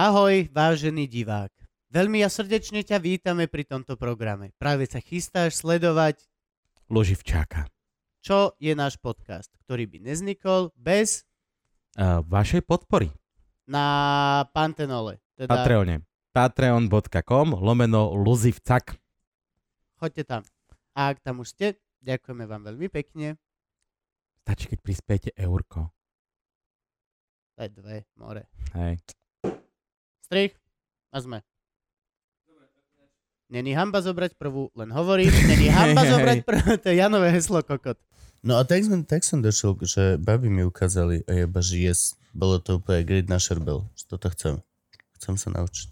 Ahoj, vážený divák. Veľmi ja srdečne ťa vítame pri tomto programe. Práve sa chystáš sledovať, Loživčáka. čo je náš podcast, ktorý by neznikol bez Uh, vašej podpory. na Pantenole. Teda Patreone. Patreon.com lomeno Luzivcak. choďte tam. A ak tam už ste, ďakujeme vám veľmi pekne. Stačí, keď prispiete eurko. Je dve, more. Hej. Strich a sme. Není hamba zobrať prvú, len hovorím. Není hamba zobrať prvú, to je Janové heslo kokot. No a tak, sme, tak som došiel, že babi mi ukázali a jeba, že yes, bolo to úplne grid na šerbel, že toto chcem. Chcem sa naučiť.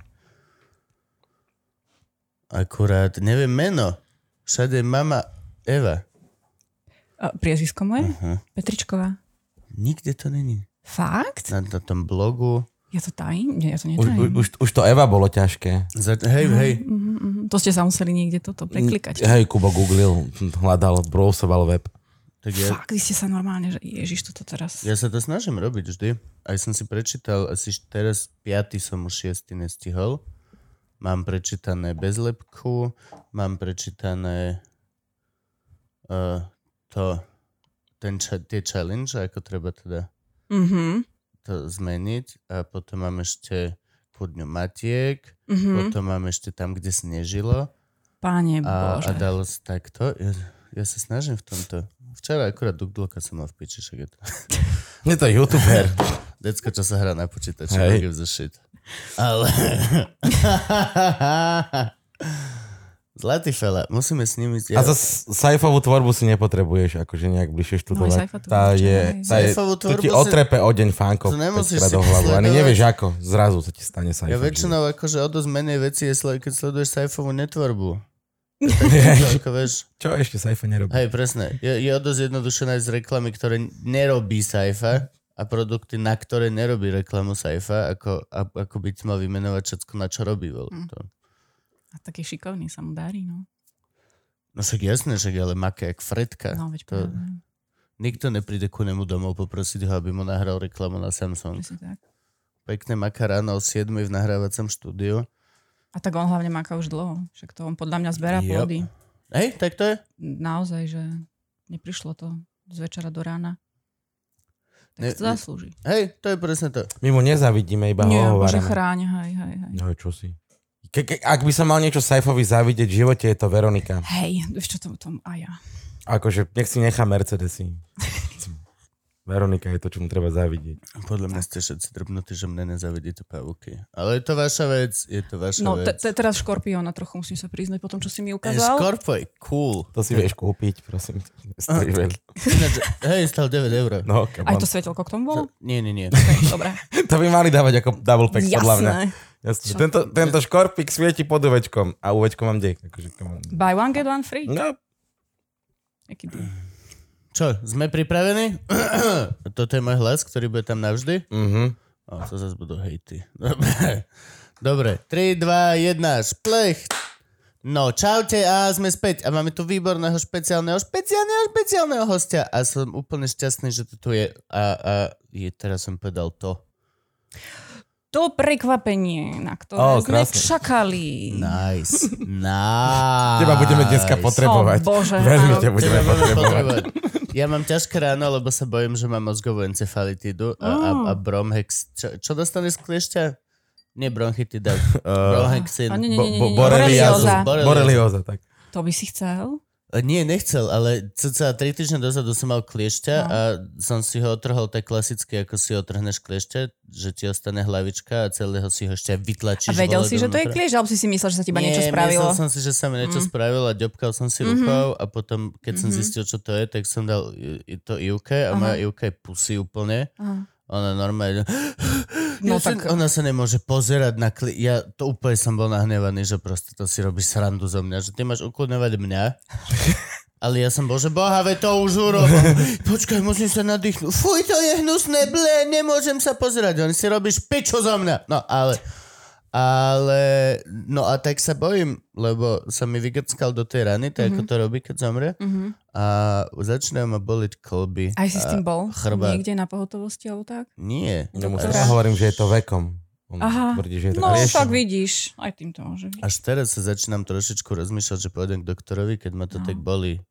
Akurát, neviem meno. Všade je mama Eva. A, priezvisko moje? Aha. Petričková. Nikde to není. Fakt? Na, na tom blogu. Ja to tajím? Nie, ja to Už, netajím. už, už to Eva bolo ťažké. Za, hej, hej. Mhm, mhm. To ste sa museli niekde toto preklikať. Hej, Kubo googlil, hľadal, browsoval web. Tak ja, Fakt, vy ste sa normálne, že ježiš, toto teraz... ja sa to snažím robiť vždy. Aj som si prečítal, asi teraz piaty som už šiestý nestihol. Mám prečítané bez lepku, mám prečítané uh, to, ten, tie challenge, ako treba teda Mhm. To zmeniť. A potom mám ešte ku dňu Matiek, Mhm. potom mám ešte tam, kde snežilo. Páne A, Bože. a dalo sa takto. Ja, ja sa snažím v tomto. Včera akurát Dugdolka som mal v piči, však je to. Je to youtuber. Decko, čo sa hrá na počítači, gives a shit. Ale... Zlatý fela, musíme s nimi... A za sajfovú tvorbu si nepotrebuješ akože nejak bližšie študovať. To tá je, tá je, Sajfovú to ti tvorbu si- otrepe o deň fánkov. To nemusíš si do hlavu. Ani nevieš ako. Zrazu sa ti stane sajfa. Ja väčšinou akože o dosť menej veci je, keď sleduješ sajfovú netvorbu. Ako vieš, Čo ešte sajfa nerobí? hej, presne. Je, je o dosť jednoduché nájsť reklamy, ktoré nerobí sajfa a produkty, na ktoré nerobí reklamu sajfa, ako, a, ako by ti mal vymenovať všetko, na čo robí. Hm. To. A taký šikovný sa mu darí, no. No však jasné, však ale maká jak Fredka. No, veď to-. Nikto nepríde ku nemu domov poprosiť ho, aby mu nahral reklamu na Samsung. Presne tak. Pekné maká ráno o 7 v nahrávacom štúdiu. A tak on hlavne máka už dlho. Však to on podľa mňa zberá Yep. plody. Hej, tak to je? Naozaj, že neprišlo to z večera do rána. Tak Ne- to zaslúži. Hej, to je presne to. My mu nezavidíme, iba Nie, ho bože hovárame. chráň, hej, hej, hej. No čo si. Ke, ke, ak by som mal niečo sajfovi závidieť v živote, je to Veronika. Hej, vieš čo to, to a ja. Akože nech si nechá Mercedesy. Veronika je to, čo mu treba závidieť. Podľa mňa ste všetci drbnutí, že mne nezavidíte pavúky. Ale je to vaša vec, je to vaša No vec. te, teraz škorpióna trochu musím sa priznať po tom, čo si mi ukázal. Scorpio je cool. To si vieš kúpiť, prosím. Stojí veľa. Ináč, hej, stal 9 eur. No, Aj to svetelko k tomu bolo? Nie, nie, nie. Dobre. to by mali dávať ako double pack, podľa mňa. Jasné. Jasne. Tento, tento škorpik svieti pod uvečkom a uvečko mám dej. Akože. Buy one, get one free. No? Čo, sme pripravení? Toto je môj hlas, ktorý bude tam navždy? mhm. O, to zase budú hejty. Dobre. Dobre. 3, 2, 1, šplech. No, čaute a sme späť. A máme tu výborného špeciálneho, špeciálneho, špeciálneho hostia. A som úplne šťastný, že to tu je. A, a je, teraz som povedal to. To prekvapenie, na ktoré sme krásne. čakali. Nice. Nice. Teba budeme dneska potrebovať. Ó, Bože, Veľmi ťa budeme Teba potrebovať. Ja mám ťažké ráno, lebo sa bojím, že mám mozgovú encefalitídu a, a, a bromhex. Čo, čo dostane z kliešťa? Nie bronchitida. Uh, nie, bo, bo, nie. borelióza. Borelióza. Borelióza, tak. To by si chcel? Nie, nechcel, ale cca 3 týždne dozadu som mal kliešťa No. a som si ho otrhol tak klasicky, ako si otrhneš kliešťa, že ti ostane hlavička a celého si ho ešte vytlačíš. A vedel si, že to je dovnútra. klieš, alebo si si myslel, že sa ti iba Nie, niečo spravilo? myslel som si, že sa mi niečo Mm. spravilo a ďobkal som si Mhm. rukou a potom, keď som Mhm. zistil, čo to je, tak som dal to Ivke a Aha. moja Ivka je pusy úplne. Aha. Ona normálne... No ja sa, tak- Ona sa nemôže pozerať na kli... Ja to úplne som bol nahnevaný, že proste to si robíš srandu zo mňa, že ty máš ukludňovať mňa. Ale ja som bol, že boha, ve to už urobil. Počkaj, musím sa nadýchnuť. Fuj, to je hnusné, ble, nemôžem sa pozerať. On si robíš pičo zo mňa. No, ale... Ale, no a tak sa bojím, lebo sa mi vygrckal do tej rany, tak ako to robí, keď zomre. Mhm. A začínajú ma boliť kolby. Aj si s tým bol? chrbát. Niekde na pohotovosti alebo tak? Nie. Ja hovorím, že je to vekom. On Aha. tvrdí, že je to No, riešené. tak vidíš. Aj tým to môže byť. Až teraz sa začínam trošičku rozmýšľať, že pôjdem k doktorovi, keď ma to No. tak boli.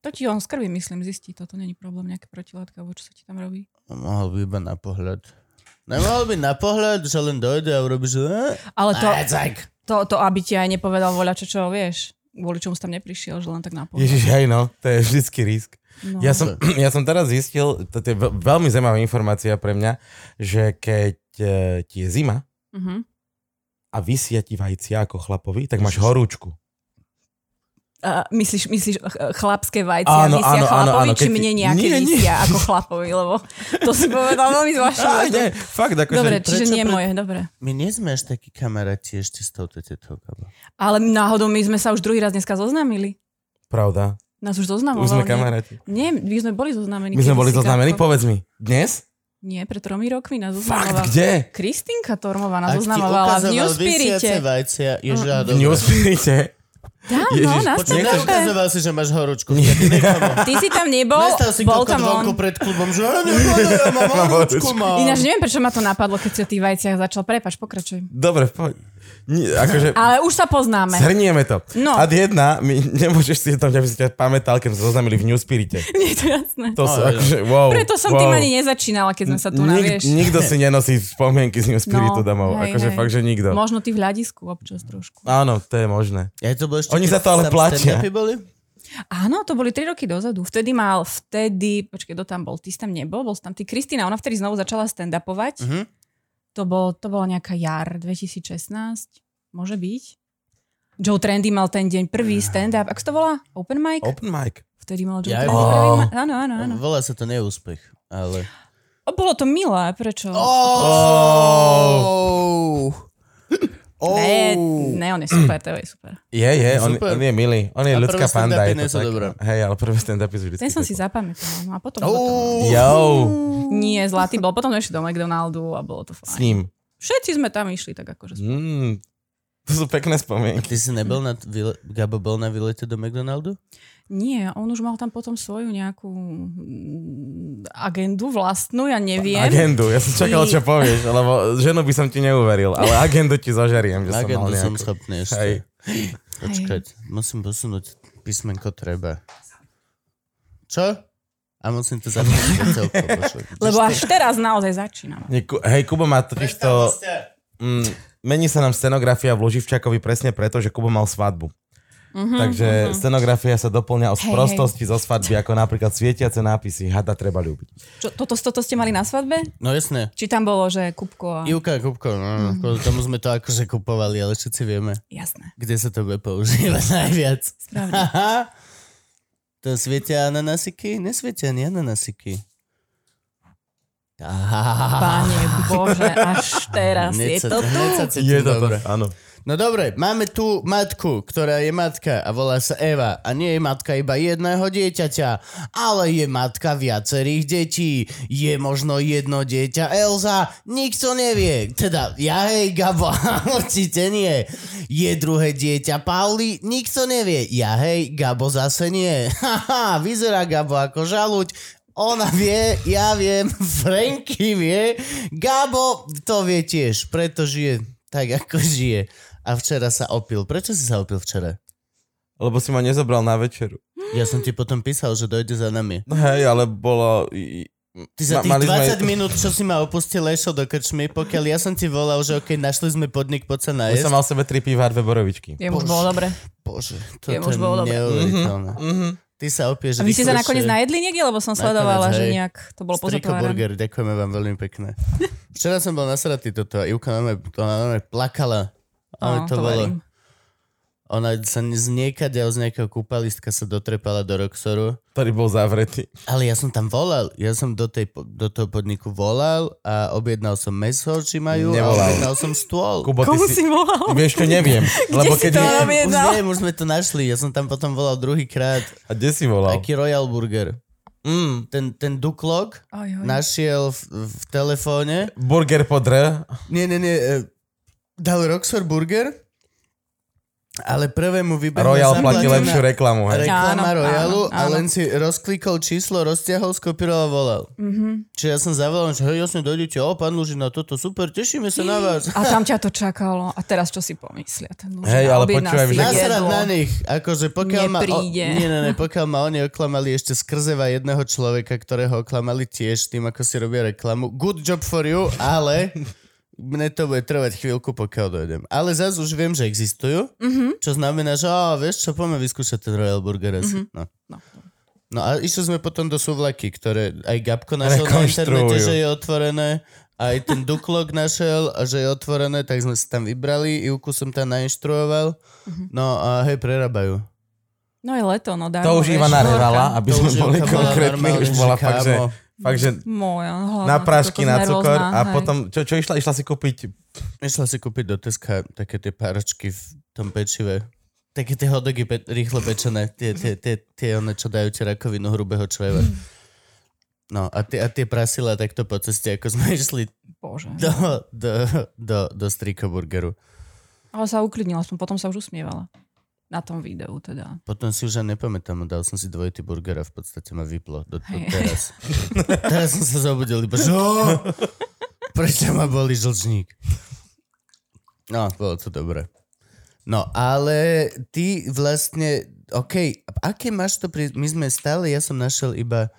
To ti on z krvi, myslím, zistí. Toto není problém, nejaké protilátka, alebo čo sa ti tam robí. Mohol by iba na pohľad. Nemohol by na pohľad, že len dojde a urobí, že... "Eh, Ale to, to, to, aby ti aj nepovedal voľa, čo, čo vieš. Kvôli čomu si tam neprišiel, že len tak na pohľad. Ježiš, hej no, to je vždycky risk. No. Ja som, ja som teraz zistil, to je veľ- veľmi zaujímavá informácia pre mňa, že keď e, ti je zima Uh-huh. a vysia ti vajcia ako chlapovi, tak máš horúčku. Uh, myslíš, myslíš ch- chlapské vajcia Áno, vysia áno, chlapovi, áno, či keď- mne nejaké Nie, nie. vysia ako chlapovi, lebo to si povedal veľmi zvláštne. Nie, fakt, akože... Dobre, čiže prečo nie pre- moje, dobre. My nie sme až takí kamaráti ešte s touto Gabo. Ale náhodou my sme sa už druhý raz dneska zoznámili. Pravda, Nás už zoznamoval. už sme nie? kamaráti. Nie, my sme boli zoznámení. My sme boli zoznamení, Gabko. povedz mi. Dnes? Nie, pred tromi rokmi nás Fakt, zoznamovala. kde? Kristinka Tormová nás zoznamovala v ukazoval New vysiace Spirite. vajcia, ježiš, Mm. a V. Newspirite. No, Ježiš, nechceš- dobre. ukazoval si, že máš horúčku. Nie. Ty si tam nebol, Nestal si bol tam vonku on. pred klubom, že "Á, nepovedal, ja mám horúčku, mám. Ináč neviem, prečo ma to napadlo, keď si o tých vajciach začal. Prepač, pokračuj. Dobre, poď. Nie, akože... Ale už sa poznáme. Zhrnieme to. No. Ad jedna, my nemôžeš si tam, aby si ťa pamätal, keď sme zoznamili v Newspirite. Nie to jasné. To sú No, akože, wow. Preto som wow. tým ani nezačínala, keď sme sa tu Nik, navieš. nikto si nenosí spomienky z Newspiritu No, domov. hej, akože hej. fakt, že nikto. Možno ty v hľadisku občas trošku. Áno, to je možné. Ja to ešte, Oni za to ale platia. Áno, to boli 3 roky dozadu. Vtedy mal, vtedy, počkej, kto tam bol? Ty si tam nebol? Bol si tam ty Kristina, ona vtedy znovu začala stand-upovať. Mhm. To, bol, to bola nejaká jar 2016, môže byť. Joe Trendy mal ten deň prvý stand-up. Ako to volá? Open mic? Open mic. Vtedy mal Joe Ja- Trendy Oh. prvý ma- Áno, áno, áno. Volá sa to neúspech, ale... O, bolo to milé, prečo? Oh. Oh. Ne, ne, on je super, to je super. Je, je, on, Super. on je milý. On je A ľudská panda. Je nie to sú tak. dobré. Hej, ale prvé stand-upy sú vždycky Ten som si také. zapamätala. No a potom... Oh. Yo, nie, zlatý bol. Potom išli do McDonaldu a bolo to s fajn. ním. Všetci sme tam išli tak akože. Mm, to sú pekné A spomienky. ty si nebol na... Vyle... Gabo bol na výlete do McDonaldu? Nie, on už mal tam potom svoju nejakú mm, agendu vlastnú, ja neviem. Agendu, ja som čakal, čo povieš, lebo ženu by som ti neuveril, ale agendu ti zožeriem, že som mal Agendu som nejakú. schopný Hej. ešte. Počkať, musím posunúť písmenko treba. Čo? A musím to celko. Lebo až teraz naozaj začínam. Hej, Kubo má totiž to... Mm, mení sa nám scenografia v Luživčakovi presne preto, že Kubo mal svadbu. Mhm, Takže mhm. scenografia sa doplňa Hej, sprostosti zo svadby, ako napríklad svietiace nápisy Hada treba ľúbiť. Čo, toto, toto ste mali na svadbe? No jasné. Či tam bolo, že Kupko a... Ivka Kupko, no, Mhm. kvôli tomu sme to akože kupovali, ale všetci vieme, Jasné, kde sa to bude používať najviac. správne. To svietia ananasiky? Nesvietia ani ananasiky. Páne Bože, až teraz je to tu. sa cítim dobre. áno. No dobre, máme tu matku, ktorá je matka a volá sa Eva. A nie je matka iba jedného dieťaťa, ale je matka viacerých detí. Je možno jedno dieťa Elza? Nikto nevie. Teda, ja hej, Gabo, určite nie. Je druhé dieťa Pauli? Nikto nevie. Ja hej, Gabo zase nie. Haha, vyzerá Gabo ako žaluť. Ona vie, ja viem, Franky vie, Gabo to vie tiež, preto žije tak, ako žije. A včera sa opil. Prečo si sa opil včera? Lebo si ma nezobral na večeru. Ja som ti potom písal, že dojde za nami. No hej, ale bolo... Ty za tých mali 20 sme- minút, čo si ma opustil, išiel do krčmy, pokiaľ ja som ti volal, že okej, našli sme podnik, poď sa Ja najesť. som mal sebe tri piva a dve borovičky. Je už bolo dobre. Bože, Jemu už je bolo dobre. neuveriteľné. Mhm. Ty sa opieš A vy ste sa nakoniec najedli niekde, lebo som sledovala, Nakoniec, že nejak to bolo Striko pozatvárané. Burger, ďakujeme vám veľmi pekne. Včera som bol nasratý toto a Ivka na mňa, to na mňa plakala. Ale Á, to, to bolo... verím. Ona sa z niekade, z nejakého kúpalistka sa dotrepala do Roxoru. Ktorý bol zavretý. Ale ja som tam volal. Ja som do, tej, do toho podniku volal a objednal som meso, či majú, Nevolal. a objednal som stôl. Kubo, Komu si... si volal? Vieš čo, neviem. Lebo si keď... to robil? Už objednal? viem, už sme to našli. Ja som tam potom volal druhýkrát. A kde si volal? Aký Royal Burger. Mm, Ten, ten oj. našiel v, v telefóne. burger pod R. Nie, nie, nie. Dal Roxor Burger Ale prvému vybehne Royal platí lepšiu reklamu, hej. Reklama Áno, Royalu áno, a áno. len si rozklikol číslo, roztiahol, skopíroval, volal. Mhm. Čiže ja som zavolal, že hej, jasne, dojdete, o, pán Lužina, toto super, tešíme sa na vás. A tam ťa to čakalo. A teraz čo si pomyslia? Ten muž Hej, ale počúvaj, že- na nich, akože pokiaľ ma, o, nie, nie, nie, pokiaľ ma oni oklamali ešte skrzeva jedného človeka, ktorého oklamali tiež tým, ako si robia reklamu. Good job for you, ale mne to bude trvať chvíľku, pokiaľ dojdem. Ale zase už viem, že existujú, Mhm. čo znamená, že á, vieš čo, poďme vyskúšať ten Royal Burger asi. No. No. No a išli sme potom do Suvlaky, ktoré aj Gabko našiel na internete, že je otvorené. Aj ten Duklok našiel, a že je otvorené, tak sme si tam vybrali. Ivku som tam nainštruoval. No a hej, prerábajú. No je leto, no dá. To už Iva narevala, aby To sme už boli konkrétni. Už bola fakt, že, kámo. Fakt, že Moja, hlavne, na prášky, na cukor rôzna, a hej. potom, čo, čo išla? Išla si kúpiť Išla si kúpiť do Teska také tie páračky v tom pečive. Také tie hodogy pe- rýchlo pečené. Tie, tie, tie, tie one, čo dajú ti rakovinu hrubého čreva. No a tie, a tie prasila takto po ceste, ako sme išli Bože. do, do, do, do Strikoburgeru. Ale sa uklidnila som, potom sa už usmievala. Na tom videu teda. Potom si už ani nepamätám, dal som si dvojitý burger a v podstate ma vyplo do, do teraz. teraz som sa zobudil iba, že "Ó, prečo ma boli žlčník? No, bolo to dobré. No, ale ty vlastne, OK, aké máš to pri... My sme stále, ja som našiel iba...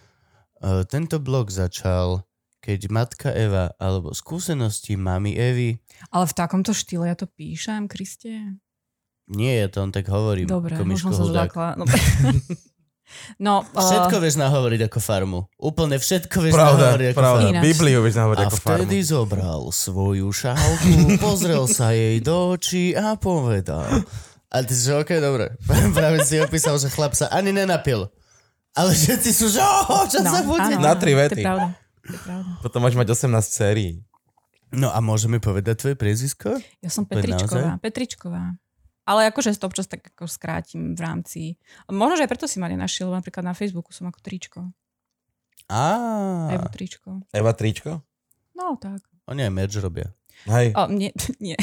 Uh, tento blog začal, keď matka Eva, alebo skúsenosti mami Evy, Ale v takomto štýle ja to píšem, Kriste. Nie, ja to on tak hovorím. Dobre, ako Miško možno sa Hudák. zlakla. No, no Všetko uh, vieš nahovoriť ako farmu. Úplne všetko vieš Pravda, nahovoriť ako pravda. farmu. Ináč. Bibliu vieš nahovoriť A ako farmu. vtedy zobral svoju šálku, pozrel sa jej do očí a povedal. A ty si, že okej, dobre. Práve si opísal, že chlap sa ani nenapil. Ale všetci sú, že oh, čo no, sa bude. áno, Na tri To vety. je pravda. To je pravda. Potom máš mať 18 sérií. No a môžeme povedať tvoje priezvisko? Ja som To Petričková. Petričková. Ale akože to občas tak ako skrátim v rámci... Možno, že aj preto si ma nenašiel, lebo napríklad na Facebooku som ako tričko. Á, Evo tričko. Eva Tričko? No tak. oni aj merch robia. Hej. O, nie, nie.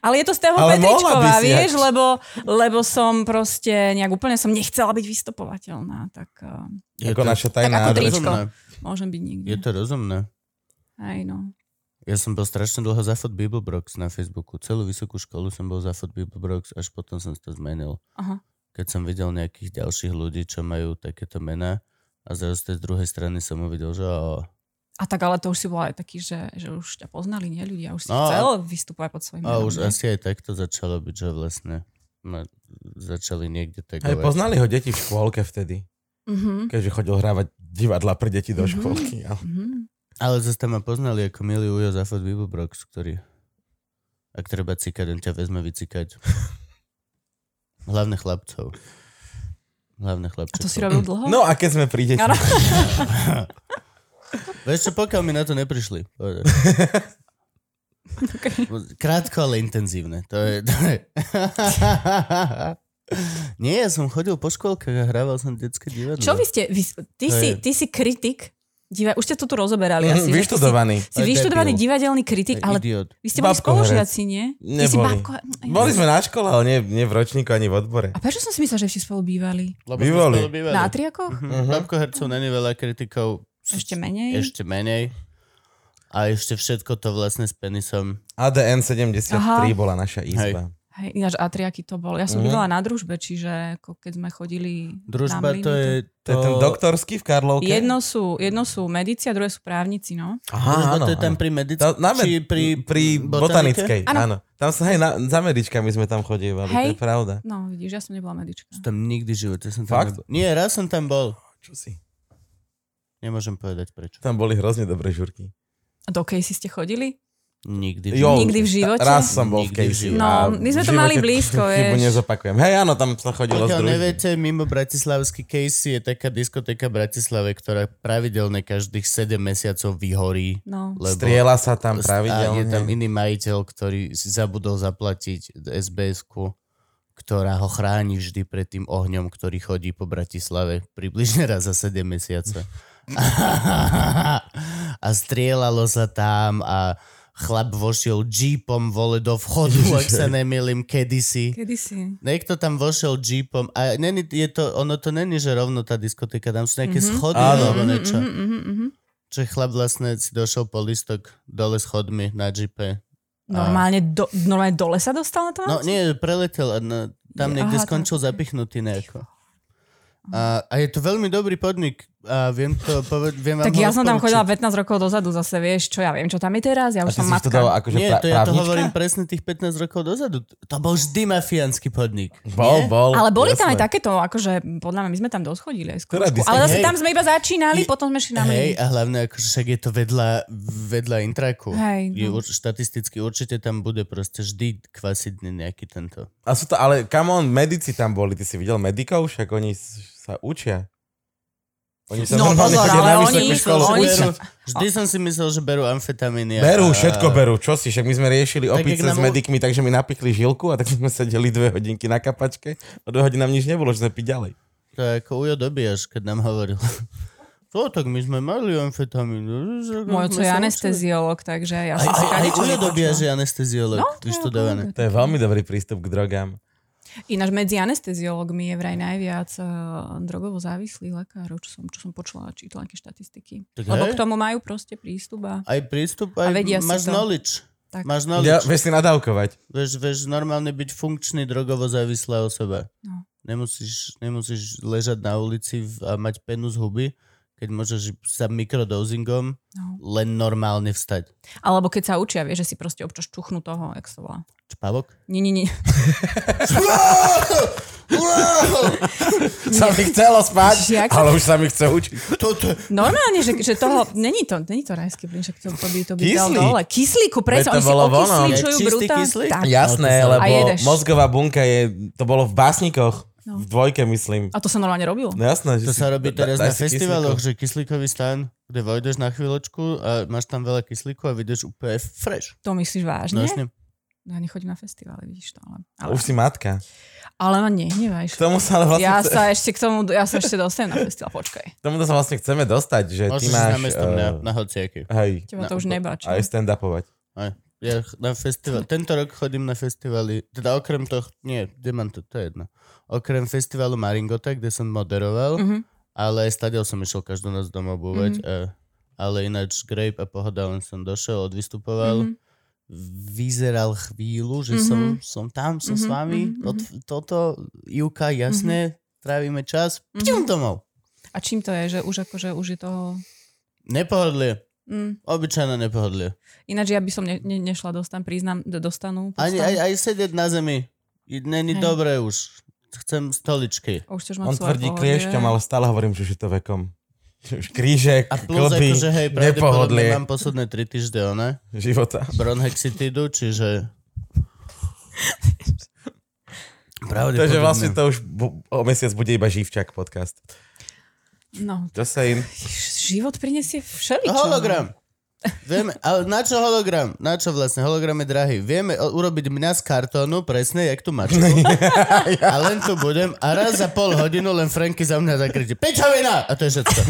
Ale je to z toho Petričková, vieš, ak- lebo, lebo som proste nejak úplne som nechcela byť vystopovateľná, tak uh, Ako naša tajná Tak ako tričko. rozumné. môžem byť niekde. Je to rozumné. Aj no. Ja som bol strašne dlho za Food Bibelbrox na Facebooku. Celú vysokú školu som bol za Food Bibelbrox, až potom som to zmenil. Aha. Keď som videl nejakých ďalších ľudí, čo majú takéto mená a zrazu z tej druhej strany som uvidel, že o, A tak ale to už si bola aj taký, že, že už ťa poznali, nie ľudia, už si No, chcel vystupovať pod svojím a menom, už nie? asi aj takto začalo byť, že vlastne ma začali niekde Hej, tagovať. poznali ho deti v škôlke vtedy, Mhm. keďže chodil hrávať divadla pre deti do Mhm. škôlky. ale- Mhm. Ale zase tam ma poznali ako milý ujo za Food Bibelbrox, ktorý ak treba cikať, on ťa vezme vycikať. Hlavne chlapcov. Hlavne A chlapčekov. to si robil dlho? No a keď sme pri. Áno. Vieš čo, pokiaľ mi na to neprišli. Okay. Krátko, ale intenzívne. To je... To je... Nie, ja som chodil po škôlkach a hrával som detské divadlo. Čo vy ste, vy, ty, To si, je- ty si kritik, diva, už ste to tu rozoberali Mhm, asi. Vyštudovaný. Si, si vyštudovaný debil. divadelný kritik, ale Idiot. vy ste boli spolužiaci, nie? Si Neboli. babko... Boli sme na škole, ale nie, nie v ročníku ani v odbore. A prečo som si myslel, že ste spolu bývali? Lebo boli. spolu bývali. Na triakoch? Mhm. Babkohercov není veľa kritikov. Ešte menej? Ešte menej. A ešte všetko to vlastne s penisom. ADN 73 Aha. bola naša izba. Hej, ináč atriaky to bol. Ja som Mhm. bývala na družbe, čiže ako keď sme chodili Družba na mlyny, to je... To je ten doktorský v Karlovke? Jedno sú, jedno sú medici a druhé sú právnici, no. Družba Aha, áno, to je tam pri medici... To, na med- či pri, pri botanickej, Áno. áno. Tam sa, hej, na, za medičkami sme tam chodievali, to Hej. je pravda. No, vidíš, ja som nebola medička. Tam nikdy v živote som tam Fakt? nebol. Nie, raz som tam bol. Čo si? Nemôžem povedať prečo. Tam boli hrozne dobré žurky. A do Casey ste chodili? Nikdy. v Jo, Nikdy v živote? Raz som bol v Nikdy v Casey. živote. No, my sme to mali blízko, Chybu vieš. nezopakujem. Hej, áno, tam sa chodilo Pokiaľ neviete, mimo Bratislavský Casey je taká diskotéka v Bratislave, ktorá pravidelne každých 7 mesiacov vyhorí. No. Lebo Strieľa sa A tam je pravidelne. tam iný majiteľ, ktorý si zabudol zaplatiť SBS-ku, ktorá ho chráni vždy pred tým ohňom, ktorý chodí po Bratislave približne raz za 7 mesiace. a strieľalo sa tam a chlap vošiel jeepom vole do vchodu, ak sa nemýlim, kedysi. Kedy si? Niekto tam vošiel jeepom a není, je to, ono to není, že rovno tá diskotéka, tam sú nejaké Mhm. schody alebo niečo. Mhm, mhm, mhm. Čo chlap vlastne si došiel po listok dole schodmi na jeepe. Normálne, do, normálne dole sa dostal na to? No nie, preletel a na, tam Je- niekde aha, skončil tak. zapichnutý nejako. A, a je to veľmi dobrý podnik a viem to poved, viem vám Tak ja som tam chodila 15 rokov dozadu zase, vieš, čo ja viem, čo tam je teraz, ja A už ty som matka. študoval akože Nie, pra- to ja to hovorím presne tých 15 rokov dozadu. To bol vždy mafiánsky podnik. Bol, Nie? bol. Ale boli tam jasné. aj takéto, akože podľa mňa my sme tam dosť chodili aj? Ale zase Hej. tam sme iba začínali, I- potom sme šli na Hej, a hlavne akože však je to vedľa, vedľa intraku. Hej, Je, no. ur, štatisticky určite tam bude proste vždy kvasiť nejaký tento. A sú to, ale come on, medici tam boli, ty si videl medikov, však oni sa učia. Oni sa No, pozor, ale na oni- školu oni sa- Vždy som si myslel, že berú amfetamíny. Berú, a- všetko berú, čo si, však my sme riešili Tak, opice jak s nám- medikmi, takže mi napichli žilku a tak sme sedeli dve hodinky na kapačke a dve hodiny nám nič nebolo, že sme piť ďalej. To je ako Ujo Dobiaš, keď nám hovoril. To tak my sme mali amfetamín. Môj oco je anesteziolog, takže ja som si aj, aj kadečo Ujo Dobiaš je anesteziolog, No, to je vyštudovaný. ako- To je veľmi dobrý prístup k drogám. Ináč medzi anesteziologmi je vraj najviac uh, drogovo závislých lekárov, čo som, čo som počula, čítala nejaké štatistiky. Tak Lebo hej. k tomu majú proste prístup a Aj prístup, A aj vedia si máš to. knowledge. Tak. Máš Ja, knowledge. vieš si nadávkovať. Vieš, vieš normálne byť funkčný drogovo závislá osoba. No. Nemusíš, nemusíš ležať na ulici a mať penu z huby, keď môžeš sa mikrodozingom No. len normálne vstať. Alebo keď sa učia, vieš, že si proste občas čuchnú toho, jak sa volá. Čpavok? Nie, nie, nie. Sa mi chcelo spať, sa- ale už sa mi chce učiť. Toto, Normálne, že, že toho, není to, není to rajský plyn, však to, to by, to by dal Kyslík. dole. Kyslíku, presne, Veď to oni si okysličujú brutálne. Jasné, lebo mozgová bunka je, to bolo v básnikoch, No. v dvojke myslím. A to sa normálne robilo. No jasné, že to si- sa robí teraz na festivaloch, že kyslíkový stan, kde vojdeš na chvíľočku a máš tam veľa kyslíku a vidíš úplne fresh. To myslíš No, vážne? jasne. No, ja nechodím na festivály, vidíš to. Ale, ale, Už si matka. ale ma nehnevaj. K tomu sa ale vlastne Ja chce, sa ešte k tomu, ja sa ešte dostanem na festival, počkaj. k tomu sa vlastne chceme dostať, že ty Môžeš máš... ísť na mesto mňa, eh, na hociaky. hej, Teba Na- to už nebá, čo? aj stand-upovať. Aj. Ja na festival, tento rok chodím na festivaly, teda okrem toho, nie, kde mám to, to je jedno. Okrem festivalu Maringota, kde som moderoval, Mhm. ale stadiaľ som išiel každú noc domov búvať, a, ale ináč Grape a Pohoda, len som došiel, odvystupoval, Mhm. vyzeral chvíľu, že Mhm. som, som tam, som s Mhm, vami, mhm, od, toto, Juka, jasne, trávime čas, Mhm. domov. A čím to je, že už akože už je toho... Nepohodlie, Mm. obyčajné nepohodlie. Ináč ja by som ne, ne, nešla dostan, priznám, do, dostanú. Ani, podstanu. aj, aj sedieť na zemi, není Hej. dobré už. Chcem stoličky. Už chceš mať On tvrdí pohodlie. kliešťom, ale stále hovorím, že je to vekom. Už Krížek, A plus klby, akože hej, nepohodlie mám posledné 3 týždne, one, života. bronhexitidu, čiže... Takže vlastne to už bu- o mesiac bude iba Živčak podcast. No, Just saying. život prinesie všeličo. no. Hologram. Vieme, ale na čo hologram? Na čo vlastne? Hologram je drahý. Vieme urobiť mňa z kartónu, presne, jak tu mačku. a len tu budem a raz za pol hodinu len Franky za mňa zakričí Pečovina! A to je všetko.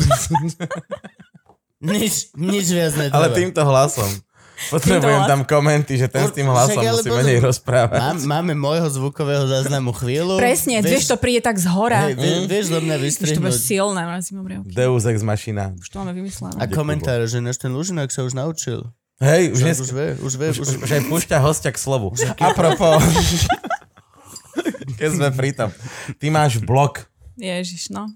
nič, nič viac netreba. Ale týmto hlasom. Potrebujem tam komenty, že ten s tým Však hlasom ale musí menej rozprávať. Mám, máme môjho zvukového záznamu chvíľu. Presne, vieš, to príde tak z hora. Hej, vie, vieš do mňa Už to bude vystrihnúť. silné. Deus ex machina. Už to máme vymyslené. A komentáre, že náš ten Lužinák sa už naučil. Hej, už, dnes, už vie, už vie. už, Už, už, už aj púšťa hostia k slovu. A propos, keď sme pri tom. Ty máš blog. Ježiš, no.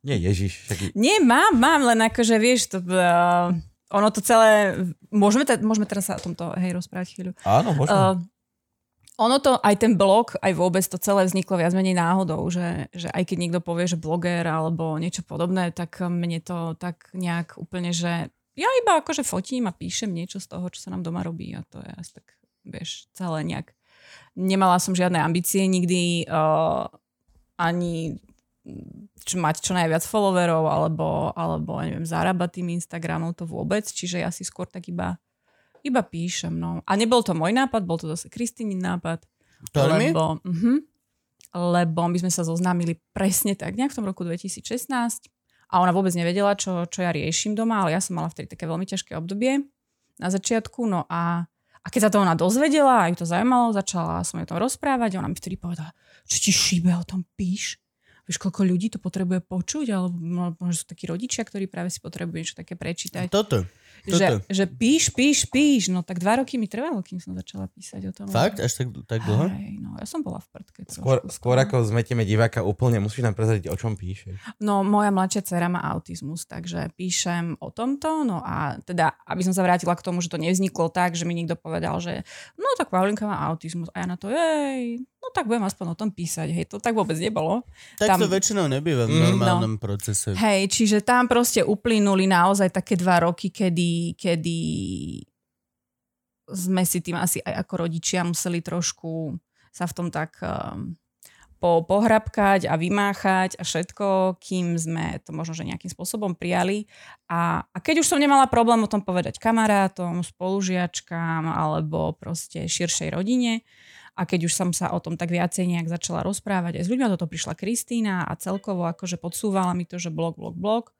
Nie Ježiš, však Nie, mám, mám, len akože, vieš, to, uh, ono to celé, môžeme, te, môžeme teraz sa o tomto, hej, rozprávať chvíľu. áno, možno. Uh, ono to, aj ten blog, aj vôbec to celé vzniklo viac menej náhodou, že, že aj keď niekto povie, že bloger alebo niečo podobné, tak mne to tak nejak úplne, že ja iba akože fotím a píšem niečo z toho, čo sa nám doma robí a to je asi tak, vieš, celé nejak. Nemala som žiadne ambície nikdy, uh, ani čo, mať čo najviac followerov alebo, alebo neviem, zarábať tým Instagramom to vôbec, čiže ja si skôr tak iba iba píšem, no. A nebol to môj nápad, bol to zase Kristýnin nápad. Tormy? Lebo, uh-huh, lebo my sme sa zoznámili presne tak, nejak v tom roku 2016 a ona vôbec nevedela, čo, čo ja riešim doma, ale ja som mala vtedy také veľmi ťažké obdobie. na začiatku, no a, a keď sa to ona dozvedela a ju to zaujímalo, začala som jej o tom rozprávať a ona mi vtedy povedala, čo ti šíbe, o tom píš? Vieš, koľko ľudí to potrebuje počuť, alebo možno sú takí rodičia, ktorí práve si potrebujú niečo také prečítať. Toto. Že, že píš, píš, píš. No tak dva roky mi trvalo, kým som začala písať o tom. Fakt? Až tak, tak dlho? Hej, no ja som bola v prdke. Skôr, skôr ako zmetieme diváka úplne, musíš nám prezradiť, o čom píšeš. No moja mladšia dcera má autizmus, takže píšem o tomto. No a teda, aby som sa vrátila k tomu, že to nevzniklo tak, že mi niekto povedal, že no tak Paulinka má autizmus. A ja na to, jej, no tak budem aspoň o tom písať. Hej, to tak vôbec nebolo. Tak Tam- to väčšinou nebýva v Mm. normálnom procese. Hej, čiže tam proste uplynuli naozaj také dva roky, kedy, kedy sme si tým asi aj ako rodičia museli trošku sa v tom tak um, po, pohrabkať a vymáchať a všetko, kým sme to možno že nejakým spôsobom prijali. A, a keď už som nemala problém o tom povedať kamarátom, spolužiačkám alebo proste širšej rodine, a keď už som sa o tom tak viacej nejak začala rozprávať aj s ľuďmi, toto prišla Kristýna a celkovo akože podsúvala mi to, že blog, blog, blog.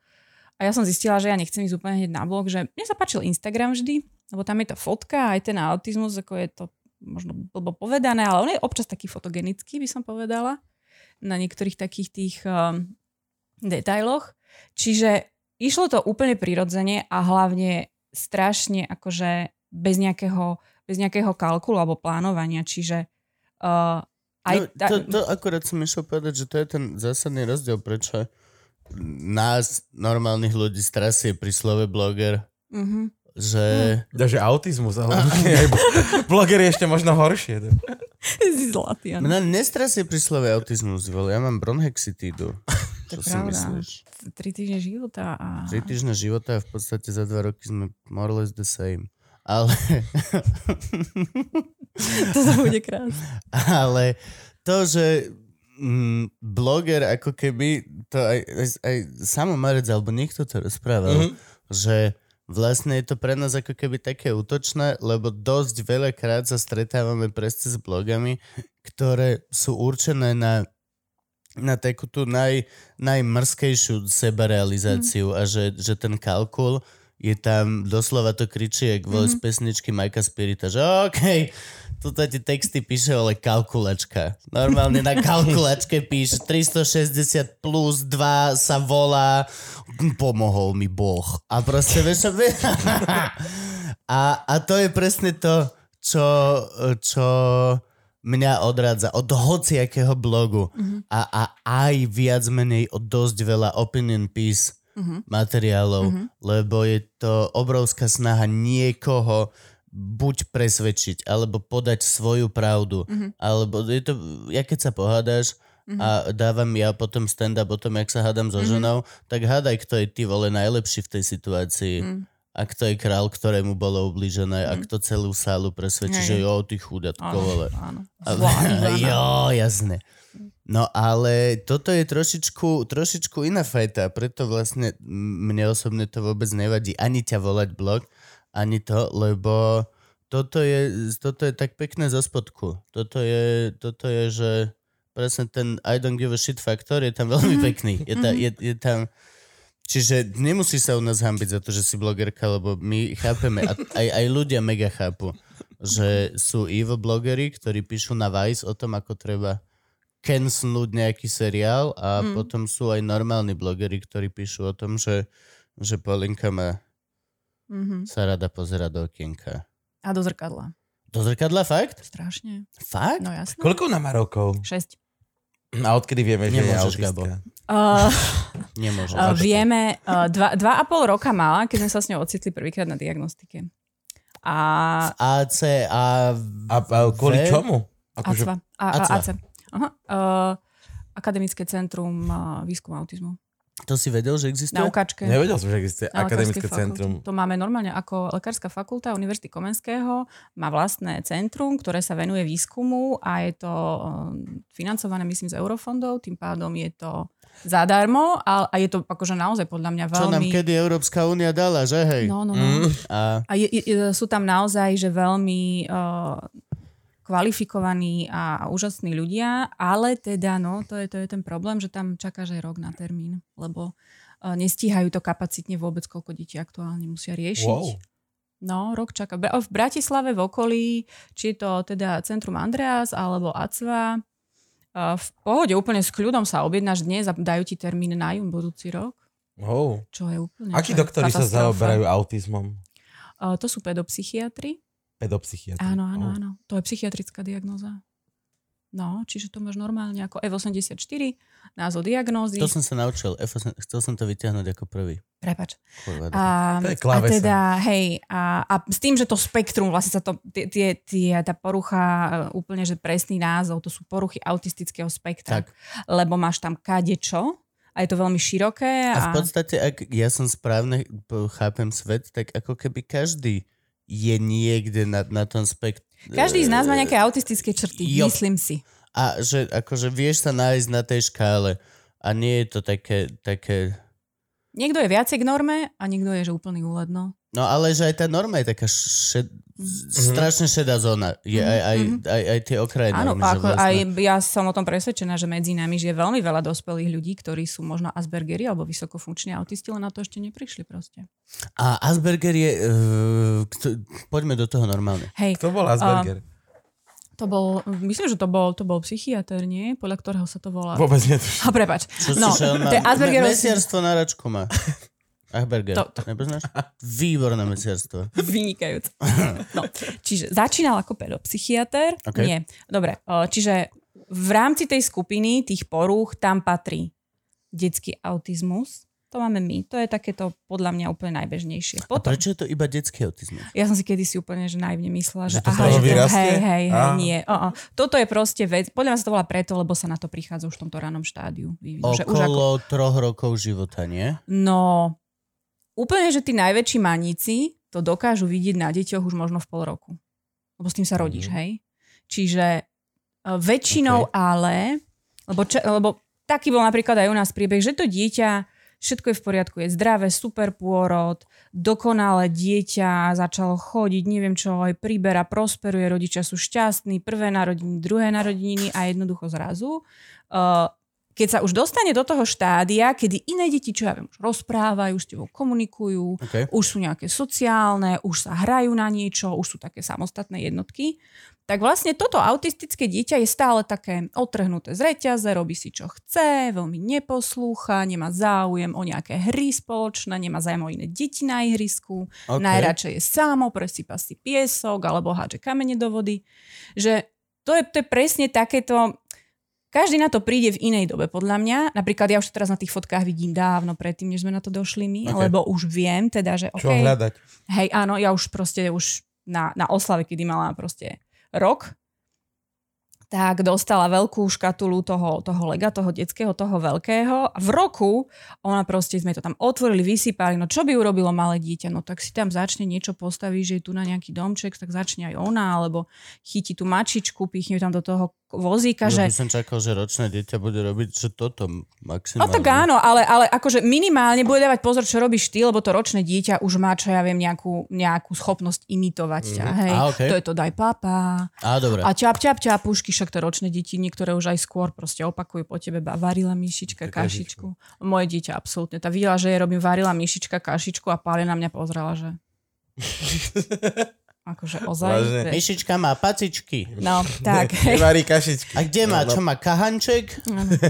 A ja som zistila, že ja nechcem ísť úplne hneď na blog, že mne sa páčil Instagram vždy, lebo tam je tá fotka, aj ten autizmus, ako je to možno blbo povedané, ale on je občas taký fotogenický, by som povedala, na niektorých takých tých um, detailoch. Čiže išlo to úplne prirodzene a hlavne strašne akože bez nejakého, bez nejakého kalkulu alebo plánovania, čiže uh, aj no, to, to akurát som išiel povedať, že to je ten zásadný rozdiel, prečo nás, normálnych ľudí, strasie pri slove bloger, Mhm. že... Takže autizmus, ale bloger je ešte možno horšie. Si zlatý, áno. Mňa nestrasie pri slove autizmus, vole, ja mám bronhexitídu. To si pravda. myslíš? Tri týždne života a... Tri týždne života a v podstate za dva roky sme more or less the same. Ale, to bude krásne. ale to, že mm, bloger ako keby, to aj, aj, aj Samo Marec alebo niekto to rozprával, Mhm. že vlastne je to pre nás ako keby také útočné, lebo dosť veľakrát sa stretávame presne s blogami, ktoré sú určené na na takú tú naj, najmrskejšiu sebarealizáciu a že, že ten kalkul je tam, doslova to kričí, jak mm z pesničky Majka Spirita, že OK, tuto ti texty píše, ale kalkulačka. Normálne na kalkulačke píše 360 plus 2 sa volá pomohol mi Boh. A proste vieš, a, a to je presne to, čo, čo mňa odrádza od hociakého blogu Mhm. a, a aj viac menej od dosť veľa opinion piece Mhm. materiálov, Mhm. lebo je to obrovská snaha niekoho buď presvedčiť, alebo podať svoju pravdu. Mhm. Alebo je to, ja keď sa pohádaš a dávam ja potom stand-up o tom, jak sa hádam so Mhm. ženou, tak hádaj, kto je ty vole najlepší v tej situácii. Mhm. A kto je král, ktorému bolo ubližené a Mhm. kto celú sálu presvedčí, Hej. že jo, ty chudatko, Áno, vole. áno. Ivana. jo, jasné. No ale toto je trošičku, trošičku iná fajta, preto vlastne mne osobne to vôbec nevadí ani ťa volať blog, ani to, lebo toto je, toto je tak pekné zo spodku. Toto je, toto je, že presne ten I don't give a shit faktor je tam veľmi pekný. Je, ta, je, je tam... Čiže nemusíš sa u nás hambiť za to, že si blogerka, lebo my chápeme, a aj, aj ľudia mega chápu, že sú evil blogery, ktorí píšu na Vice o tom, ako treba cancelnúť nejaký seriál a Mm. potom sú aj normálni blogery, ktorí píšu o tom, že, že Paulinka má Mhm. sa rada pozerať do okienka. A do zrkadla. Do zrkadla fakt? Strašne. Fakt? No jasné. Koľko ona má rokov? Šesť. A odkedy vieme, že je Nemôžeš, autistka? Uh, Nemôže. uh, vieme, uh, dva, dva a pol roka mala, keď sme sa s ňou ocitli prvýkrát na diagnostike. A AC a... A, a kvôli V? čomu? Akože, ACVA. A, a, ACVA. AC. Aha. Uh, Akademické centrum uh, výskumu autizmu. To si vedel, že existuje? Na UKAčke. nevedel som, že existuje Na akademické centrum. To máme normálne ako lekárska fakulta Univerzity Komenského. Má vlastné centrum, ktoré sa venuje výskumu a je to um, financované, myslím, z eurofondov. Tým pádom je to zadarmo a, a je to akože naozaj podľa mňa Čo nám veľmi... kedy Európska únia dala, že hej? No, no, no. Mm. A A je, je, sú tam naozaj, že veľmi uh, kvalifikovaní a úžasní ľudia, ale teda, no, to je, to je ten problém, že tam čakáš aj rok na termín, lebo uh, nestíhajú to kapacitne vôbec, koľko detí aktuálne musia riešiť. Wow. No, rok čaká. V Bratislave v okolí, či je to teda Centrum Andreas alebo ACVA, a v pohode úplne s kľudom sa objednáš dnes a dajú ti termín na jún budúci rok, Oh. čo je úplne Akí doktori sa zaoberajú autizmom? A To sú pedopsychiatri. Pedopsychiatri. Áno, áno, áno. To je psychiatrická diagnoza. No, čiže to máš normálne ako F84, názov diagnózy. To som sa naučil. F8, chcel som to vyťahnuť ako prvý. Prepač. Kurva, A, To je a teda, hej, a, a s tým, že to spektrum, vlastne sa to, tie, tie, tie, tá porucha, e, úplne, že presný názov, to sú poruchy autistického spektra. Tak. Lebo máš tam kadečo a je to veľmi široké. A v A, podstate, ak ja som správne chápem svet, tak ako keby každý je niekde na, na tom spektru. každý z nás má nejaké autistické črty, Jo. myslím si. A že akože vieš sa nájsť na tej škále a nie je to také, také... Niekto je viacej k norme a niekto je, že úplný úled, no. Ale že aj tá norma je taká šed... strašne šedá zóna. Je aj, aj, Mhm. aj, aj tie okraje Áno, normy, ako vlastne... aj ja som o tom presvedčená, že medzi nami žije veľmi veľa dospelých ľudí, ktorí sú možno Aspergeri alebo vysokofunkční autisti, len na to ešte neprišli proste. A Asperger je... Uh, kto, poďme do toho normálne. Hej, Kto bol Asperger? to bol, myslím, že to bol, to bol psychiatr, nie? Podľa ktorého sa to volá. Vôbec netuším. A prepač. Čo No, to je Aspergerov me- Mesiarstvo na račku má. Asperger. To- to- Nepoznáš? Výborné mesiarstvo. Vynikajúc. No, čiže začínal ako pedopsychiatr. OK. Nie. Dobre, čiže v rámci tej skupiny tých porúch tam patrí detský autizmus. To máme my. To je takéto podľa mňa úplne najbežnejšie. A Potom, prečo je to iba detský autizmus? ja som si kedysi úplne že naivne myslela, že, Že to aha, že to, hej, hej, hej, Á. nie. O, o. Toto je proste vec. Podľa mňa sa to volá preto, lebo sa na to prichádza už v tomto ranom štádiu. vývinu, že už ako, Okolo troch rokov života, nie? no, úplne, že tí najväčší maníci to dokážu vidieť na deťoch už možno v pol roku. Lebo s tým sa rodíš, Mhm. hej? Čiže e, väčšinou ale, lebo, če, lebo taký bol napríklad aj u nás príbeh, že to dieťa, všetko je v poriadku, je zdravé, super pôrod, dokonale dieťa začalo chodiť, neviem čo, aj príbera, prosperuje, rodičia sú šťastní, prvé narodiny, druhé narodeniny a jednoducho zrazu uh, keď sa už dostane do toho štádia, kedy iné deti, čo ja viem, už rozprávajú, s tebou komunikujú, Okay. už sú nejaké sociálne, už sa hrajú na niečo, už sú také samostatné jednotky, tak vlastne toto autistické dieťa je stále také otrhnuté z reťaze, robí si čo chce, veľmi neposlúcha, nemá záujem o nejaké hry spoločné, nemá záujem o iné deti na ihrisku, Okay. najradšej je sámo, presýpa si piesok alebo hádže kamene do vody. Že to je, to je presne takéto... Každý na to príde v inej dobe, podľa mňa. Napríklad ja už to teraz na tých fotkách vidím dávno predtým, než sme na to došli my, Ok. okay. lebo už viem teda, že Čo okay, hľadať? hej, áno, ja už proste už na, na oslave, kedy mala proste rok, tak dostala veľkú škatulu toho, toho lega, toho detského, toho veľkého. A v roku ona proste, sme to tam otvorili, vysypali, no čo by urobilo malé dieťa? No tak si tam začne niečo postaviť, že je tu na nejaký domček, tak začne aj ona, alebo chytí tú mačičku, pichne tam do toho vozíka, Ja že by som čakal, že ročné dieťa bude robiť, že toto maximálne. No tak áno, ale, ale akože minimálne bude dávať pozor, čo robíš ty, lebo to ročné dieťa už má, čo ja viem, nejakú, nejakú schopnosť imitovať ťa. Hej, Á, okej. to je to daj papa. Á, dobre. A čap, čap, čapušky, však to ročné deti, niektoré už aj skôr proste opakujú po tebe, ba- varila myšička, kašičku. Moje dieťa absolútne. Tá videla, že jej robím varila myšička, kašičku a pále na mňa pozrela, že... akože ozaj. Vážne? Myšička má pacičky. No, tak. Nevarí kašičky. A kde má? No, Čo má? Kahanček?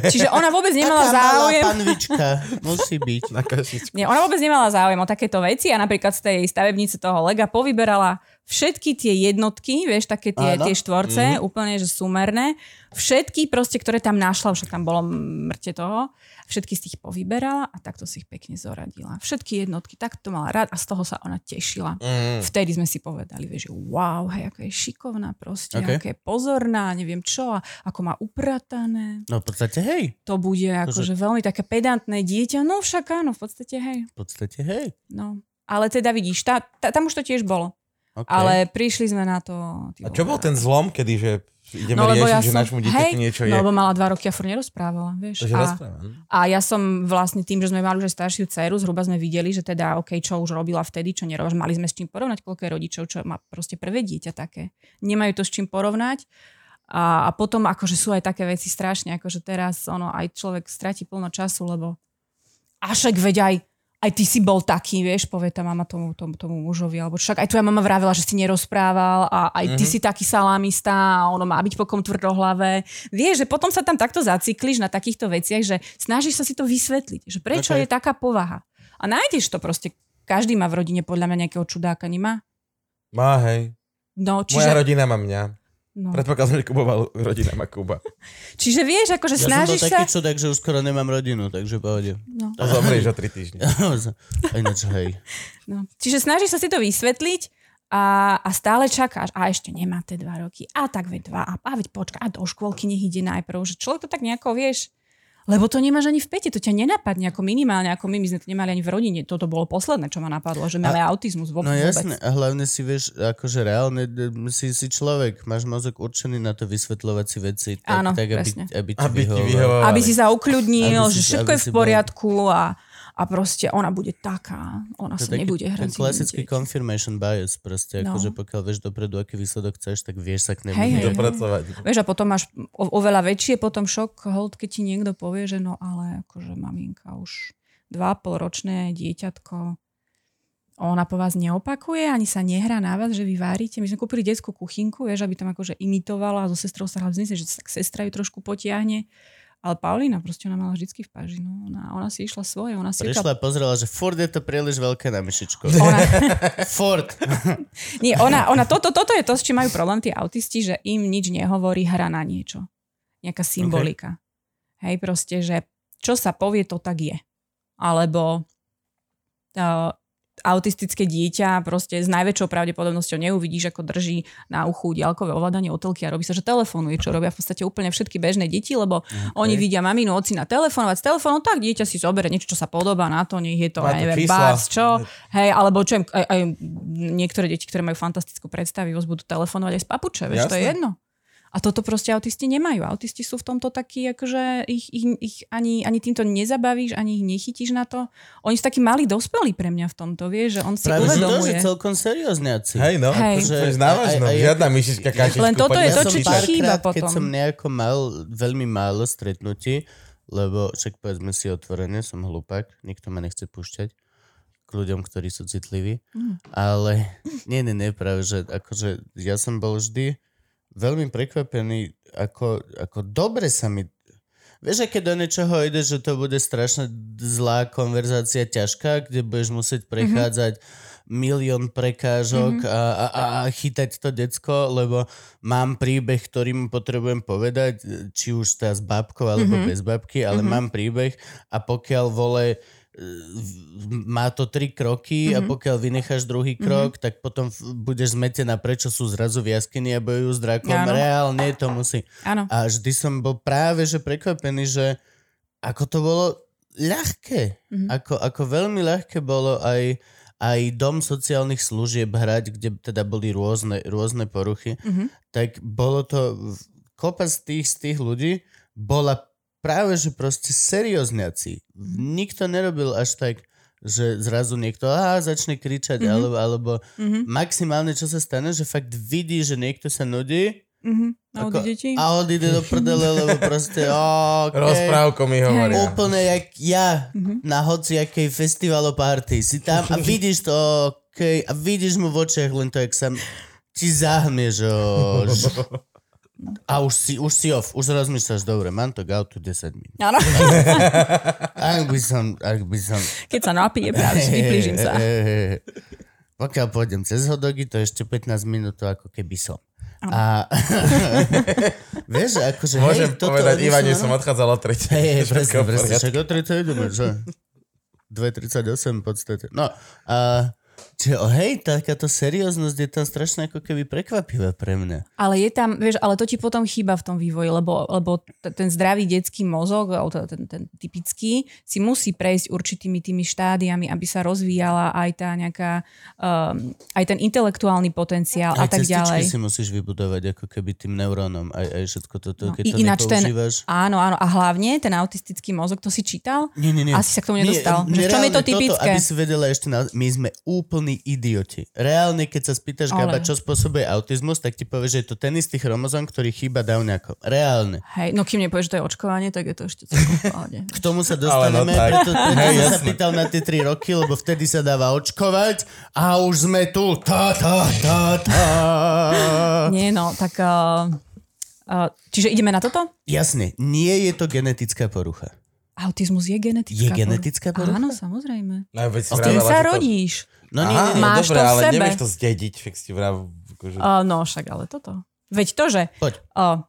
Čiže ona vôbec nemala Taká malá záujem. panvička. Musí byť. Na kašičku. Nie, ona vôbec nemala záujem o takéto veci a napríklad z tej stavebnice toho lega povyberala všetky tie jednotky, vieš, také tie, Áno. tie štvorce, mm-hmm. úplne, že súmerné. Všetky proste, ktoré tam našla, však tam bolo mŕte toho, všetky z tých povyberala a takto si ich pekne zoradila. Všetky jednotky, tak to mala rád a z toho sa ona tešila. Mm. Vtedy sme si povedali, vieš, že wow, hej, aká je šikovná proste, Ok. okay. aká je pozorná, neviem čo, a ako má upratané. No v podstate hej. To bude akože veľmi také pedantné dieťa. No však áno, v podstate hej. V podstate hej. No, ale teda vidíš, tá, tá, tam už to tiež bolo. Okay. Ale prišli sme na to... A čo bol ten zlom, kedy, že ideme No, riešiť, ja že som- našmu dieťaťu niečo je? No, lebo mala dva roky a furt nerozprávala, vieš. že A, rozprávam. a ja som vlastne tým, že sme mali už aj staršiu dceru, zhruba sme videli, že teda, OK, čo už robila vtedy, čo nerobila, mali sme s čím porovnať, koľko je rodičov, čo má proste prvé dieťa také. Nemajú to s čím porovnať. A, a potom akože sú aj také veci strašne, akože teraz ono, aj človek stratí plno času, lebo a však veď aj aj ty si bol taký, vieš, povie tá mama tomu, tomu, tomu mužovi, alebo však aj tvoja mama vravela, že si nerozprával a aj ty Mhm. si taký salámista a ono má byť pokom tvrdohlavé. Vieš, že potom sa tam takto zacykliš na takýchto veciach, že snažíš sa si to vysvetliť, že prečo Ok. je taká povaha. A nájdeš to proste. Každý má v rodine podľa mňa nejakého čudáka, nemá? Má, hej. No, Moja čiže, rodina má mňa. No. Predpokladám, že Kubová rodina má Kuba. čiže vieš, akože Ja som bol snažíš sa... taký čudák, že už skoro nemám rodinu, takže pohode. No. A zomrieš o 3 týždne. A Ináč, hej. No. Čiže snažíš sa si to vysvetliť a, a stále čakáš. A ešte nemá tie dva roky. A tak veď dva. A, a veď počka. A do škôlky nech ide najprv. Že človek to tak nejako, vieš, lebo to nemáš ani v pete, to ťa nenapadne ako minimálne, ako my, my sme to nemali ani v rodine. Toto bolo posledné, čo ma napadlo, že máme autizmus vo, No vôbec. jasne, a hlavne si vieš, akože reálne si, si človek, máš mozog určený na to vysvetľovať si veci tak, Áno, tak aby, presne. aby ti Aby ti. Aby si sa ukludnil, Aby si- že všetko je v si bol- poriadku a, a proste ona bude taká. Ona To sa taký nebude hrať. ten klasický confirmation bias proste, No. akože pokiaľ vieš dopredu, aký výsledok chceš, tak vieš sa k nemu hneď- Dopracovať. Vieš, a potom máš o, oveľa väčšie potom šok, hold, keď ti niekto povie, že no ale akože maminka už 2,5 ročné dieťatko, ona po vás neopakuje, ani sa nehrá na vás, že vy várite. My sme kúpili detskú kuchynku, vieš, aby tam akože imitovala a so sestrou sa hlavne že tak sestra ju trošku potiahne. Ale Paulína proste ona mala vždycky v paži. No. Ona, ona si išla svoje. Ona si Prišla a pozrela, že furt je to príliš veľké na myšičko. Ona, Furt. nie, ona, ona toto, toto je to, s čím majú problém tí autisti, že im nič nehovorí hra na niečo. Nejaká symbolika. Hej, proste, že čo sa povie, to tak je. Alebo uh, autistické dieťa proste s najväčšou pravdepodobnosťou neuvidíš, ako drží na uchu diaľkové ovládanie otelky a robí sa, že telefonuje, čo robia v podstate úplne všetky bežné deti, lebo okay. oni vidia maminu, ocina telefonovať s telefónom, tak dieťa si zoberie niečo, čo sa podobá na to, nech je to, Má to neviem, bars, čo, hej, alebo čo, aj, aj niektoré deti, ktoré majú fantastickú predstavivosť, budú telefonovať aj z papuče, vieš, to je jedno. A toto proste autisti nemajú. Autisti sú v tomto takí, akože ich, ich, ich ani, ani týmto nezabavíš, ani ich nechytíš na to. Oni sú takí malí dospelí pre mňa v tomto, vieš, že on si Práve uvedomuje. že celkom seriózniaci. Hej, no. Hej. Akože, Že- návažno. aj- aj- Žiadna myšička kašičku. Len toto je to, som čo ti chýba keď potom. som nejako mal veľmi málo stretnutí, lebo však povedzme si otvorene, som hlupák, nikto ma nechce púšťať k ľuďom, ktorí sú citliví. Mm. Ale nie, nie, nie, práve, že akože ja som bol vždy veľmi prekvapený, ako, ako dobre sa mi Vieš, aké do niečoho ide, že to bude strašne zlá konverzácia, ťažká, kde budeš musieť prechádzať milión prekážok a, a, a, a chytať to decko, lebo mám príbeh, ktorý mu potrebujem povedať, či už teda s babkou alebo bez babky, ale mám príbeh a pokiaľ vole má to tri kroky a pokiaľ vynecháš druhý krok, tak potom budeš zmetená, prečo sú zrazu v jaskyni a bojujú s drakom. Áno. Reálne to musí. Áno. A vždy som bol práve že prekvapený, že ako to bolo ľahké. Mhm. Ako, ako veľmi ľahké bolo aj, aj dom sociálnych služieb hrať, kde teda boli rôzne, rôzne poruchy. Mhm. Tak bolo to... Kopa z tých, z tých ľudí bola práve, že proste seriózniaci. Nikto nerobil až tak, že zrazu niekto á, začne kričať, Mhm. alebo, alebo Mhm. maximálne, čo sa stane, že fakt vidí, že niekto sa nudí Mhm. A Ako- deti? a odíde do prdele, lebo proste, okay. Rozprávko mi hovoria. Úplne jak ja Mhm. na hociakej festivalo party. Si tam a vidíš to, okay, a vidíš mu v očiach len to, jak sa ti zahne, že... že- A už si, už si off, už rozmýšľaš, dobre, mám to gautu 10 minút. Áno. Ak by som, ak by som... Keď sa napije, práve, vyplížim sa. Pokiaľ pôjdem cez hodogy, to je ešte 15 minút, ako keby som. A vieš, akože Môžem hej, povedať, oni Ivan, sú že som na- odchádzal o 3. Hej, hej, presne, presne, však o 30 ideme, že? 2.38 v podstate. No, a oh, hej, takáto serióznosť je tam strašne ako keby prekvapivá pre mňa. Ale je tam, vieš, ale to ti potom chýba v tom vývoji, lebo, lebo t- ten zdravý detský mozog, teda ten, ten typický, si musí prejsť určitými tými štádiami, aby sa rozvíjala aj tá nejaká, um, aj ten intelektuálny potenciál a Aj tak cestičky ďalej. si musíš vybudovať ako keby tým neurónom, aj, aj všetko toto, No, keď i- to ináč ten-. Áno, áno. A hlavne ten autistický mozog, to si čítal? Nie, nie, nie. Asi sa k tomu nedostal. Nie, Že v čom je to typické? Toto, aby si vedela ešte, na, my sme úplní úplní idioti. Reálne, keď sa spýtaš, Ale- Gaba, čo spôsobuje autizmus, tak ti povie, že je to ten istý chromozom, ktorý chýba Downiakom. Reálne. Hej, no kým nepovieš, že to je očkovanie, tak je to ešte celkom. K tomu sa dostaneme, no preto, preto Hej, som sa pýtal na tie 3 roky, lebo vtedy sa dáva očkovať a už sme tu. Tá, tá, tá, tá. Nie, no, tak... Uh, uh, čiže ideme na toto? Jasne, nie je to genetická porucha. Autizmus je genetická Je genetická porucha? Áno, samozrejme. No, veď si vravela, sa rodíš. No nie, nie, nie. no Máš dobre, to v ale sebe. nevieš to zdediť, fakt si vrav... Akože... Uh, no, však ale toto. Veď to, že Poď. uh,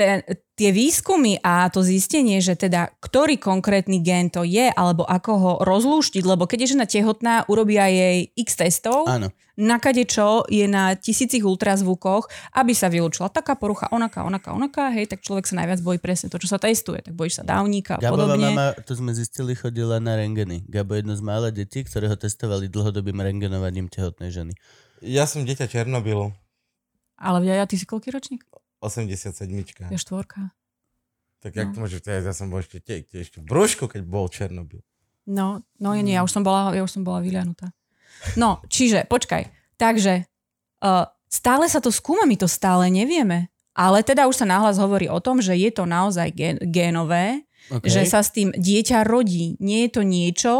ten, tie výskumy a to zistenie, že teda ktorý konkrétny gen to je, alebo ako ho rozlúštiť, lebo keď je žena tehotná, urobia jej x testov, Áno. na kade čo je na tisícich ultrazvukoch, aby sa vylúčila taká porucha, onaká, onaká, onaká, hej, tak človek sa najviac bojí presne to, čo sa testuje. Tak bojíš sa dávnika a Gabová podobne. mama, to sme zistili, chodila na rengeny. Gabo je jedno z mála detí, ktoré ho testovali dlhodobým rengenovaním tehotnej ženy. Ja som dieťa Černobylu, Ale ja, ty si koľký ročník? 87. Ja štvorka. Tak jak No. to môže, ja, ja som bol ešte, te, te, ešte v brúšku, keď bol Černobyl. No, no nie, nie, ja už som bola, ja už som bola vylianutá. No, čiže, počkaj. Takže, uh, stále sa to skúma, my to stále nevieme. Ale teda už sa nahlas hovorí o tom, že je to naozaj gen- génové, Okay. že sa s tým dieťa rodí. Nie je to niečo,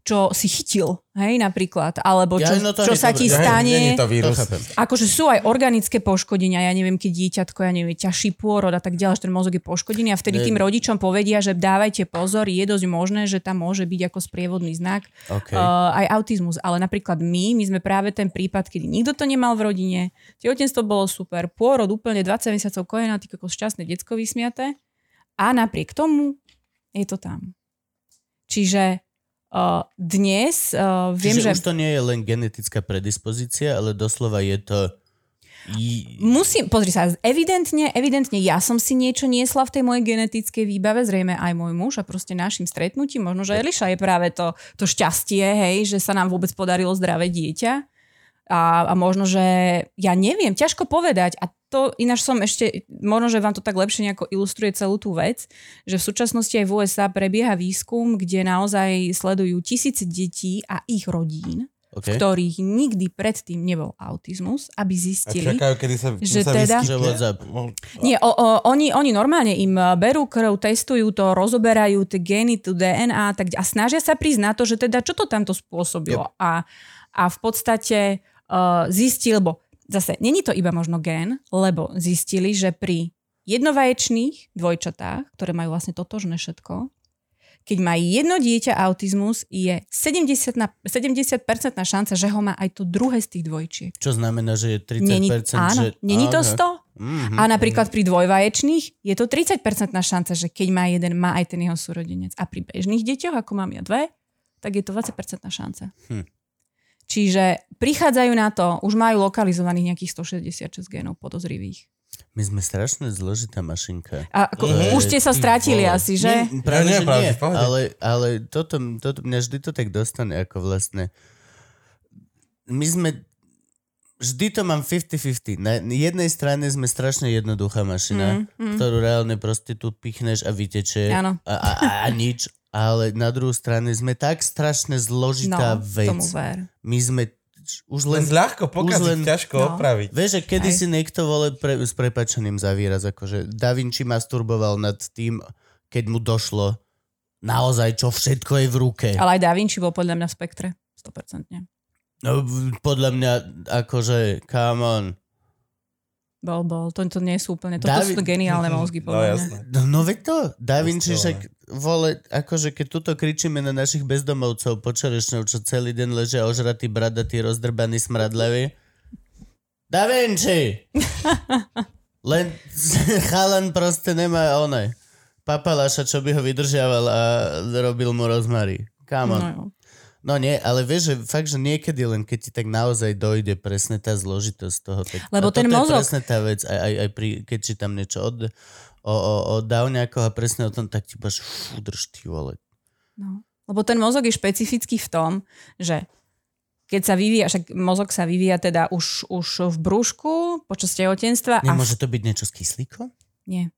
čo si chytil, hej, napríklad. Alebo čo, Ja, no to čo sa ti Ja, stane. Není to To vírus. chápem. Akože sú aj organické poškodenia, ja neviem, keď dieťatko, ja neviem, ťažší pôrod a tak ďalej, že ten mozog je poškodený a vtedy Ne- tým rodičom povedia, že dávajte pozor, je dosť možné, že tam môže byť ako sprievodný znak Okay. uh, aj autizmus. Ale napríklad my, my sme práve ten prípad, kedy nikto to nemal v rodine, tehotenstvo bolo super, pôrod úplne 20 mesiacov kojenatý, ako šťastné decko vysmiaté a napriek tomu je to tam. Čiže uh, dnes uh, viem, Čiže že... už to nie je len genetická predispozícia, ale doslova je to... I... Musím, pozri sa, evidentne, evidentne ja som si niečo niesla v tej mojej genetickej výbave, zrejme aj môj muž a proste našim stretnutím, možno, že Eliša je práve to, to šťastie, hej, že sa nám vôbec podarilo zdravé dieťa. A, a možno, že ja neviem, ťažko povedať. A to ináč som ešte, možno, že vám to tak lepšie nejako ilustruje celú tú vec, že v súčasnosti aj v USA prebieha výskum, kde naozaj sledujú tisíce detí a ich rodín, v Okay. ktorých nikdy predtým nebol autizmus, aby A zistili, čakajú, kedy sa, že sa teda- vyskytne. Nie, o, o, oni, oni normálne im e, berú krv, testujú to, rozoberajú tie gény, tú DNA tak, a snažia sa prísť na to, že teda čo to tamto spôsobilo. A, a v podstate uh, zistili, lebo zase není to iba možno gén, lebo zistili, že pri jednovaječných dvojčatách, ktoré majú vlastne totožné všetko, keď má jedno dieťa autizmus, je 70%, na, 70% šanca, že ho má aj to druhé z tých dvojčiek. Čo znamená, že je 30%, Není, áno, že... není to Aha. 100. Mhm. A napríklad pri dvojvaječných je to 30% šanca, že keď má jeden, má aj ten jeho súrodenec. A pri bežných deťoch, ako mám ja dve, tak je to 20% šanca. Hm. Čiže prichádzajú na to, už majú lokalizovaných nejakých 166 génov podozrivých. My sme strašne zložitá mašinka. A ako, Mhm. už ste sa stratili vole. asi, že? Nie, práve, Nie, že práve, nie. Ale, ale toto, toto, mňa vždy to tak dostane, ako vlastne... My sme... Vždy to mám 50-50. Na jednej strane sme strašne jednoduchá mašina, Mm, mm. ktorú reálne proste tu pichneš a vytečie Áno. a, a, a, a nič. Ale na druhú strane sme tak strašne zložitá No, vec. tomu ver. My sme už Len ľahko pokaziť, len- ťažko no. opraviť. Vieš, že kedy Hej. si niekto vole pre, s prepačením za výraz, akože Da Vinci masturboval nad tým, keď mu došlo naozaj, čo všetko je v ruke. Ale aj Da Vinci bol podľa mňa v spektre. 100%. No, podľa mňa, akože, come on. Bol, bol. To, to nie sú úplne, to, Da to sú geniálne mozgy, No podľa mňa. jasné. No, no veď to, Da Vinci však, vole, akože keď tuto kričíme na našich bezdomovcov po čerešňov, čo celý deň ležia ožratí, bradatí, rozdrbaní, smradleví. Da Vinci! Len chalan proste nemá one. Papaláša, čo by ho vydržiaval a robil mu rozmary. Come on. No, jo. No nie, ale vieš, že fakt, že niekedy len keď ti tak naozaj dojde presne tá zložitosť toho. Tak, Lebo a ten mozog- je presne tá vec, aj, aj, aj pri, keď čítam niečo od, o, o, o Downiakoch a presne o tom, tak ti povieš, fú, drž ty vole. No. Lebo ten mozog je špecifický v tom, že keď sa vyvíja, však mozog sa vyvíja teda už, už v brúšku počas tehotenstva a Nemôže to byť niečo s kyslíkom? Nie.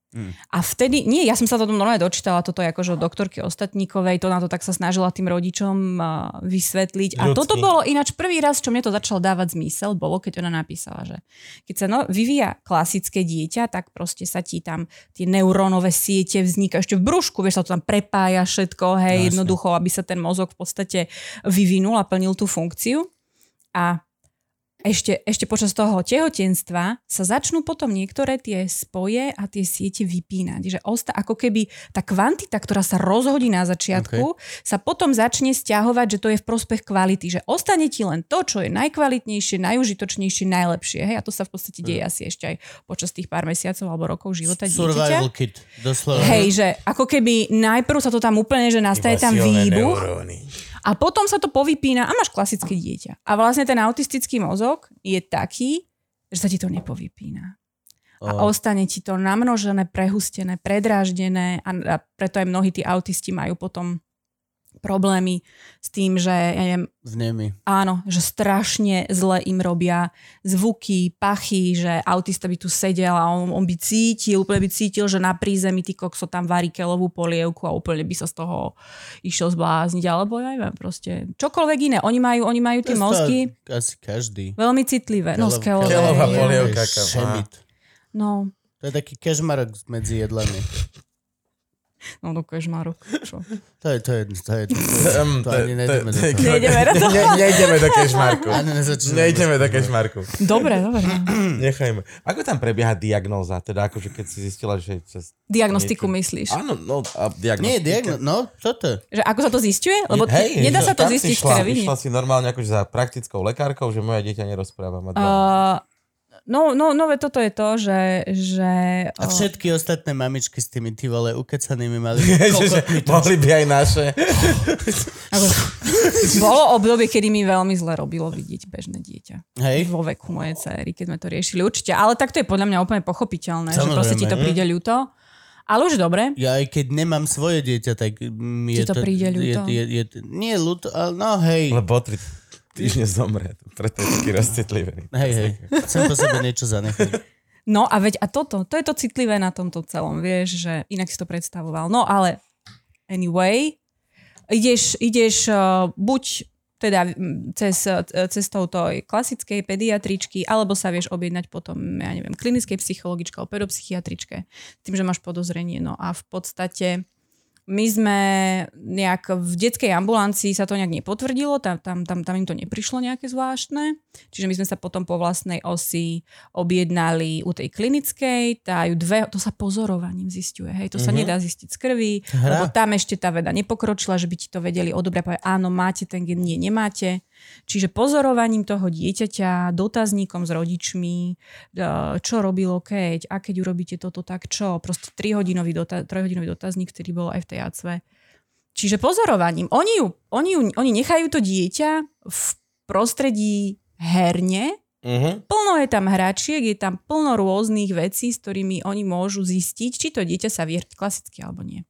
A vtedy, nie, ja som sa to normálne dočítala, toto je akože od doktorky Ostatníkovej, to na to tak sa snažila tým rodičom vysvetliť. A Ľudský. toto bolo ináč prvý raz, čo mne to začalo dávať zmysel, bolo, keď ona napísala, že keď sa no, vyvíja klasické dieťa, tak proste sa ti tam tie neurónové siete vznikajú ešte v brúšku, vieš, sa to tam prepája všetko, hej, Jasne. jednoducho, aby sa ten mozog v podstate vyvinul a plnil tú funkciu. A ešte, ešte počas toho tehotenstva sa začnú potom niektoré tie spoje a tie siete vypínať. Že osta, ako keby tá kvantita, ktorá sa rozhodí na začiatku, okay. sa potom začne stiahovať, že to je v prospech kvality. Že ostane ti len to, čo je najkvalitnejšie, najužitočnejšie, najlepšie. Hej? A to sa v podstate deje asi ešte aj počas tých pár mesiacov alebo rokov života dieťaťa. Survival kit, doslova. Hej, že ako keby najprv sa to tam úplne, že nastane tam výbuch a potom sa to povypína a máš klasické dieťa. A vlastne ten autistický mozog je taký, že sa ti to nepovypína. A O. ostane ti to namnožené, prehustené, predráždené a, a preto aj mnohí tí autisti majú potom problémy s tým, že ja neviem, Vnemi. áno, že strašne zle im robia zvuky, pachy, že autista by tu sedel a on, on by cítil, úplne by cítil, že na prízemí ty kokso tam varí kelovú polievku a úplne by sa z toho išiel zblázniť, alebo ja neviem, proste čokoľvek iné. Oni majú, oni majú tie To je to mozgy Asi každý. veľmi citlivé. No, z Kelov- kelovej. Kelová polievka. No, To je taký kežmarok medzi jedlami. No do kežmaru. Čo? To je, to je, to je, to, to ani nejdeme do toho. Nejdeme do toho. Ne- Nejdeme do kešmarku. Ani nezačíname. Nejdeme do kešmarku. Dobre, dobre. Nechajme. Ako tam prebieha diagnóza? Teda akože keď si zistila, že... Cez... Diagnostiku Niečo. myslíš? Áno, no a diagnostika. Nie, diagno, no, toto. Že ako sa to zistuje? Lebo Hej, nedá sa to zistiť v šla? krvi. Išla si normálne akože za praktickou lekárkou, že moje dieťa nerozpráva. Uh, no, no, no, veď toto je to, že... že A všetky ostatné mamičky s tými ty vole ukecanými mali že, že, mohli by aj naše. Ako, bolo obdobie, kedy mi veľmi zle robilo vidieť bežné dieťa. Hej? Vo veku mojej cery, keď sme to riešili. Určite. Ale tak to je podľa mňa úplne pochopiteľné, že Samozrejme. proste ti to príde ľúto. Ale už dobre. Ja aj keď nemám svoje dieťa, tak mi Ti je to príde je, ľúto? je, je, nie ľúto, ale no hej. Lebo tri týždne zomre. Preto je taký rozcitlivený. Hej, hej. Chcem po sebe niečo zanechať. No a veď a toto, to je to citlivé na tomto celom, vieš, že inak si to predstavoval. No ale anyway, ideš, ideš uh, buď teda cez, uh, cestou tej klasickej pediatričky, alebo sa vieš objednať potom, ja neviem, klinickej psychologičke alebo pedopsychiatričke, tým, že máš podozrenie. No a v podstate my sme nejak v detskej ambulancii sa to nejak nepotvrdilo, tam, tam, tam, tam im to neprišlo nejaké zvláštne, čiže my sme sa potom po vlastnej osi objednali u tej klinickej, tá ju dve, to sa pozorovaním zistuje, hej, to sa Mhm. nedá zistiť z krvi, Hra. lebo tam ešte tá veda nepokročila, že by ti to vedeli odobrať, povedať, áno, máte ten gen, nie, nemáte. Čiže pozorovaním toho dieťaťa, dotazníkom s rodičmi, eh, čo robilo keď, a keď urobíte toto, tak čo. Proste 3-hodinový, dota- 3-hodinový dotazník, ktorý bol aj v tej ACV. Čiže pozorovaním. Oni, ju, oni, ju, oni nechajú to dieťa v prostredí herne, Uh-huh. plno je tam hračiek, je tam plno rôznych vecí, s ktorými oni môžu zistiť, či to dieťa sa vie klasicky alebo nie.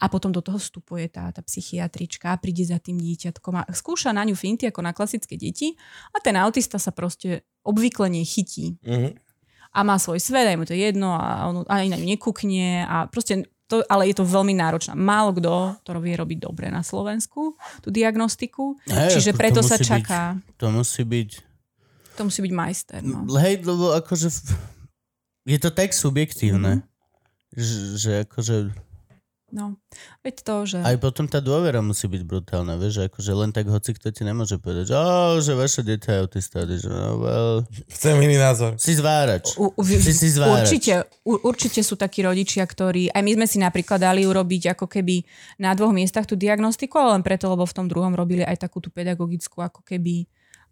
A potom do toho vstupuje tá, tá psychiatrička, príde za tým dieťatkom a skúša na ňu finty ako na klasické deti a ten autista sa proste obvykle nechytí. Uh-huh. A má svoj svet, aj mu to jedno a on ani na ňu nekúkne a proste to, ale je to veľmi náročné. Málo kto to vie robiť dobre na Slovensku, tú diagnostiku. Hej, Čiže preto sa musí byť- čaká. To musí byť... To musí byť majster. No. Hej, lebo akože... Je to tak subjektívne, že, že akože... no. Veď to, že... Aj potom tá dôvera musí byť brutálna, vieš, že akože len tak hoci kto ti nemôže povedať, že, oh, že vaše dieťa je autista, že no, well, Chcem iný názor. si zvárač. U, u, Si si zvárač. určite, u, určite sú takí rodičia, ktorí... Aj my sme si napríklad dali urobiť ako keby na dvoch miestach tú diagnostiku, ale len preto, lebo v tom druhom robili aj takú tú pedagogickú ako keby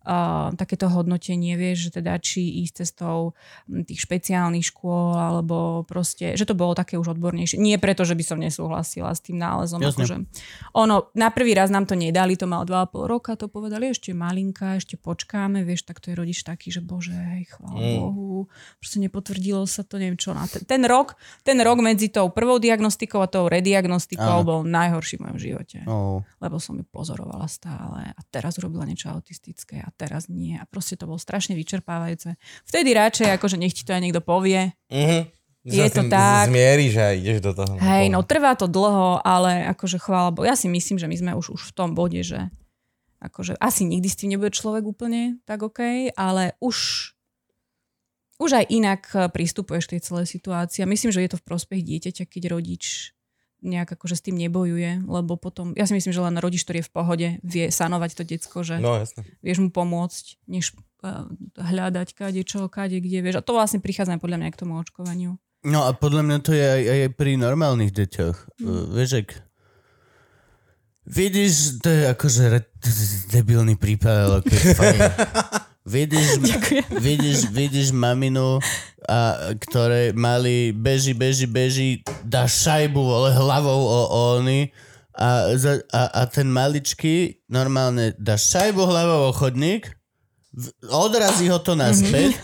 uh, takéto hodnotenie, vieš, že teda či ísť cestou tých špeciálnych škôl, alebo proste, že to bolo také už odbornejšie. Nie preto, že by som nesúhlasila s tým nálezom. Jasne. Akože, ono, na prvý raz nám to nedali, to mal 2,5 roka, to povedali ešte malinka, ešte počkáme, vieš, tak to je rodič taký, že bože, hej, chvála Mm. Bohu, proste nepotvrdilo sa to, neviem čo. Na ten, ten rok, ten rok medzi tou prvou diagnostikou a tou rediagnostikou bol najhorší v mojom živote Oh. lebo som ju pozorovala stále a teraz urobila niečo autistické a teraz nie a proste to bolo strašne vyčerpávajúce. Vtedy radšej, akože nech ti to aj niekto povie, Uh-huh. Je to tak. Zmieríš a ideš do toho. Hej, no trvá to dlho, ale akože chvála Bohu. Ja si myslím, že my sme už, už v tom bode, že akože asi nikdy s tým nebude človek úplne tak OK, ale už už aj inak pristupuješ k tej celej situácii. A myslím, že je to v prospech dieťaťa, keď rodič nejak akože s tým nebojuje, lebo potom, ja si myslím, že len rodič, ktorý je v pohode, vie sanovať to decko, že No jasne. vieš mu pomôcť, než eh, hľadať kade čo, kade kde, vieš. A to vlastne prichádza podľa mňa k tomu očkovaniu. No a podľa mňa to je aj, aj pri normálnych deťoch. Hm. Uh, vieš, ak vidíš, to je akože re- debilný prípad, ale keď fajn. Vidíš, vidíš, vidíš maminu, a, ktoré mali beži, beži, beži, dá šajbu vole, hlavou o, oni a, a, a ten maličký normálne dá šajbu hlavou o chodník, odrazí ho to naspäť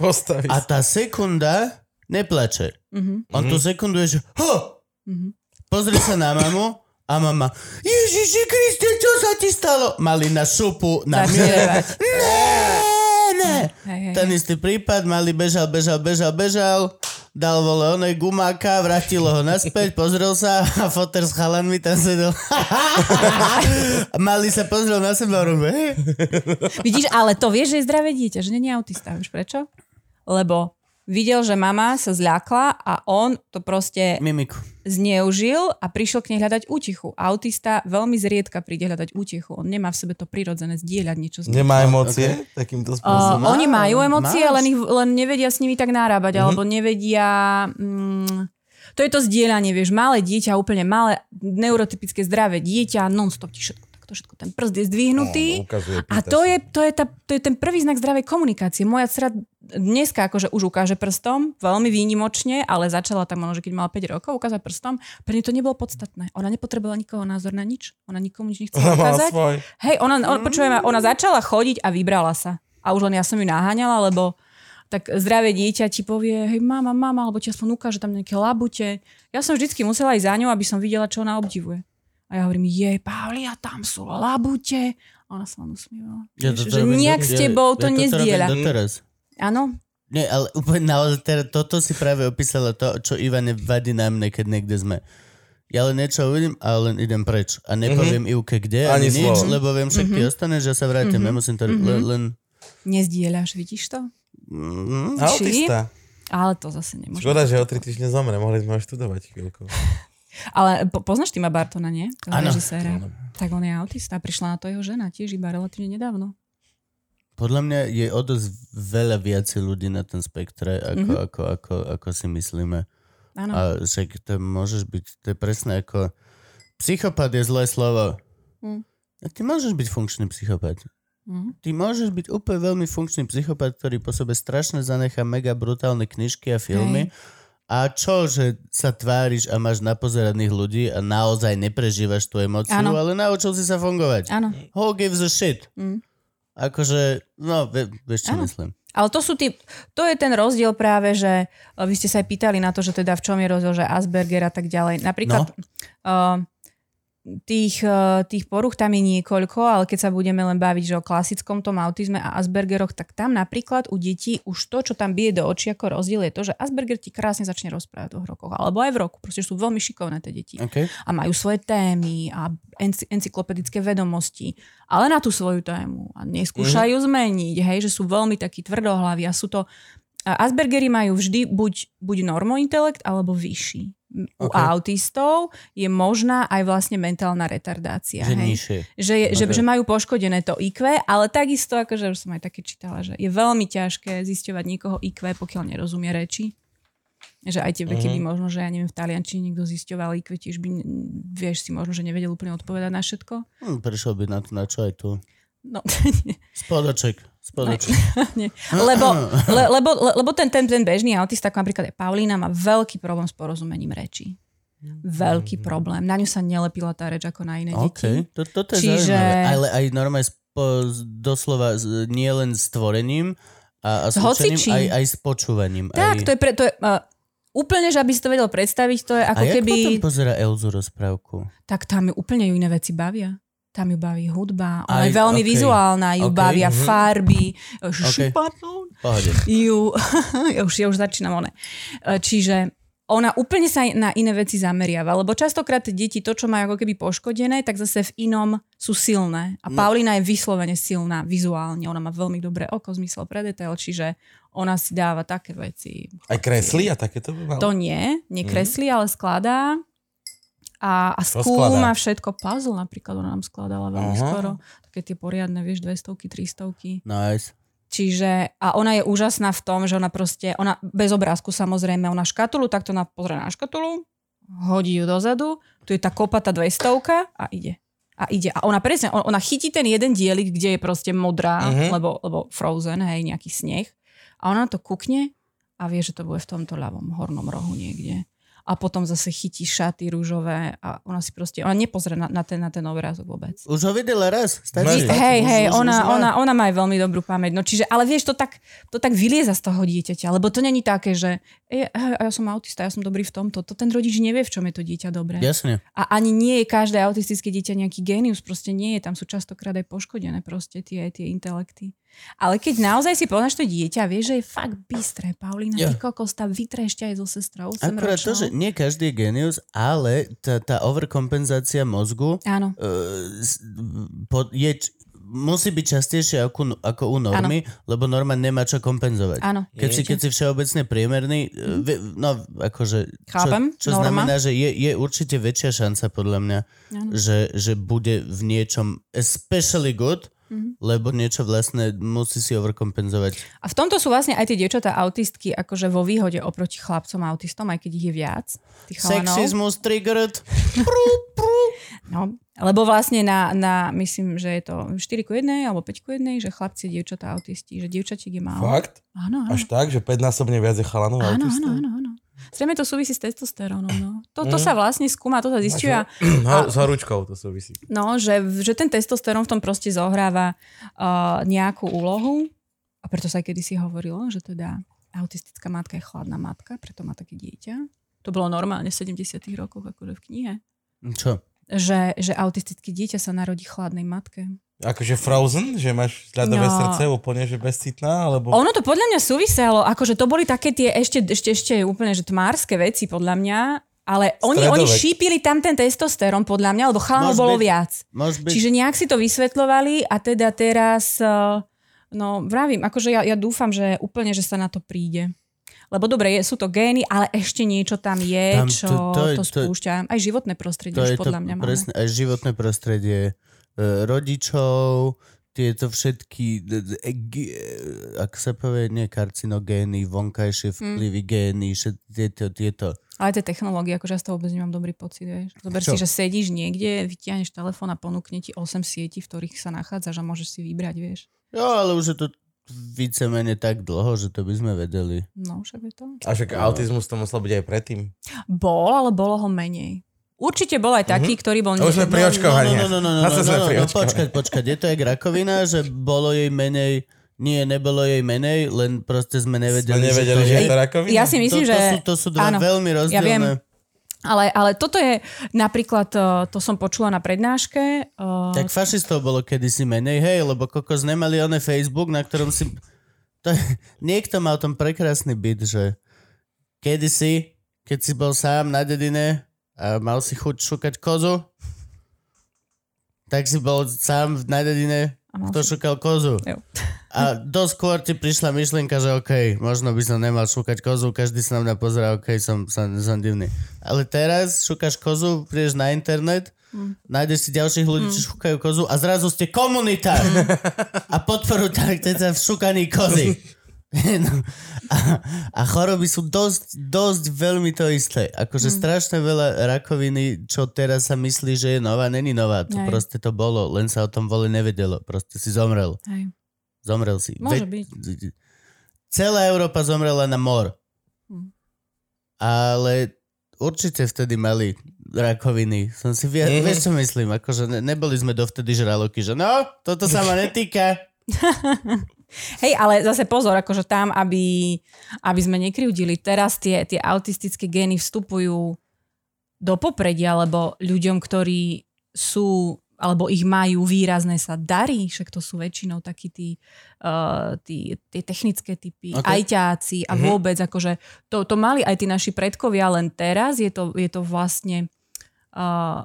Postaví a tá sekunda neplače. Mhm. On tu sekundu je, že ho! Mhm. Pozri sa na mamu a mama Ježiši Kriste, čo sa ti stalo? Mali na šupu, na revať. Ne. Hej, hej, Ten istý prípad, mali bežal, bežal, bežal, bežal, dal vole onej gumáka, vrátilo ho naspäť, pozrel sa a foter s chalanmi tam sedel. Mali sa pozrel na seba a. Vidíš, ale to vieš, že je zdravé dieťa, že je autista. Vieš prečo? Lebo videl, že mama sa zľakla a on to proste Mimiku. zneužil a prišiel k nej hľadať útichu. Autista veľmi zriedka príde hľadať útichu. On nemá v sebe to prirodzené zdieľať niečo s. Nemá emócie takýmto Uh, spôsobom. oni majú emócie, máš. len, ich, len nevedia s nimi tak narábať, mm-hmm. alebo nevedia... Mm, to je to zdieľanie, vieš, malé dieťa, úplne malé, neurotypické zdravé dieťa, non-stop ti všetko, takto všetko, ten prst je zdvihnutý. No, ukazuje, A to je, to, je tá, to je ten prvý znak zdravej komunikácie. Moja dcera dneska akože už ukáže prstom, veľmi výnimočne, ale začala tak možno, že keď mala 5 rokov ukázať prstom, pre ňu to nebolo podstatné. Ona nepotrebovala nikoho názor na nič, ona nikomu nič nechcela ukázať. Hej, ona, ona, počujem, ona začala chodiť a vybrala sa. A už len ja som ju naháňala, lebo tak zdravé dieťa ti povie, hej, mama, mama, alebo ti aspoň ukáže tam nejaké labute. Ja som vždycky musela ísť za ňou, aby som videla, čo ona obdivuje. A ja hovorím, je, Paulia, tam sú labute. A ona sa len usmievala. Ja že nejak s tebou to ja robím nezdieľa. Áno, Nie, ale úplne naozaj, teda, toto si práve opísala to, čo Ivane vadí na mne, keď niekde sme. Ja len niečo uvidím a len idem preč. A nepoviem mm-hmm. Ivke kde, ani, Ani nič, slovo. lebo viem, však ty ostaneš, že sa vrátim. Mm-hmm. Nemusím to, mm-hmm. len, len... nezdieľaš, vidíš to? Mm, Autista. Ale to zase nemôžem. Škoda, že o tri týždne zomre. Mohli sme ho študovať chvíľku. Ale po, poznáš Tima Bartona, nie? Áno. Tak on je autista. Prišla na to jeho žena tiež iba relatívne nedávno. podľa mňa je o dosť veľa viacej ľudí na tom spektre, ako, Mhm. mm-hmm. ako, ako, ako si myslíme. Áno. A však to môžeš byť, to je presne ako... Psychopat je zlé slovo. Mm. A ty môžeš byť funkčný psychopat. Mhm. Ty môžeš byť úplne veľmi funkčný psychopat, ktorý po sebe strašne zanechá mega brutálne knižky a filmy. A čo, že sa tváriš a máš napozeraných ľudí a naozaj neprežívaš tú emóciu, Áno. ale naučil si sa fungovať. Áno. Who gives a shit? Mm. Akože, no, vie, vieš, čo Áno. myslím. Ale to sú tí, to je ten rozdiel práve, že eh, vy ste sa aj pýtali na to, že teda v čom je rozdiel, že Asperger a tak ďalej. Napríklad no. uh, tých, uh, tých poruch tam je niekoľko, ale keď sa budeme len baviť že o klasickom tom autizme a Aspergeroch, tak tam napríklad u detí už to, čo tam bije do očí ako rozdiel je to, že Asperger ti krásne začne rozprávať dvoch rokoch, alebo aj v roku. Proste sú veľmi šikovné tie deti Okay. a majú svoje témy a ency- encyklopedické vedomosti, ale na tú svoju tému a neskúšajú Mhm. zmeniť, hej, že sú veľmi takí tvrdohlaví a sú to Aspergery majú vždy buď, buď normointelekt alebo vyšší. U Ok. autistov je možná aj vlastne mentálna retardácia. Že hej. nižšie. Že, je, že, Ok. že majú poškodené to IQ, ale takisto, akože už som aj také čítala, že je veľmi ťažké zisťovať niekoho IQ, pokiaľ nerozumie reči. Že aj tebe, Mhm. keby možno, že ja neviem, v Taliančine niekto zisťoval IQ, tiež by, vieš si možno, že nevedel úplne odpovedať na všetko. Hm, prišiel by na to, na čo aj tu. No, Spodoček. Spodoček. nie. Lebo, le, lebo, le, lebo ten, ten, ten bežný autista, ako napríklad je Paulína, má veľký problém s porozumením reči. Veľký problém. Na ňu sa nelepila tá reč ako na iné deti. OK, to, toto je Čiže- zaujímavé. Ale aj normálne spo, doslova nie len s tvorením a, a s hocičím. aj, aj s počúvaním. Tak, aj... to je, pre, to je uh, úplne, že aby si to vedel predstaviť, to je a ako jak keby... potom pozera Elzu rozprávku? Tak tam ju úplne ju iné veci bavia. Tam ju baví hudba, Aj, ona je veľmi okej. vizuálna, ju Okej, bavia mhm. farby, pardon, Pohode. ju, ja už, ja už začínam one. E, Čiže ona úplne sa na iné veci zameriava, lebo častokrát tie deti to, čo majú ako keby poškodené, tak zase v inom sú silné. A No. Paulina je vyslovene silná vizuálne, ona má veľmi dobré oko, zmysel pre detail, čiže ona si dáva také veci. Aj kreslí a takéto by malo? To nie, nekreslí, ale skladá. A, a skúma všetko. Puzzle napríklad ona nám skladala veľmi Aha. skoro. Také tie poriadne, vieš, 200 300 Nice. Čiže, a ona je úžasná v tom, že ona proste, ona bez obrázku samozrejme, ona škatulu, takto ona pozrie na škatulu, hodí ju dozadu, tu je tá kopata 200 a ide. A ide. A ona presne, on- ona chytí ten jeden dielik, kde je proste modrá, Mhm. lebo, lebo frozen, hej, nejaký sneh. A ona na to kukne a vie, že to bude v tomto ľavom hornom rohu niekde. A potom zase chytí šaty rúžové a ona si proste, ona nepozrie na, na, ten, na ten obrázok vôbec. Už ho videla raz? Stačí? Hej, hej, ona, má? ona, ona má aj veľmi dobrú pamäť. No čiže, ale vieš, to tak, to tak vylieza z toho dieťaťa, lebo to není také, že e, ja som autista, ja som dobrý v tomto. To ten rodič nevie, v čom je to dieťa dobré. Jasne. A ani nie je každé autistické dieťa nejaký génius, proste nie je. Tam sú častokrát aj poškodené proste tie, tie intelekty. Ale keď naozaj si poznáš to dieťa, vieš, že je fakt bystré. Paulína, Ja. ty kokos, tá vytrešťa aj so sestrou. Akurát to, že nie každý je genius, ale tá, tá overkompenzácia mozgu Áno. uh, je, musí byť častejšie ako, ako u normy, lebo norma nemá čo kompenzovať. Áno. Keď si, keď si všeobecne priemerný, mm no akože, Chápem, čo, čo norma. znamená, že je, je určite väčšia šanca podľa mňa, že, že bude v niečom especially good, Mhm. lebo niečo vlastne musí si overkompenzovať. A v tomto sú vlastne aj tie dievčatá autistky akože vo výhode oproti chlapcom autistom, aj keď ich je viac. Sexismus triggered. No, lebo vlastne na, na, myslím, že je to 4 ku 1 alebo 5 ku 1, že chlapci, dievčatá autisti, že dievčatiek je málo. Fakt? Áno, áno. Až tak, že 5-násobne viac je chalanov Áno, áno, autistov? áno, áno. Zrejme to súvisí s testosterónom. No. To, to sa vlastne skúma, to sa zistuje. a- s horúčkou to súvisí. No, že, že ten testosterón v tom proste zohráva uh, nejakú úlohu a preto sa aj kedysi hovorilo, že teda autistická matka je chladná matka, preto má také dieťa. To bolo normálne v 70 rokoch, akože v knihe. Čo? Že, že autistické dieťa sa narodí chladnej matke. Akože Frozen, že máš ľadové No. srdce úplne, že bezcitná, alebo... Ono to podľa mňa súviselo, akože to boli také tie ešte, ešte, ešte úplne že tmárske veci podľa mňa, ale oni, oni šípili tam ten testosterón podľa mňa, lebo chalanov bolo byť. viac. Byť... Čiže nejak si to vysvetľovali a teda teraz, eh, no vravím, akože ja, ja dúfam, že úplne, že sa na to príde. Lebo dobre, sú to gény, ale ešte niečo tam je, Tam to- čo to to, to to spúšťa. Aj životné prostredie to už to podľa mňa máme. presne, aj životné prostredie e, rodičov, tieto všetky, e, e, ako sa povie, nie karcinogény, vonkajšie vplyvy, gény, všet, tieto, tieto. Ale tie technológie, akože ja z toho vôbec nemám dobrý pocit, vieš. Zober Čo? si, že sedíš niekde, vytiahneš telefón a ponúkne ti 8 sietí, v ktorých sa nachádzaš a môžeš si vybrať, vieš. Jo, ale už je to vícemenej tak dlho, že to by sme vedeli. No, však je to. A však autizmus to musel byť aj predtým. Bol, ale bolo ho menej. Určite bol aj taký, ktorý bol... A už sme pri očkovaní. No, no, no, no, no, no, no, no, očkovaní. počkať, počkať. Je to jak rakovina, že bolo jej menej, nie, nebolo jej menej, len proste sme nevedeli, Sme nevedeli, že je to rakovina? Ja si myslím, to, to, že... sú, to sú dva áno, veľmi Ja viem. Ale, ale toto je napríklad, uh, to som počula na prednáške. Uh, Tak fašistov bolo kedysi menej, hej, lebo kokos nemali one Facebook, na ktorom si... To, niekto mal tom prekrásny byt, že kedysi, keď si bol sám na dedine a mal si chuť šukať kozu, tak si bol sám na dedine, kto si- šukal kozu. Jo. A dosť skôr ti prišla myšlienka, že OK, možno by som nemal šukať kozu, každý sa na mňa pozerá, OK, som, som, som divný. Ale teraz šukáš kozu, prídeš na internet, Mm. nájdeš si ďalších ľudí, čo šukajú kozu a zrazu ste komunita a podporujete sa v šukaní kozy. No. A, a choroby sú dosť, dosť veľmi to isté. Akože Mm. strašne veľa rakoviny, čo teraz sa myslí, že je nová, není nová. To proste to bolo, len sa o tom vole nevedelo. Proste si zomrel. Hej. Zomrel si. Môže Ve- byť. Celá Európa zomrela na mor. Hm. Ale určite vtedy mali rakoviny. Som si vie, Mhm. vieš čo myslím, akože ne, neboli sme dovtedy žraloky, že no, toto sa ma netýka. Hej, ale zase pozor, akože tam, aby, aby sme nekryudili. Teraz tie, tie autistické gény vstupujú do popredia, lebo ľuďom, ktorí sú alebo ich majú výrazné sa darí, však to sú väčšinou takí tí, uh, tí, tie technické typy, Ok. okay. ajťáci a Mhm. vôbec akože to, to mali aj tí naši predkovia, len teraz je to, je to vlastne uh,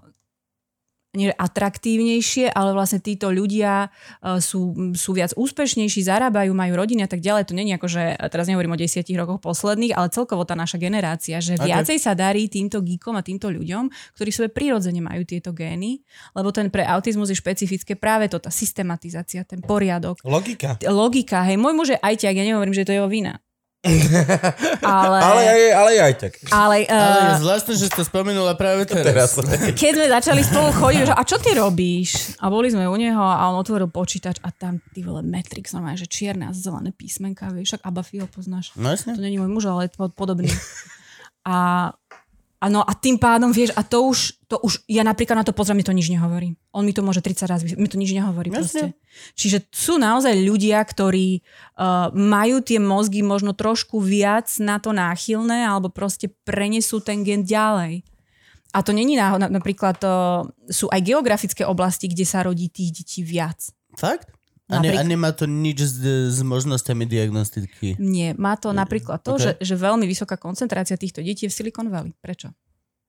nie atraktívnejšie, ale vlastne títo ľudia uh, sú, sú viac úspešnejší, zarábajú, majú rodiny a tak ďalej. To není ako, že teraz nehovorím o desiatich rokoch posledných, ale celkovo tá naša generácia, že viacej sa darí týmto geekom a týmto ľuďom, ktorí v sebe prirodzene majú tieto gény, lebo ten pre autizmus je špecifické práve to, tá systematizácia, ten poriadok, Logika. logika. Hej, môj muž je ajťák, ja nehovorím, že to je jeho vina. ale, Ale, ale, ale aj tak. ale, Ale je uh, zvláštne, že si to spomenula práve Teraz. teraz. keď sme začali spolu chodiť, že a čo ty robíš? A boli sme u neho a on otvoril počítač a tam ty vole Matrix, normálne, že čierne a zelené písmenka, vieš, však Abafio poznáš. No jasne. To není môj muž, ale je pod- podobný. A, a, no, a tým pádom, vieš, a to už, to už, ja napríklad na to pozriem, mi to nič nehovorí. On mi to môže 30 razy, mi to nič nehovorí Jasne. proste. Čiže sú naozaj ľudia, ktorí uh, majú tie mozgy možno trošku viac na to náchylné, alebo proste prenesú ten gen ďalej. A to není náhodou, napríklad uh, sú aj geografické oblasti, kde sa rodí tých detí viac. Fakt? A, ne, a nemá to nič s, s možnosťami diagnostiky. Nie, má to napríklad to, Ok. že, že veľmi vysoká koncentrácia týchto detí je v Silicon Valley. Prečo?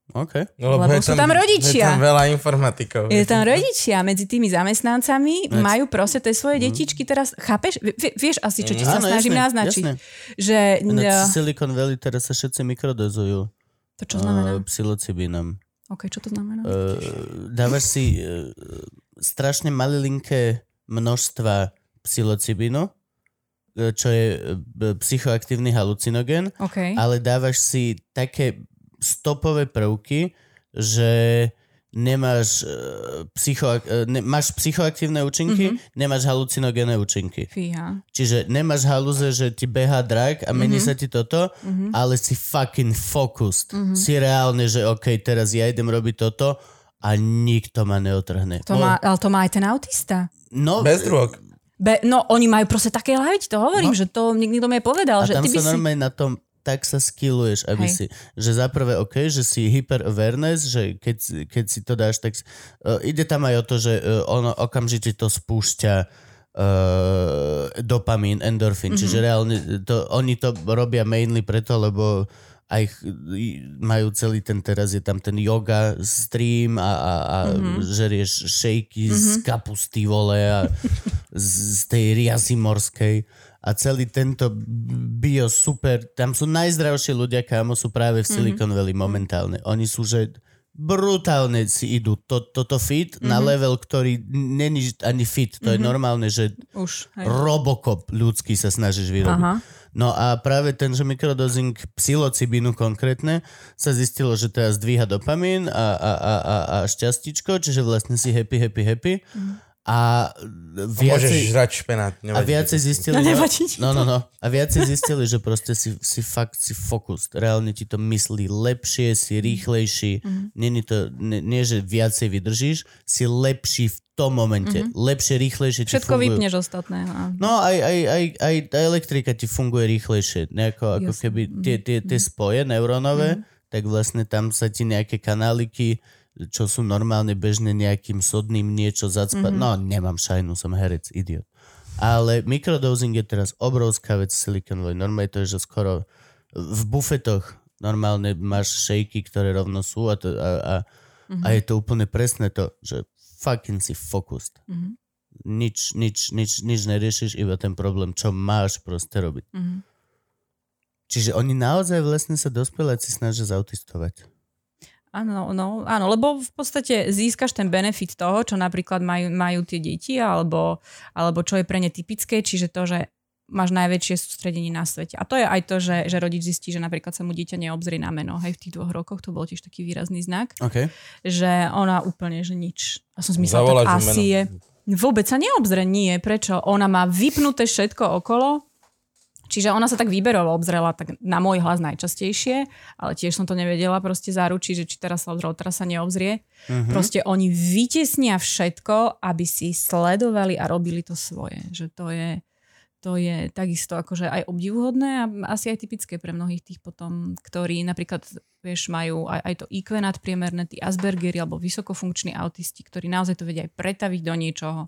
OK. No, Lebo sú tam rodičia. Je tam veľa informatikov. Je tam rodičia medzi tými zamestnancami, Veď- majú proste tie svoje detičky teraz, chápeš? V- vieš asi, čo ti sa Áno, snažím jasné, naznačiť. jasné. Že Ináč n- Silicon Valley teraz sa všetci mikrodozujú. to čo znamená? Uh, psilocibínom. OK, čo to znamená? Uh, dávaš si uh, strašne malilinké množstva psilocibínu, uh, čo je uh, psychoaktívny halucinogén, OK. ale dávaš si také stopové prvky, že nemáš, uh, psycho, ne, máš psychoaktívne účinky, Mhm. mm-hmm. nemáš halucinogénne účinky. Fíha. Čiže nemáš haluze, že ti beha drak a mení Mhm. sa ti toto, Mhm. ale si fucking focused. Mhm. Si reálne, že OK, teraz ja idem robiť toto a nikto ma neotrhne. To má, ale to má aj ten autista. no, Bez drog. Be, no, oni majú proste také ti to hovorím, No. že to nik- niekto mi povedal, a že tam ty by sa si... normálne na tom tak sa skilluješ, aby Hej. si, že za prvé OK, že si hyper awareness, že keď, si- keď si to dáš, tak uh, ide tam aj o to, že uh, ono okamžite to spúšťa uh, dopamín, endorfín, mm-hmm. čiže reálne to, oni to robia mainly preto, lebo aj majú celý ten, teraz je tam ten yoga stream a, a, a mm-hmm. žerieš šejky mm-hmm. z kapusty vole a z, z tej riasy morskej a celý tento bio super, tam sú najzdravšie ľudia, kámo, sú práve v Silicon Valley momentálne. Oni sú, že brutálne si idú to, toto fit mm-hmm. na level, ktorý není ani fit. To mm-hmm. je normálne, že Už, hej. Robocop ľudský sa snažíš vyrobiť. Aha. No a práve ten, že mikrodozing psilocibínu konkrétne sa zistilo, že teda zdvíha dopamín a, a, a, a, a šťastičko, čiže vlastne si happy, happy, happy. A Môžeš viacej, žrať špenát. a viacej zistili, No no, no, no. A viacej zistili, že proste si, si fakt si fokus. Reálne ti to myslí lepšie, si rýchlejší. Nie, to, nie, nie, že viacej vydržíš, si lepší v tom momente. Lepšie, rýchlejšie ti Všetko fungujú. vypneš ostatné. A... No aj, aj, aj, aj tá elektrika ti funguje rýchlejšie. Nejako ako Jasne. keby tie, tie, tie spoje neurónové, tak vlastne tam sa ti nejaké kanáliky, čo sú normálne bežne nejakým sodným niečo zacpa. No nemám šajnu, som herec, idiot. Ale mikrodosing je teraz obrovská vec Silicon Valley. Normálne to je, že skoro v bufetoch normálne máš šejky, ktoré rovno sú a, to, a, a, a je to úplne presné to, že fucking si focused Mhm. nič, nič, nič, nič neriešiš, iba ten problém, čo máš proste robiť. Mhm. Čiže oni naozaj vlastne sa dospeláci snažia zautistovať. Áno, no, áno, lebo v podstate získaš ten benefit toho, čo napríklad majú, majú tie deti, alebo, alebo čo je pre ne typické, čiže to, že máš najväčšie sústredenie na svete. A to je aj to, že, že rodič zistí, že napríklad sa mu dieťa neobzrie na meno. Hej, v tých dvoch rokoch to bol tiež taký výrazný znak, OK. že ona úplne, že nič. A som si myslela, Zavolať tak mu asi meno. je. Vôbec sa neobzre, nie. Prečo? Ona má vypnuté všetko okolo, Čiže ona sa tak výberovo obzrela tak na môj hlas najčastejšie, ale tiež som to nevedela proste zaručiť, že či teraz sa obzrel, teraz sa neobzrie. Mhm. Proste oni vytesnia všetko, aby si sledovali a robili to svoje. Že to je, to je takisto akože aj obdivuhodné a asi aj typické pre mnohých tých potom, ktorí napríklad, vieš, majú aj, aj to IQ nadpriemerné, tí Aspergeri alebo vysokofunkční autisti, ktorí naozaj to vedia aj pretaviť do niečoho,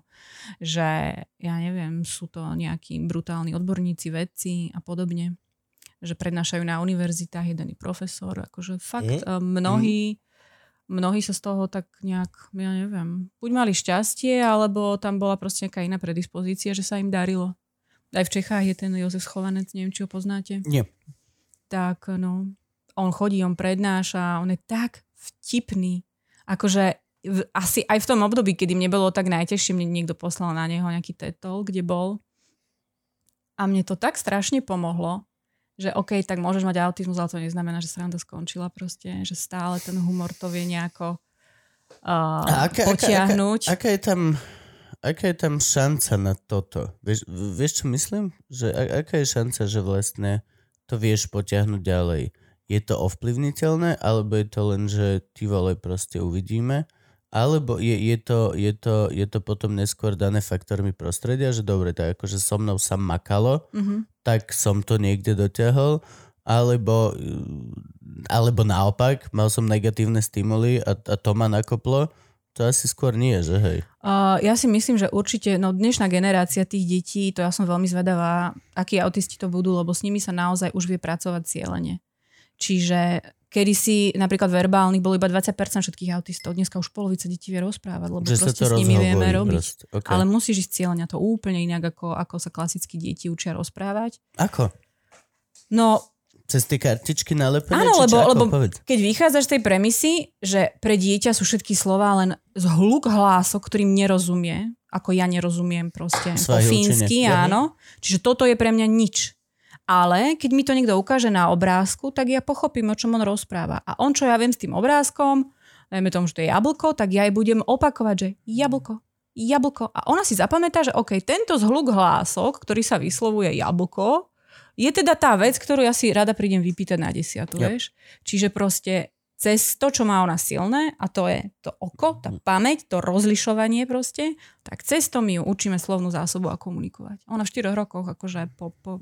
že ja neviem, sú to nejakí brutálni odborníci, vedci a podobne že prednášajú na univerzitách, jeden je profesor, akože fakt mm. mnohí, mnohí sa z toho tak nejak, ja neviem, buď mali šťastie, alebo tam bola proste nejaká iná predispozícia, že sa im darilo. Aj v Čechách je ten Jozef Schovanec, neviem, či ho poznáte. Nie. Tak no, on chodí, on prednáša, on je tak vtipný. Akože v, asi aj v tom období, kedy mne bolo tak najtežšie, mne niekto poslal na neho nejaký tetol, kde bol. A mne to tak strašne pomohlo, že OK, tak môžeš mať autizmus, ale to neznamená, že sranda skončila proste, že stále ten humor to vie nejako uh, A aká, potiahnuť. Aká, aká, aká, je tam, aká je tam šanca na toto? Vieš, vieš čo myslím? Že, a, aká je šanca, že vlastne to vieš potiahnuť ďalej? Je to ovplyvniteľné, alebo je to len, že ty vole proste uvidíme? Alebo je, je, to, je, to, je to potom neskôr dané faktormi prostredia, že dobre, tak akože so mnou sa makalo, Mm-hmm. tak som to niekde dotiahol, alebo, alebo naopak, mal som negatívne stimuly a, a to ma nakoplo, to asi skôr nie, že hej. Uh, ja si myslím, že určite, no dnešná generácia tých detí, to ja som veľmi zvedavá, akí autisti to budú, lebo s nimi sa naozaj už vie pracovať cieľene. Čiže kedy si napríklad verbálnych bolo iba 20% všetkých autistov, dneska už polovica detí vie rozprávať, lebo Že proste s nimi vieme robiť. proste, okay. Ale musíš ísť cieľene, to úplne inak, ako, ako sa klasicky deti učia rozprávať. Ako? No, Cez tie kartičky nalepené? Áno, lebo? Ako? lebo Povedz. keď vychádzaš z tej premisy, že pre dieťa sú všetky slova len z hluk hlások, ktorým nerozumie, ako ja nerozumiem proste po fínsky, áno. Čiže toto je pre mňa nič. Ale keď mi to niekto ukáže na obrázku, tak ja pochopím, o čom on rozpráva. A on, čo ja viem s tým obrázkom, dajme tomu, že to je jablko, tak ja jej budem opakovať, že jablko, jablko. A ona si zapamätá, že OK, tento zhluk hlások, ktorý sa vyslovuje jablko, je teda tá vec, ktorú ja si rada prídem vypýtať na desiatu, Yep. vieš? Čiže proste cez to, čo má ona silné, a to je to oko, tá pamäť, to rozlišovanie proste, tak cez to my ju učíme slovnú zásobu a komunikovať. Ona v 4 rokoch, akože po, po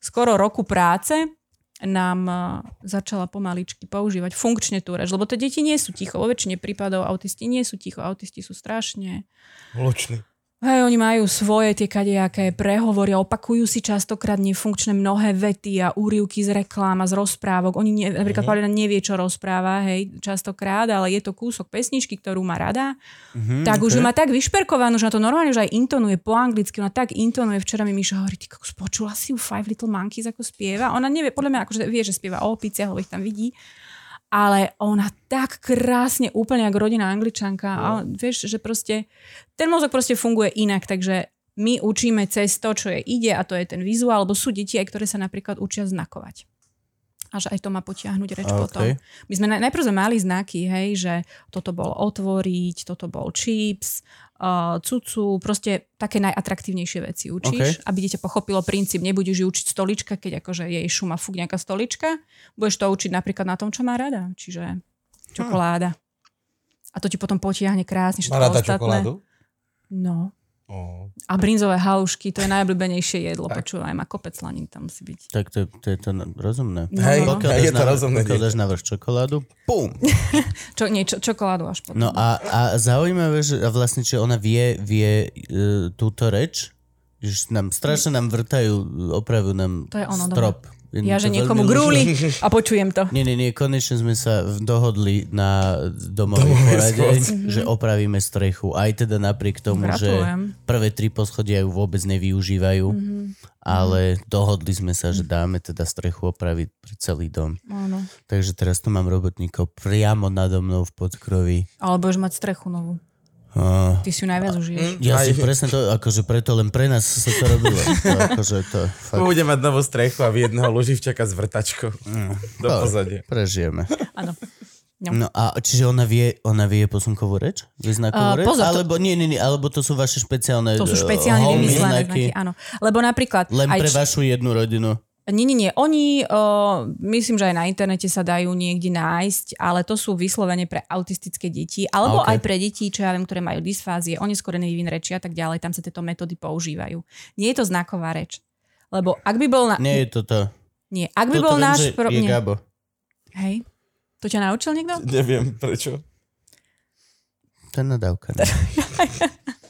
skoro roku práce, nám eh, začala pomaličky používať funkčne tú reč, lebo tie deti nie sú ticho. Vo väčšine prípadov autisti nie sú ticho. Autisti sú strašne Hlučný. Hej, oni majú svoje tie kadejaké prehovory opakujú si častokrát nefunkčné mnohé vety a úrivky z reklám a z rozprávok. Oni nie, napríklad Paulina nevie, čo rozpráva, hej, častokrát, ale je to kúsok pesničky, ktorú má rada. Mhm, tak už okay. ju má tak vyšperkovanú, že na to normálne už aj intonuje po anglicky, ona tak intonuje. Včera mi Miša hovorí, ty počula si ju Five Little Monkeys, ako spieva? Ona nevie, podľa mňa akože vie, že spieva o opiciach, lebo ich tam vidí. Ale ona tak krásne, úplne ako rodina angličanka. A vieš, že proste ten mozog proste funguje inak, takže my učíme cez to, čo je ide a to je ten vizuál, alebo sú deti aj, ktoré sa napríklad učia znakovať. Až aj to má potiahnuť reč A, potom. My sme naj- najprv sme mali znaky, hej, že toto bol otvoriť, toto bol chips, uh, cucu, proste také najatraktívnejšie veci učíš, aby dieťa pochopilo princíp. Nebudeš ju učiť stolička, keď akože jej šuma fúk nejaká stolička. Budeš to učiť napríklad na tom, čo má rada. Čiže čokoláda. A to ti potom potiahne krásne všetko Má rada ostatné. čokoládu? No. Oh. A brinzové halušky, to je najobľúbenejšie jedlo. Počúvaj, má kopec slanín tam musí byť. Tak to, to je to rozumné. No, Hej, no, no. Pokiaľ je to na- rozumné Pokiaľ dáš na vrch čokoládu, pum. Čo, nie, čo, čokoládu až potom. No a, a zaujímavé, že a vlastne, či ona vie, vie uh, túto reč, že nám, strašne nám vrtajú, opravujú nám To je ono, strop. Je ja, že niekomu grúli a počujem to. Nie, nie, nie, konečne sme sa dohodli na domovej porade, že opravíme strechu. Aj teda napriek tomu, že Gratulujem. prvé tri poschodia ju vôbec nevyužívajú, Mhm. ale dohodli sme sa, že dáme teda strechu opraviť pre celý dom. Áno. Takže teraz tu mám robotníkov priamo nado mnou v podkrovi. Ale budeš mať strechu novú. Uh, Ty si ju najviac užiješ. ja si presne to, akože preto len pre nás sa to robilo. To, akože to fakt Bude mať novú strechu a v jedného luživčaka s vrtačkou do No. pozadia. prežijeme. Áno. No a čiže ona vie, ona vie posunkovú reč? Vie znakovú Uh, reč? pozor, to- alebo nie, nie, nie, alebo to sú vaše špeciálne To sú eh, špeciálne vymyslené znaky? áno. Lebo napríklad... Len pre č- vašu jednu rodinu. Nie, nie, nie. Oni, uh, myslím, že aj na internete sa dajú niekde nájsť, ale to sú vyslovene pre autistické deti, alebo OK. aj pre deti, čo ja viem, ktoré majú dysfázie, oneskorený vývin reči a tak ďalej. Tam sa tieto metódy používajú. Nie je to znaková reč. Lebo ak by bol... Na... Nie je to to. nie. Ak by Toto bol viem, náš... Pro... je. Gabo. Hej. To ťa naučil niekto? Neviem prečo. To je nadávka. ne?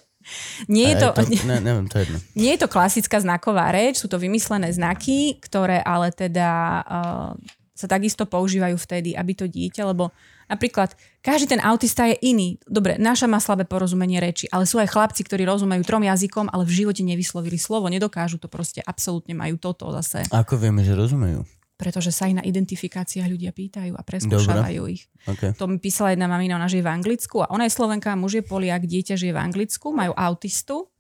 Nie je A to... ne, neviem, to je jedno. Nie je to klasická znaková reč, sú to vymyslené znaky, ktoré ale teda uh, sa takisto používajú vtedy, aby to dieťa, lebo napríklad každý ten autista je iný. Dobre, naša má slabé porozumenie reči, ale sú aj chlapci, ktorí rozumejú trom jazykom, ale v živote nevyslovili slovo, nedokážu to proste, absolútne majú toto zase. Ako vieme, že rozumejú? Pretože sa aj na identifikáciách ľudia pýtajú a preskúšavajú ich. Okay. To mi písala jedna mamina, ona žije v Anglicku a ona je Slovenka, muž je Poliak, dieťa žije v Anglicku, majú autistu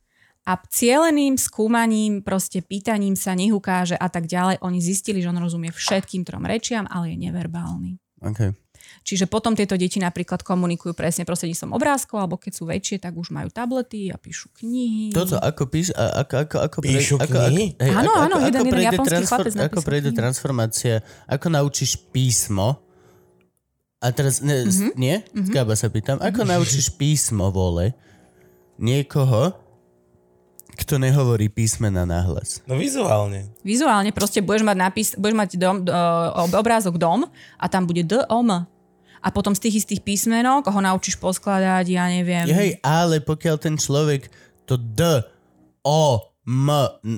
a cieleným skúmaním, proste pýtaním sa, nech ukáže a tak ďalej, oni zistili, že on rozumie všetkým trom rečiam, ale je neverbálny. Okay. Čiže potom tieto deti napríklad komunikujú presne prostredníctvom obrázkov, alebo keď sú väčšie, tak už majú tablety a píšu knihy. Toto ako píš, a, ako, ako, ako, Píšu ako, knihy? Ako, hej, Áno, ako, áno, ako, jeden- ako jeden japonský transfor, chlapec Ako prejde transformácia, ako naučíš písmo, a teraz, ne, Mhm. mm-hmm. nie? Mm-hmm. Sa pýtam, ako naučíš písmo, vole, niekoho, kto nehovorí písmena nahlas? No vizuálne. Vizuálne proste budeš mať, napis, budeš mať dom, do, obrázok dom a tam bude D, O, M. A potom z tých istých písmenok ho naučíš poskladať, ja neviem. Hej, ale pokiaľ ten človek to D, O, M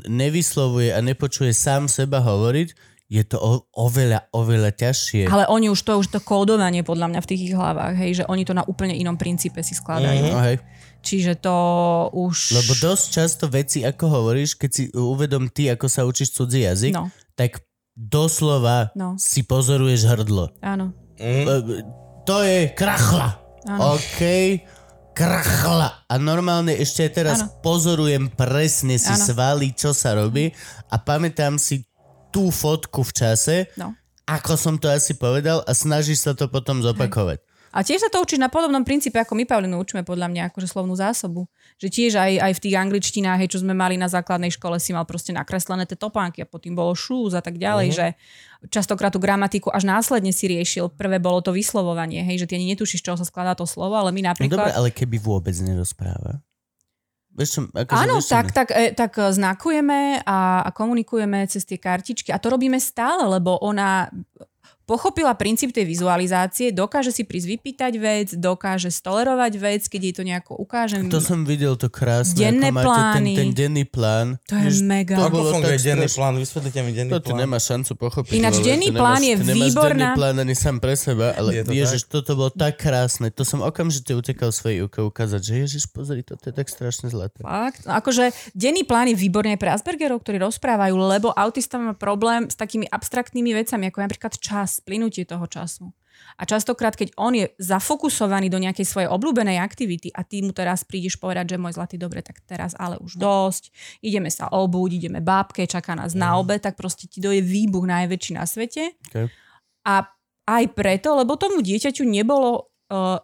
nevyslovuje a nepočuje sám seba hovoriť, je to o, oveľa, oveľa ťažšie. Ale oni už to, už to kódovanie podľa mňa v tých ich hlavách, hej, že oni to na úplne inom princípe si skladajú. No, hej. Čiže to už... Lebo dosť často veci, ako hovoríš, keď si uvedom ty, ako sa učíš cudzí jazyk, No, tak doslova No. si pozoruješ hrdlo. áno. Mm. E, To je krachla. Áno. OK, krachla. A normálne ešte teraz Áno. pozorujem presne si Áno. svaly, čo sa robí a pamätám si tú fotku v čase, No. ako som to asi povedal a snažíš sa to potom zopakovať. A tiež sa to učíš na podobnom princípe, ako my Paulinu učíme podľa mňa akože slovnú zásobu. Že tiež aj, aj v tých angličtinách, hej, čo sme mali na základnej škole, si mal proste nakreslené tie topánky a potom bolo shoes a tak ďalej, Mhm. že častokrát tú gramatiku až následne si riešil. Prvé bolo to vyslovovanie, hej, že ty ani netušíš, čoho sa skladá to slovo, ale my No dobre, napríklad... ale keby vôbec nerozpráva. Čo, akože, Áno, vieš čo tak, tak, e, tak e, znakujeme a, a komunikujeme cez tie kartičky a to robíme stále, lebo ona pochopila princíp tej vizualizácie, dokáže si prísť vypýtať vec, dokáže stolerovať vec, keď jej to nejako ukážem. To som videl, to krásne. Denné ako máte ten, plány. ten denný plán. To je mega. to Ako bolo funguje tak denný plán? Vysvetlite mi denný To ty plán. nemáš šancu pochopiť. Ináč denný ty plán nemáš, je ty nemáš výborná- denný plán ani sám pre seba, ale Je to ježiš, toto bolo tak krásne. To som okamžite utekal svojej uke ukázať, že ježiš, pozri, toto je tak strašne zlaté. Fakt? No, akože denný plán je výborný pre Aspergerov, ktorí rozprávajú, lebo autista má problém s takými abstraktnými vecami, ako je napríklad čas, plynutie toho času. A častokrát, keď on je zafokusovaný do nejakej svojej obľúbenej aktivity a ty mu teraz prídeš povedať, že môj zlatý, dobre, tak teraz ale už dosť, ideme sa obuť, ideme bábke, čaká nás na obed, tak proste ti doje výbuch najväčší na svete. Okay. A aj preto, lebo tomu dieťaťu nebolo uh,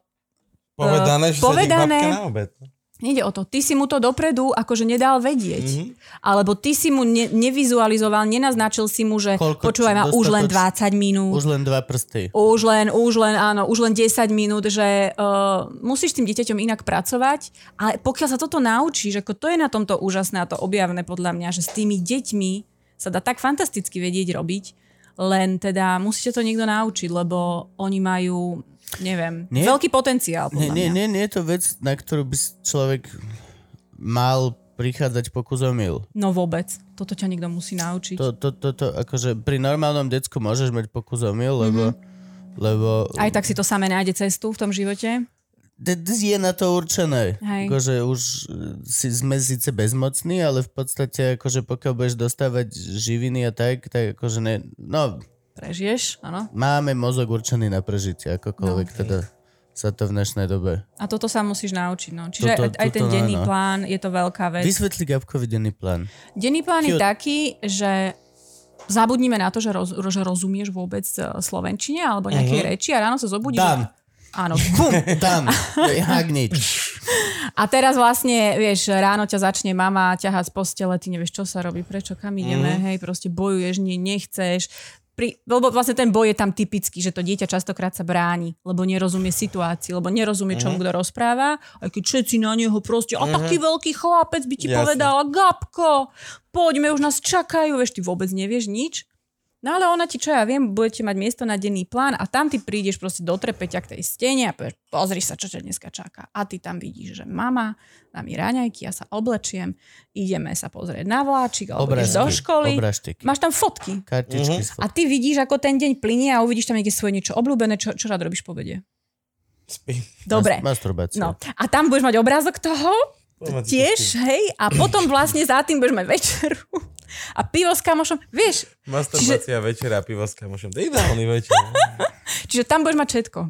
Povedané, že povedané- povedané... na obed. Nejde o to. Ty si mu to dopredu akože nedal vedieť. Mhm. Mm-hmm. Alebo ty si mu ne, nevizualizoval, nenaznačil si mu, že Koľko počúvaj ma už len 20 minút. Už len dva prsty. Už len, už len, áno, už len 10 minút, že uh, musíš tým dieťaťom inak pracovať, ale pokiaľ sa toto naučíš, ako to je na tomto úžasné a to objavné podľa mňa, že s tými deťmi sa dá tak fantasticky vedieť robiť, len teda musíte to niekto naučiť, lebo oni majú, neviem, Nie? veľký potenciál Nie, nie, nie, nie je to vec, na ktorú by človek mal prichádzať pokus omyl. No vôbec. Toto ťa niekto musí naučiť. To, to, to, to, akože pri normálnom decku môžeš mať pokus omyl, lebo, mm-hmm. lebo Aj tak si to samé nájde cestu v tom živote. je na to určené. Hej. Akože už e, si, sme síce bezmocní, ale v podstate akože pokiaľ budeš dostávať živiny a tak, tak akože ne, no, Prežiješ, áno. máme mozog určený na prežitie, akokoľvek No. teda sa to v dnešnej dobe. A toto sa musíš naučiť. No. Čiže Toto- aj, aj ten toto denný áno. plán je to veľká vec. Vysvetli Gabkovi denný plán. Denný plán je Cute. taký, že zabudnime na to, že, roz, že rozumieš vôbec eh, slovenčine alebo nejakej reči a ráno sa zobudíš. Dan. Áno, bum. Nič. A teraz vlastne, vieš, ráno ťa začne mama ťahať z postele, ty nevieš, čo sa robí, prečo, kam ideme, mm. hej, proste bojuješ, nie, nechceš. Pri, lebo vlastne ten boj je tam typický, že to dieťa častokrát sa bráni, lebo nerozumie situácii, lebo nerozumie, čo mu kto rozpráva, aj keď všetci na neho proste, a taký veľký chlapec by ti Jasne. povedal, Gabko, poďme, už nás čakajú, vieš, ty vôbec nevieš nič. No ale ona ti, čo ja viem, budete mať miesto na denný plán a tam ty prídeš proste do trepeťa k tej stene a povieš, pozri sa, čo ťa dneska čaká. A ty tam vidíš, že mama dá mi raňajky, ja sa oblečiem, ideme sa pozrieť na vláčik alebo ideš do školy. Obražteky. Máš tam fotky. Kartičky s A ty vidíš, ako ten deň plinie a uvidíš tam niekde svoje niečo obľúbené, čo, čo rád robíš po obede. Spí. Dobre. Masturbácia. No. A tam budeš mať obrázok toho, tiež, hej, a potom vlastne za tým budeš mať večeru a pivo s kamošom, vieš, Masturbácia večera, pivo s kamošom. To je ideálny večer. čiže tam budeš mať všetko.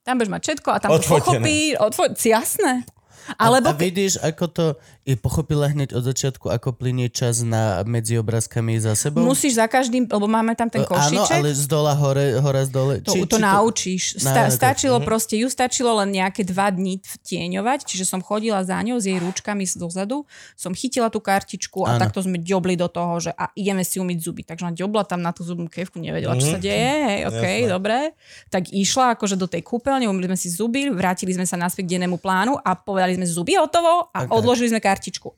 Tam budeš mať všetko a tam to Odfotené. pochopí, odfo- jasné. Alebo a, a vidíš, ako to je pochopila hneď od začiatku, ako plinie čas na, medzi obrázkami za sebou? musíš za každým, lebo máme tam ten E, Áno, košíček, ale z dola hore, hora z dole. to, to naučíš. Sta- Na- stačilo Mhm. proste, ju stačilo len nejaké dva dní vtieňovať, čiže som chodila za ňou s jej rúčkami dozadu, som chytila tú kartičku a Áno. takto sme ďobli do toho, že a ideme si umyť zuby. Takže ona ďobla tam na tú zubnú kevku, nevedela, čo sa deje, hej, OK, Mhm. Jasné. dobre. Tak išla akože do tej kúpeľne, umyli sme si zuby, vrátili sme sa naspäť k dennému plánu a povedali sme zuby hotovo a Ok. odložili sme kartičku.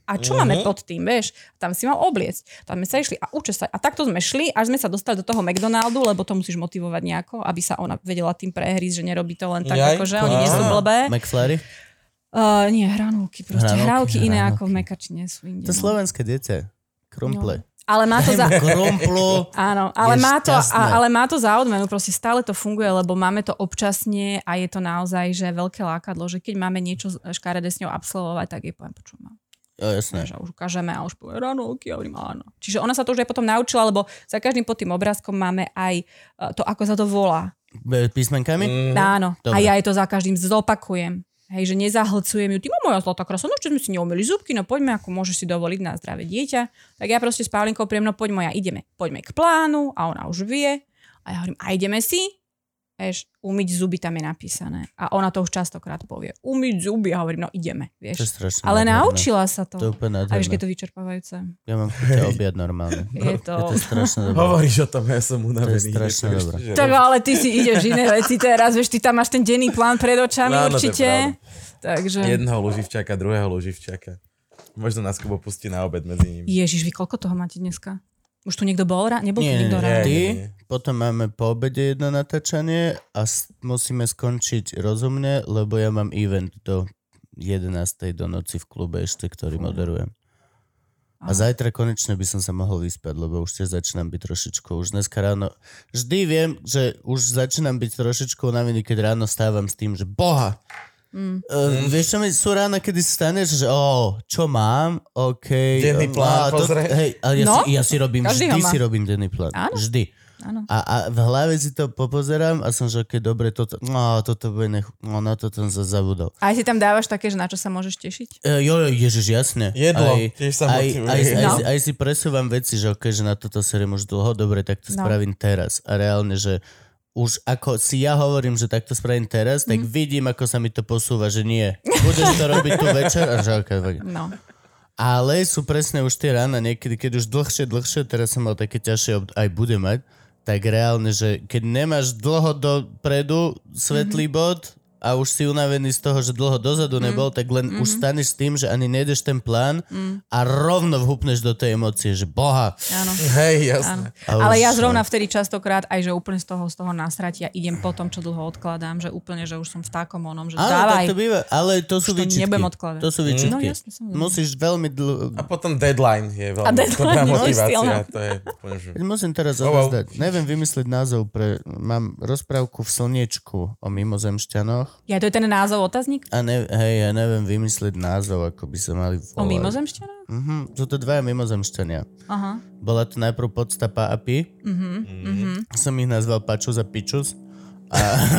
A čo Mhm. máme pod tým, vieš? Tam si mal obliecť. Tam sme sa išli a uče sa. A takto sme šli, až sme sa dostali do toho McDonaldu, lebo to musíš motivovať nejako, aby sa ona vedela tým prehrísť, že nerobí to len tak, Jaj, ako že oni nie sú blbé. McFlurry? Uh, nie, hranulky, proste Hranulky, hranulky, iné hranulky. ako v Mekači nie sú inde. To no. slovenské dieťa. Krumple. Ale má to za... Krumplu. Áno, ale má, to, a, ale má to za odmenu, proste stále to funguje, lebo máme to občasne a je to naozaj, že veľké lákadlo, že keď máme niečo škaredé s ňou absolvovať, tak jej poviem, počúvam. Jo, jasné. Že už ukážeme a už povie ranolky, ja hovorím áno. Čiže ona sa to už aj potom naučila, lebo za každým pod tým obrázkom máme aj eh, to, ako sa to volá. Písmenkami? Mhm. Áno. A Dobre. ja jej to za každým zopakujem. Hej, že nezahlcujem ju, ty moja zlatá krasa, no sme si neumili zubky, no poďme, ako môžeš si dovoliť na zdravé dieťa. Tak ja proste s Paulinkou priem, no poď moja, ideme, poďme k plánu a ona už vie. A ja hovorím, a ideme si? Vieš, umyť zuby tam je napísané. A ona to už častokrát povie. Umyť zuby. A hovorím, no ideme, To je vieš. strašné. Ale nádherné. naučila sa to. To je úplne A vieš, keď nádherné. to vyčerpávajúce. Ja mám chuť objať normálne. Je to... Je to strašne dobré. Hovoríš o tom, ja som unavený. strašne Vieš, dobré. Tak ale ty si ideš iné veci teraz, vieš, ty tam máš ten denný plán pred očami to je určite. Takže... Jedného luživčaka, druhého luživčaka. Možno nás Kubo pustí na obed medzi nimi. Ježiš, vy koľko toho máte dneska? Už tu niekto bol? Nebol tu Nie, niekto nie, ráno? Ty, potom máme po obede jedno natáčanie a s- musíme skončiť rozumne, lebo ja mám event do 11. do noci v klube ešte, ktorý moderujem. A zajtra konečne by som sa mohol vyspať, lebo už tiež začínam byť trošičku. Už dneska ráno... Vždy viem, že už začínam byť trošičku unavený, keď ráno stávam s tým, že boha, Mm. Uh, vieš čo mi, sú rána, kedy staneš, že oh, čo mám, OK. Denný um, plán á, to. Hej, ale ja, No, si, ja si robím, každý vždy si robím denný plán. Áno. Vždy. Áno. A, a v hlave si to popozerám a som, že okay, dobre, toto, no, toto bude nech, no, na to som sa zabudol. A aj si tam dávaš také, že na čo sa môžeš tešiť? E, jo, jo, ježiš, jasne. Jedlo, aj, tiež sa aj, aj, aj, No. si, aj si presúvam veci, že okay, že na toto seriem už dlho, dobre, tak to No. spravím teraz. A reálne, že už ako si ja hovorím, že takto spravím teraz, tak Mhm. vidím, ako sa mi to posúva, že nie. Budeš to robiť tu večer a že okay. No. Ale sú presne už tie rána niekedy, keď už dlhšie, dlhšie, teraz som mal také ťažšie, ob- aj bude mať, tak reálne, že keď nemáš dlho dopredu svetlý Mhm. bod a už si unavený z toho, že dlho dozadu nebol, tak len Mhm. už staneš s tým, že ani nejdeš ten plán a rovno vhupneš do tej emócie, že boha. Áno. Hej, Áno. jasné. A Ale už, ja zrovna vtedy častokrát aj, že úplne z toho, z toho nasratia idem po tom, čo dlho odkladám, že úplne, že už som v takom onom, že Áno, dávaj. to býva, ale to sú to výčitky. nebudem odkladať. To sú výčitky. No jasne, samozrejme. Musíš veľmi dlho... A potom deadline je veľmi A deadline motivácia. To je úplne, že... Musím teraz Oh, wow. Neviem vymyslieť názov pre... Mám rozprávku v Slniečku o mimozemšťanoch. Ja, to je ten názov otáznik? A ne, hej, ja neviem vymyslieť názov, ako by sa mali volať. O mimozemšťana? Mhm, sú to dvaja mimozemšťania. Aha. Bola to najprv podstapa a pi. Mhm. Som ich nazval Pačus a Pičus. A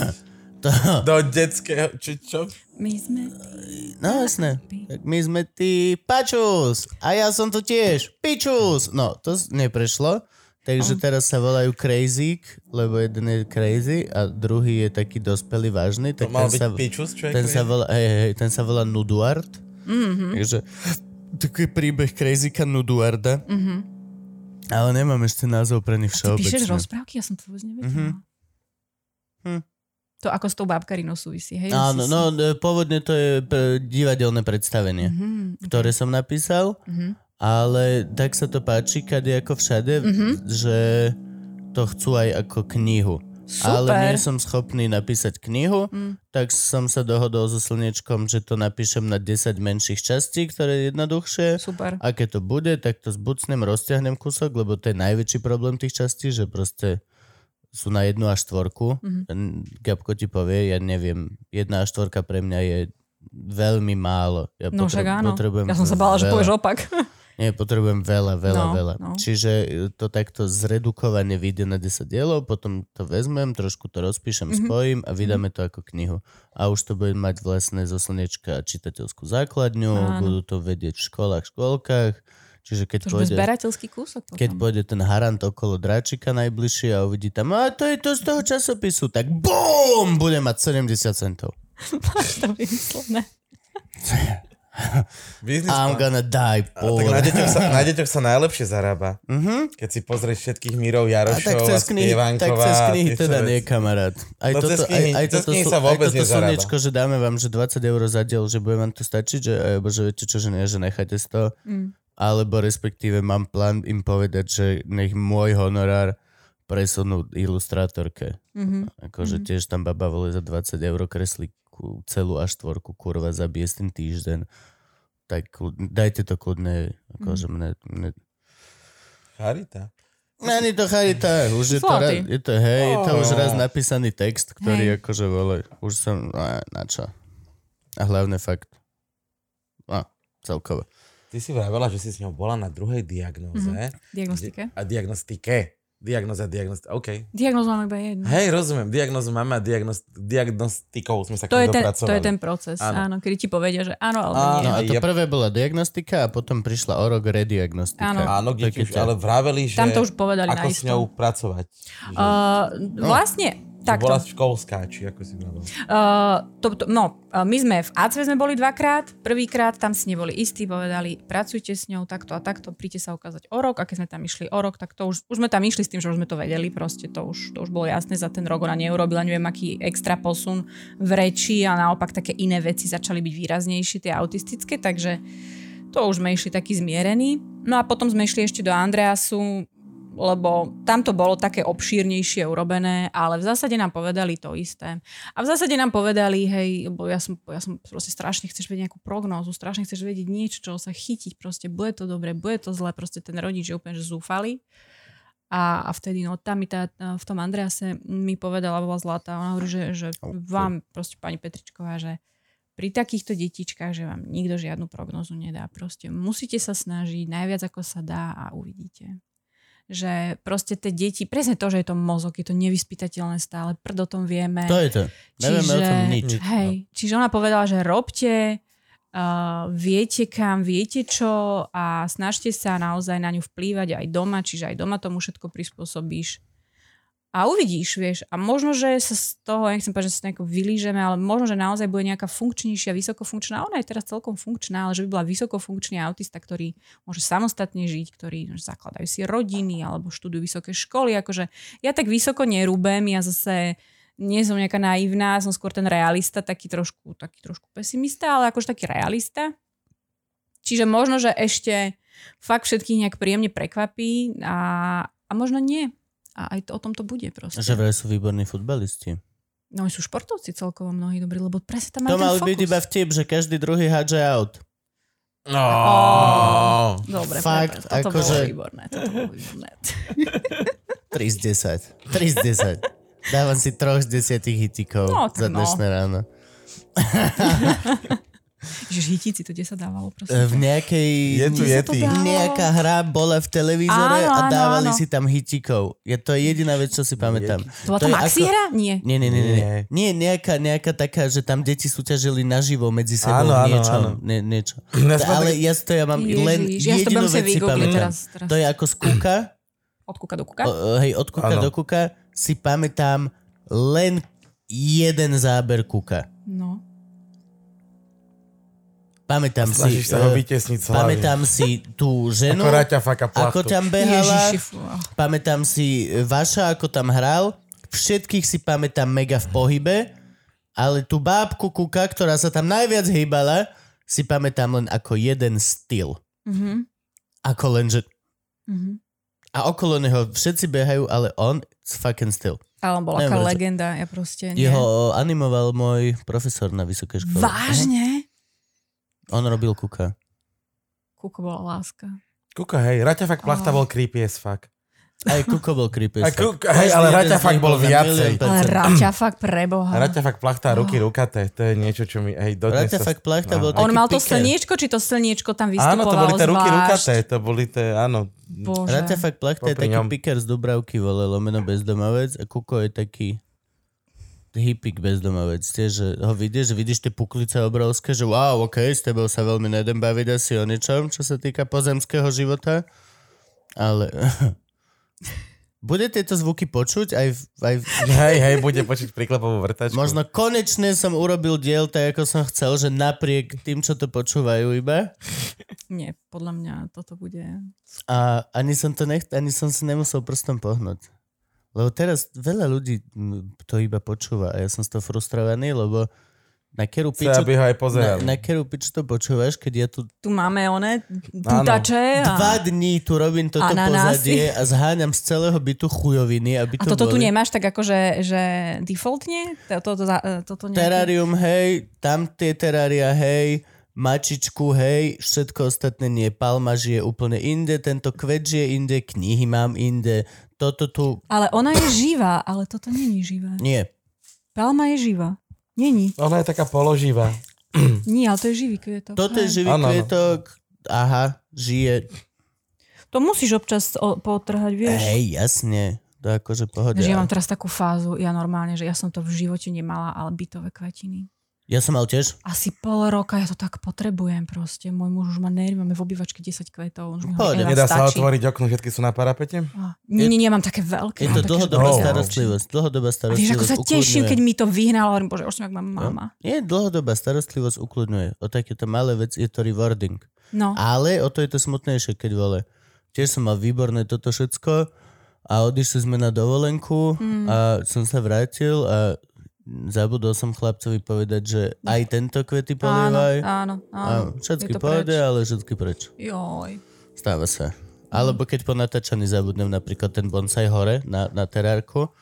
to, Do detského, či čo? My sme... no jasné. Tak my sme tí Pačus. A ja som tu tiež. Pičus. No, to neprešlo. Takže teraz sa volajú Crazy, lebo jeden je crazy a druhý je taký dospelý, vážny. To Tak mal ten byť sa, Pičus, čo je ten sa volá, hej, hej, ten sa volá Nuduard. Mm-hmm. Takže taký príbeh Crazyka Nuduarda. Mm-hmm. Ale nemám ešte názov pre nich Ty píšeš všeobecne. rozprávky? Ja som to vôbec nevedela. Mhm. Hm. To ako s tou bábkarinou súvisí, hej? Áno, Si- no pôvodne to je e, divadelné predstavenie, Mhm, ktoré som napísal, mhm. Ale tak sa to páči, kade ako všade, Mhm. že to chcú aj ako knihu. Ale Super. nie som schopný napísať knihu, Mm. tak som sa dohodol so Slnečkom, že to napíšem na 10 menších častí, ktoré je jednoduchšie. Super. A keď to bude, tak to zbucnem, rozťahnem kúsok, lebo to je najväčší problém tých častí, že proste sú na jednu až štvorku. Mm-hmm. Gabko ti povie, ja neviem, jedna až štvorka pre mňa je veľmi málo. Ja No však áno. Ja som sa bála, že povieš opak. Nie, potrebujem veľa, veľa, No, veľa. no. Čiže e, to takto zredukovane vyjde na 10 dielov, potom to vezmem, trošku to rozpíšem, mm-hmm. spojím a vydáme to ako knihu. A už to bude mať vlastne zo slnečka čitateľskú základňu, Áno. budú to vedieť v školách, škôlkach. Čiže keď To pôjde, zberateľský kúsok potom. keď pôjde ten harant okolo dráčika najbližšie a uvidí tam, a to je to z toho časopisu, tak BOOM! Bude mať 70 centov. Máš to vymyslené. I'm gonna die, A tak poor. na deťoch, sa, na deťoch sa najlepšie zarába. Mhm. Keď si pozrieš všetkých Mírov A Jarošov tak a, cez knihy, tak Spievanková. cez a knihy teda nie, kamarát. Aj No toto, knihy- aj, aj toto, sa aj vôbec toto nezarába. slnečko, že dáme vám, že 20 eur za diel, že bude vám to stačiť, že, alebo že viete čo, že nie, že necháte z toho. Mm. Alebo respektíve mám plán im povedať, že nech môj honorár presunú ilustrátorke. Mhm. Akože Mhm. tiež tam baba vole za 20 eur kreslí ku- celú až štvorku, kurva, zabije s tým týždeň. Tak dajte to kľudne, akože mne, mne Charita. Není to charita, už je to, raz, Zlatý. je to, hej, je to už Oh. raz napísaný text, ktorý Hej. akože vole, už som, a, na čo. A hlavne fakt, a, celkovo. Ty si vravela, že si s ňou bola na druhej diagnóze. Diagnostike. A diagnostike. Diagnoza, diagnostika. OK. Diagnózu máme iba jednu. Hej, rozumiem. Diagnózu máme a diagnost, diagnostikou sme sa To k je, ten, dopracovali. to je ten proces, Áno. áno. kedy ti povedia, že áno alebo Áno, nie. No a to Jep. prvé bola diagnostika a potom prišla o rok rediagnostika. Áno. Áno, kde ti ale vraveli, že Tam to už povedali ako na s ňou pracovať. Že, Uh, vlastne, takto. bola školská, či ako si. Uh, to, to, no, uh, my sme v ACV sme boli dvakrát. Prvýkrát tam si neboli istí, povedali, pracujte s ňou takto a takto, príďte sa ukázať o rok. A keď sme tam išli o rok, tak to už, už sme tam išli s tým, že už sme to vedeli. Proste to už, to už bolo jasné za ten rok. Ona neurobila neviem aký extra posun v reči a naopak také iné veci začali byť výraznejšie, tie autistické, takže to už sme išli taký zmierení. No a potom sme išli ešte do Andreasu, lebo tam to bolo také obšírnejšie urobené, ale v zásade nám povedali to isté. A v zásade nám povedali, hej, lebo ja som, ja som proste strašne chceš vedieť nejakú prognózu, strašne chceš vedieť niečo, čo sa chytiť, proste bude to dobre, bude to zle, proste ten rodič je úplne že zúfalý. A, a vtedy, no tam mi tá, v tom Andrease mi povedala, bola zlatá, ona hovorí, že, že vám, proste pani Petričková, že pri takýchto detičkách, že vám nikto žiadnu prognozu nedá. Proste musíte sa snažiť najviac ako sa dá a uvidíte že proste tie deti, presne to, že je to mozog, je to nevyspytateľné stále, prd o tom vieme. To je to. Nevieme o tom nič. Hej, čiže ona povedala, že robte, uh, viete kam, viete čo a snažte sa naozaj na ňu vplývať aj doma, čiže aj doma tomu všetko prispôsobíš. A uvidíš, vieš, a možno, že sa z toho, nechcem povedať, že sa nejako vylížeme, ale možno, že naozaj bude nejaká funkčnejšia, vysokofunkčná, ona je teraz celkom funkčná, ale že by bola vysokofunkčný autista, ktorý môže samostatne žiť, ktorí že zakladajú si rodiny alebo študujú vysoké školy, akože ja tak vysoko nerúbem, ja zase nie som nejaká naivná, som skôr ten realista, taký trošku, taký trošku pesimista, ale akože taký realista. Čiže možno, že ešte fakt všetkých nejak príjemne prekvapí a, a možno nie. A aj to, o tom to bude proste. Že vraj sú výborní futbalisti. No oni sú športovci celkovo mnohí dobrí, lebo presne tam To majú mal ten fokus. byť iba vtip, že každý druhý hádže out. No. Dobre, Fakt, prepáč, toto akože- bolo výborné. Toto bolo výborné. 3 z 10. 3 z 10. Dávam si troch z desiatich hitikov No, za no. dnešné ráno. Ježiš, hitíci to kde sa dávalo, E, prosím. V nejakej... Je tu Yeti. Nejaká hra bola v televízore Áno, a dávali áno. si tam hitikov. Je to jediná vec, čo si pamätám. To bola to maxi ako- hra? Nie. Nie, nie, nie, nie. Nie. Nie, nejaká, nejaká taká, že tam deti súťažili naživo medzi sebou Áno, v áno. Nie, niečo. Ja ale ja to ja mám len Ježiš, ja to jedinú si vec si pamätám. teraz, teraz. To je ako skúka, Od kuka do kuka? O, hej, od kuka Áno. do kuka si pamätám len jeden záber kuka. No. Pamätám si, sa ho eh, vytesniť pamätám si tú ženu, Ako Raťa faka ako tam behala, Ježiši, fú. pamätám si Vaša, ako tam hral, všetkých si pamätám mega v pohybe, ale tú bábku kuka, ktorá sa tam najviac hýbala, si pamätám len ako jeden styl. Mhm. Ako len, že... Mhm. A okolo neho všetci behajú, ale on fucking still. Ale on bol aká legenda, ja proste nie. Jeho animoval môj profesor na vysokej škole. Vážne? On robil kuka. Kuko bola láska. Kúka, hej, Raťa fakt plachta Oh. bol creepy as fuck. Aj kuko bol creepy. As fuck. Kuka- hej, ale Každý Raťa jeden z fakt nich bol viacej. Ale percent. Raťa fakt preboha. Raťa fakt plachta ruky Oh. rukaté. To je niečo, čo mi, hej, dodnes Raťa sa- fakt plachta No. bol On mal to slniečko, či to slniečko tam Áno, vystupovalo to boli tie ruky rukaté, to boli tie, áno. Bože. Raťa fakt plachta je taký ňom. piker z Dubravky, vole, lomeno bezdomovec a Kuko je taký hippik bezdomovec. Tiež, že ho vidíš, že vidíš tie puklice obrovské, že wow, ok, s tebou sa veľmi nedem baviť asi o ničom, čo sa týka pozemského života. Ale bude tieto zvuky počuť aj, v, aj v, Hej, hej, bude počuť príklepovú vrtačku. Možno konečne som urobil diel tak, ako som chcel, že napriek tým, čo to počúvajú iba. Nie, podľa mňa toto bude... A ani som to nech, ani som si nemusel prstom pohnúť. Lebo teraz veľa ľudí to iba počúva a ja som z toho frustrovaný, lebo na keru Chce, piču, aby ho aj na, pozerali. na keru piču to počúvaš, keď ja tu Tu máme one, putače a... dva dní tu robím toto Ananásy. pozadie a zháňam z celého bytu chujoviny, aby A to toto tu boli. nemáš tak akože že defaultne? To, to, to, toto nejaké... Terrarium, hej, tam tie terária, hej, mačičku, hej, všetko ostatné nie. Palma žije úplne inde, tento kvet žije inde, knihy mám inde, toto tu Ale ona je živá, ale toto není živé. nie. Palma je živá. Není. Ona je taká položivá. Nie, ale to je živý kvietok. Toto je živý áno. kvietok, aha, žije, To musíš občas o, potrhať, vieš. hej, jasne, to je akože pohode. Že ja mám teraz takú fázu, ja normálne, že ja som to v živote nemala, ale bytové kvetiny. Ja som mal tiež, Asi pol roka ja to tak potrebujem proste. Môj muž už má nervy, máme v obývačke 10 kvetov. Už mi Pohode. hovorí, Nedá sa stačí. otvoriť okno, všetky sú na parapete? Á, Nie, nie, nie, mám také veľké. je to také, dlhodobá Oh. starostlivosť, dlhodobá A vieš, starostlivosť ako sa teším, ukludňuje. keď mi to vyhnal, hovorím, bože, už som jak mám mama. Nie, dlhodobá starostlivosť ukludňuje. O takéto malé veci je to rewarding. No, Ale o to je to smutnejšie, keď vole. Tiež som mal výborné toto všetko a odišli sme na dovolenku Mm. a som sa vrátil a zabudol som chlapcovi povedať, že aj tento kvety áno, polievaj. áno, áno. A všetky preč. ale všetky preč. Joj. Stáva sa. Alebo keď po natáčaní zabudnem napríklad ten bonsai hore na, na terárku,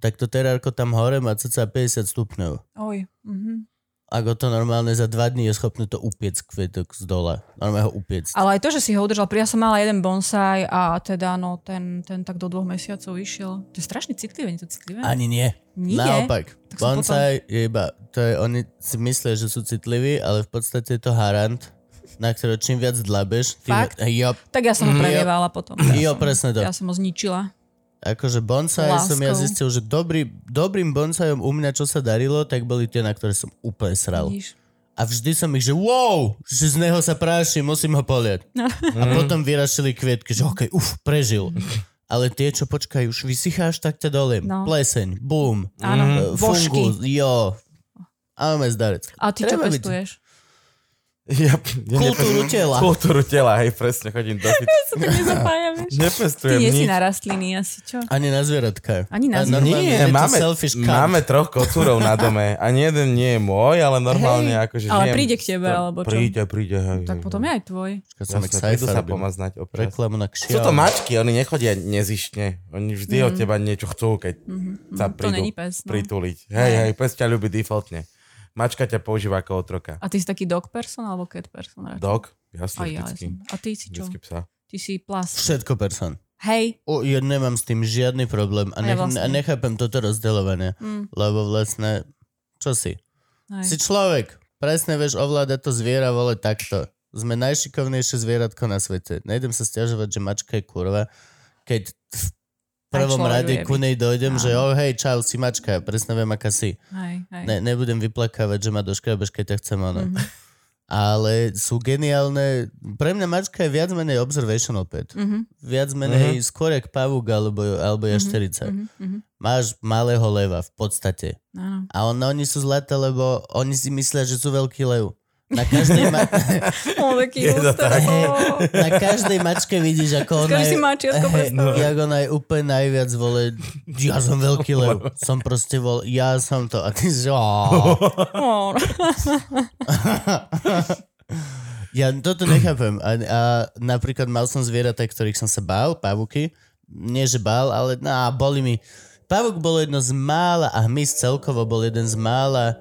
tak to terárko tam hore má cca 50 stupňov. Oj. Mhm. Ako to normálne za dva dní je schopné to upiec kvetok z dola. Normálne ho upiec. Ale aj to, že si ho udržal, ja som mala jeden bonsai a teda no ten, ten tak do dvoch mesiacov išiel. To je strašne citlivé, nie to citlivé? Ani nie. Nie. Naopak. Tak Bonsai je iba, to je, oni si myslia, že sú citliví, ale v podstate je to harant, na ktorého čím viac dlabeš, tým... Fakt? Jo, Tak ja som ho Mm, prelievala potom. jo, Ja som- presne to. Ja som ho zničila. Akože bonsai som ja Láskou. zistil, že dobrý, dobrým bonsajom u mňa, čo sa darilo, tak boli tie, na ktoré som úplne sral. Vidíš? A vždy som ich, že wow, že z neho sa práši, musím ho poliať. A potom vyrašili kvietky, že okej, uf, prežil. Ale tie, čo počkajú, už vysycháš, tak ťa doliem. No. Pleseň, boom, Áno, e, vožky. fungus, jo. A máme zdarec. A ty čo Treba byť- pestuješ? Ja, ja Kultúru tela. Kultúru tela, hej, presne, chodím do fit. To nezapája, vieš. Ty Nepestujem nie si na rastliny asi, čo? Ani na zvieratka. Ani na zvieratka. Nie, máme, máme troch kocúrov na dome. Ani jeden nie je môj, ale normálne Hej, akože ale žijem príde k tebe, to- alebo čo? Príde, príde, hej. Tak potom je aj tvoj. Počkaj, som Jasne, sa pomaznať občas. Reklamu na Sú to mačky, oni nechodia nezištne. Oni vždy od teba niečo chcú, keď sa To prídu není pes. No. prituliť. Hej, hej, pes ťa ľúbi defaultne. Mačka ťa používa ako otroka. A ty si taký dog person alebo cat person? radšej? Dog? Aj Jasne, ja vždycky. som. A ty si čo? Vždycky psa. Ty si plas. Všetko person. Hej. O, ja nemám s tým žiadny problém a, ja nech, vlastne. a nechápem toto rozdeľovanie, Mm, lebo vlastne, čo si? Si hej. človek, presne vieš ovládať to zviera, vole, takto. Sme najšikovnejšie zvieratko na svete. Nejdem sa stiažovať, že mačka je kurva, keď v prvom rade ku nej dojdem, Áno. že oh, hej, čau, si mačka, presne viem, aká si. Hej, hej. Ne, nebudem vyplakávať, že ma doškrabeš, keď ťa chcem ono. Mhm. ale sú geniálne. Pre mňa mačka je viac menej observational pet. Mhm, Viac menej skôr jak pavúk alebo, alebo jašterica. mhm, mhm. Máš malého leva v podstate. Áno. A on, oni sú zlaté, lebo oni si myslia, že sú veľký lev. Na každej, ma- O, taký Je to tak. Na každej mačke vidíš, ako ona je... má čiastko Hej, jak ona je úplne najviac vole, ja som veľký lev, som proste vol, ja som to. A ty si. Ja toto nechápem. A, a napríklad mal som zvieratá, ktorých som sa bál, pavuky. Nie, že bál, ale no, boli mi... Pavuk bol jedno z mála a hmyz celkovo bol jeden z mála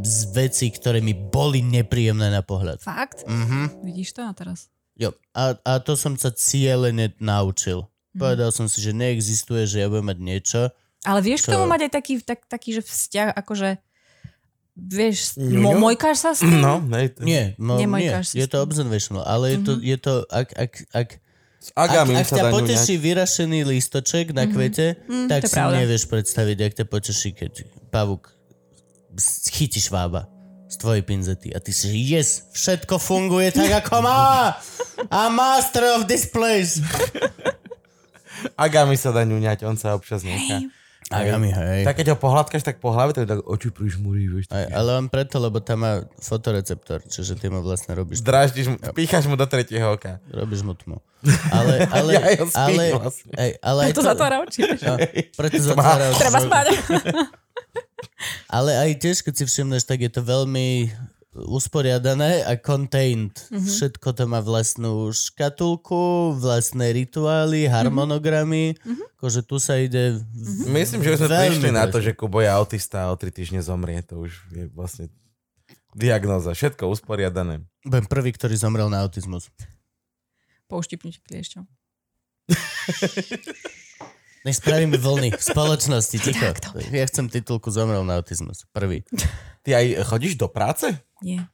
z vecí, ktoré mi boli nepríjemné na pohľad. Fakt? Mhm. Vidíš to a teraz? Jo. A, a to som sa cieľene naučil. Povedal som si, že neexistuje, že ja budem mať niečo. Ale vieš Čo? k tomu mať aj taký, tak, taký že vzťah, akože vieš, mo, mojkáš sa s tým? No, hej, to- Nie, no, nie, je to observational, ale je to, je to ak, ak, ak, S ak, agami ak ťa poteší ňuňať. vyrašený lístoček na kvete, Mm, tak si pravda. nevieš predstaviť, jak ťa poteší, keď pavúk chytí švába z tvojej pinzety a ty si, yes, všetko funguje tak, ako má. I'm master of this place. Agami sa dá ňuňať, on sa občas nechá. Agami, hej. Tak keď ho pohľadkáš tak po hlave, tak tak oči prižmúri, vieš. Aj, ale on preto, lebo tam má fotoreceptor, čiže ty mu vlastne robíš, Dráždiš, mu- píchaš mu do tretieho oka. robíš mu tmu. Ale, ale, Ja ale, vlastne. aj, ale aj To zatvára oči. No, preto zatvára oči. Treba spať. Ale aj tiež, keď si všimneš, tak je to veľmi usporiadané a contained. Mhm. Mm-hmm. Všetko to má vlastnú škatulku, vlastné rituály, harmonogramy. Mm-hmm. Akože tu sa ide... V... Myslím, že už sme prišli na to, že Kubo je autista a o tri týždne zomrie. To už je vlastne diagnóza. Všetko usporiadané. Budem prvý, ktorý zomrel na autizmus. Pouštipnite kliešťou. Nech spravíme vlny v spoločnosti, ticho. Tak, dobre. Ja chcem titulku Zomrel na autizmus. Prvý. Ty aj chodíš do práce? Nie.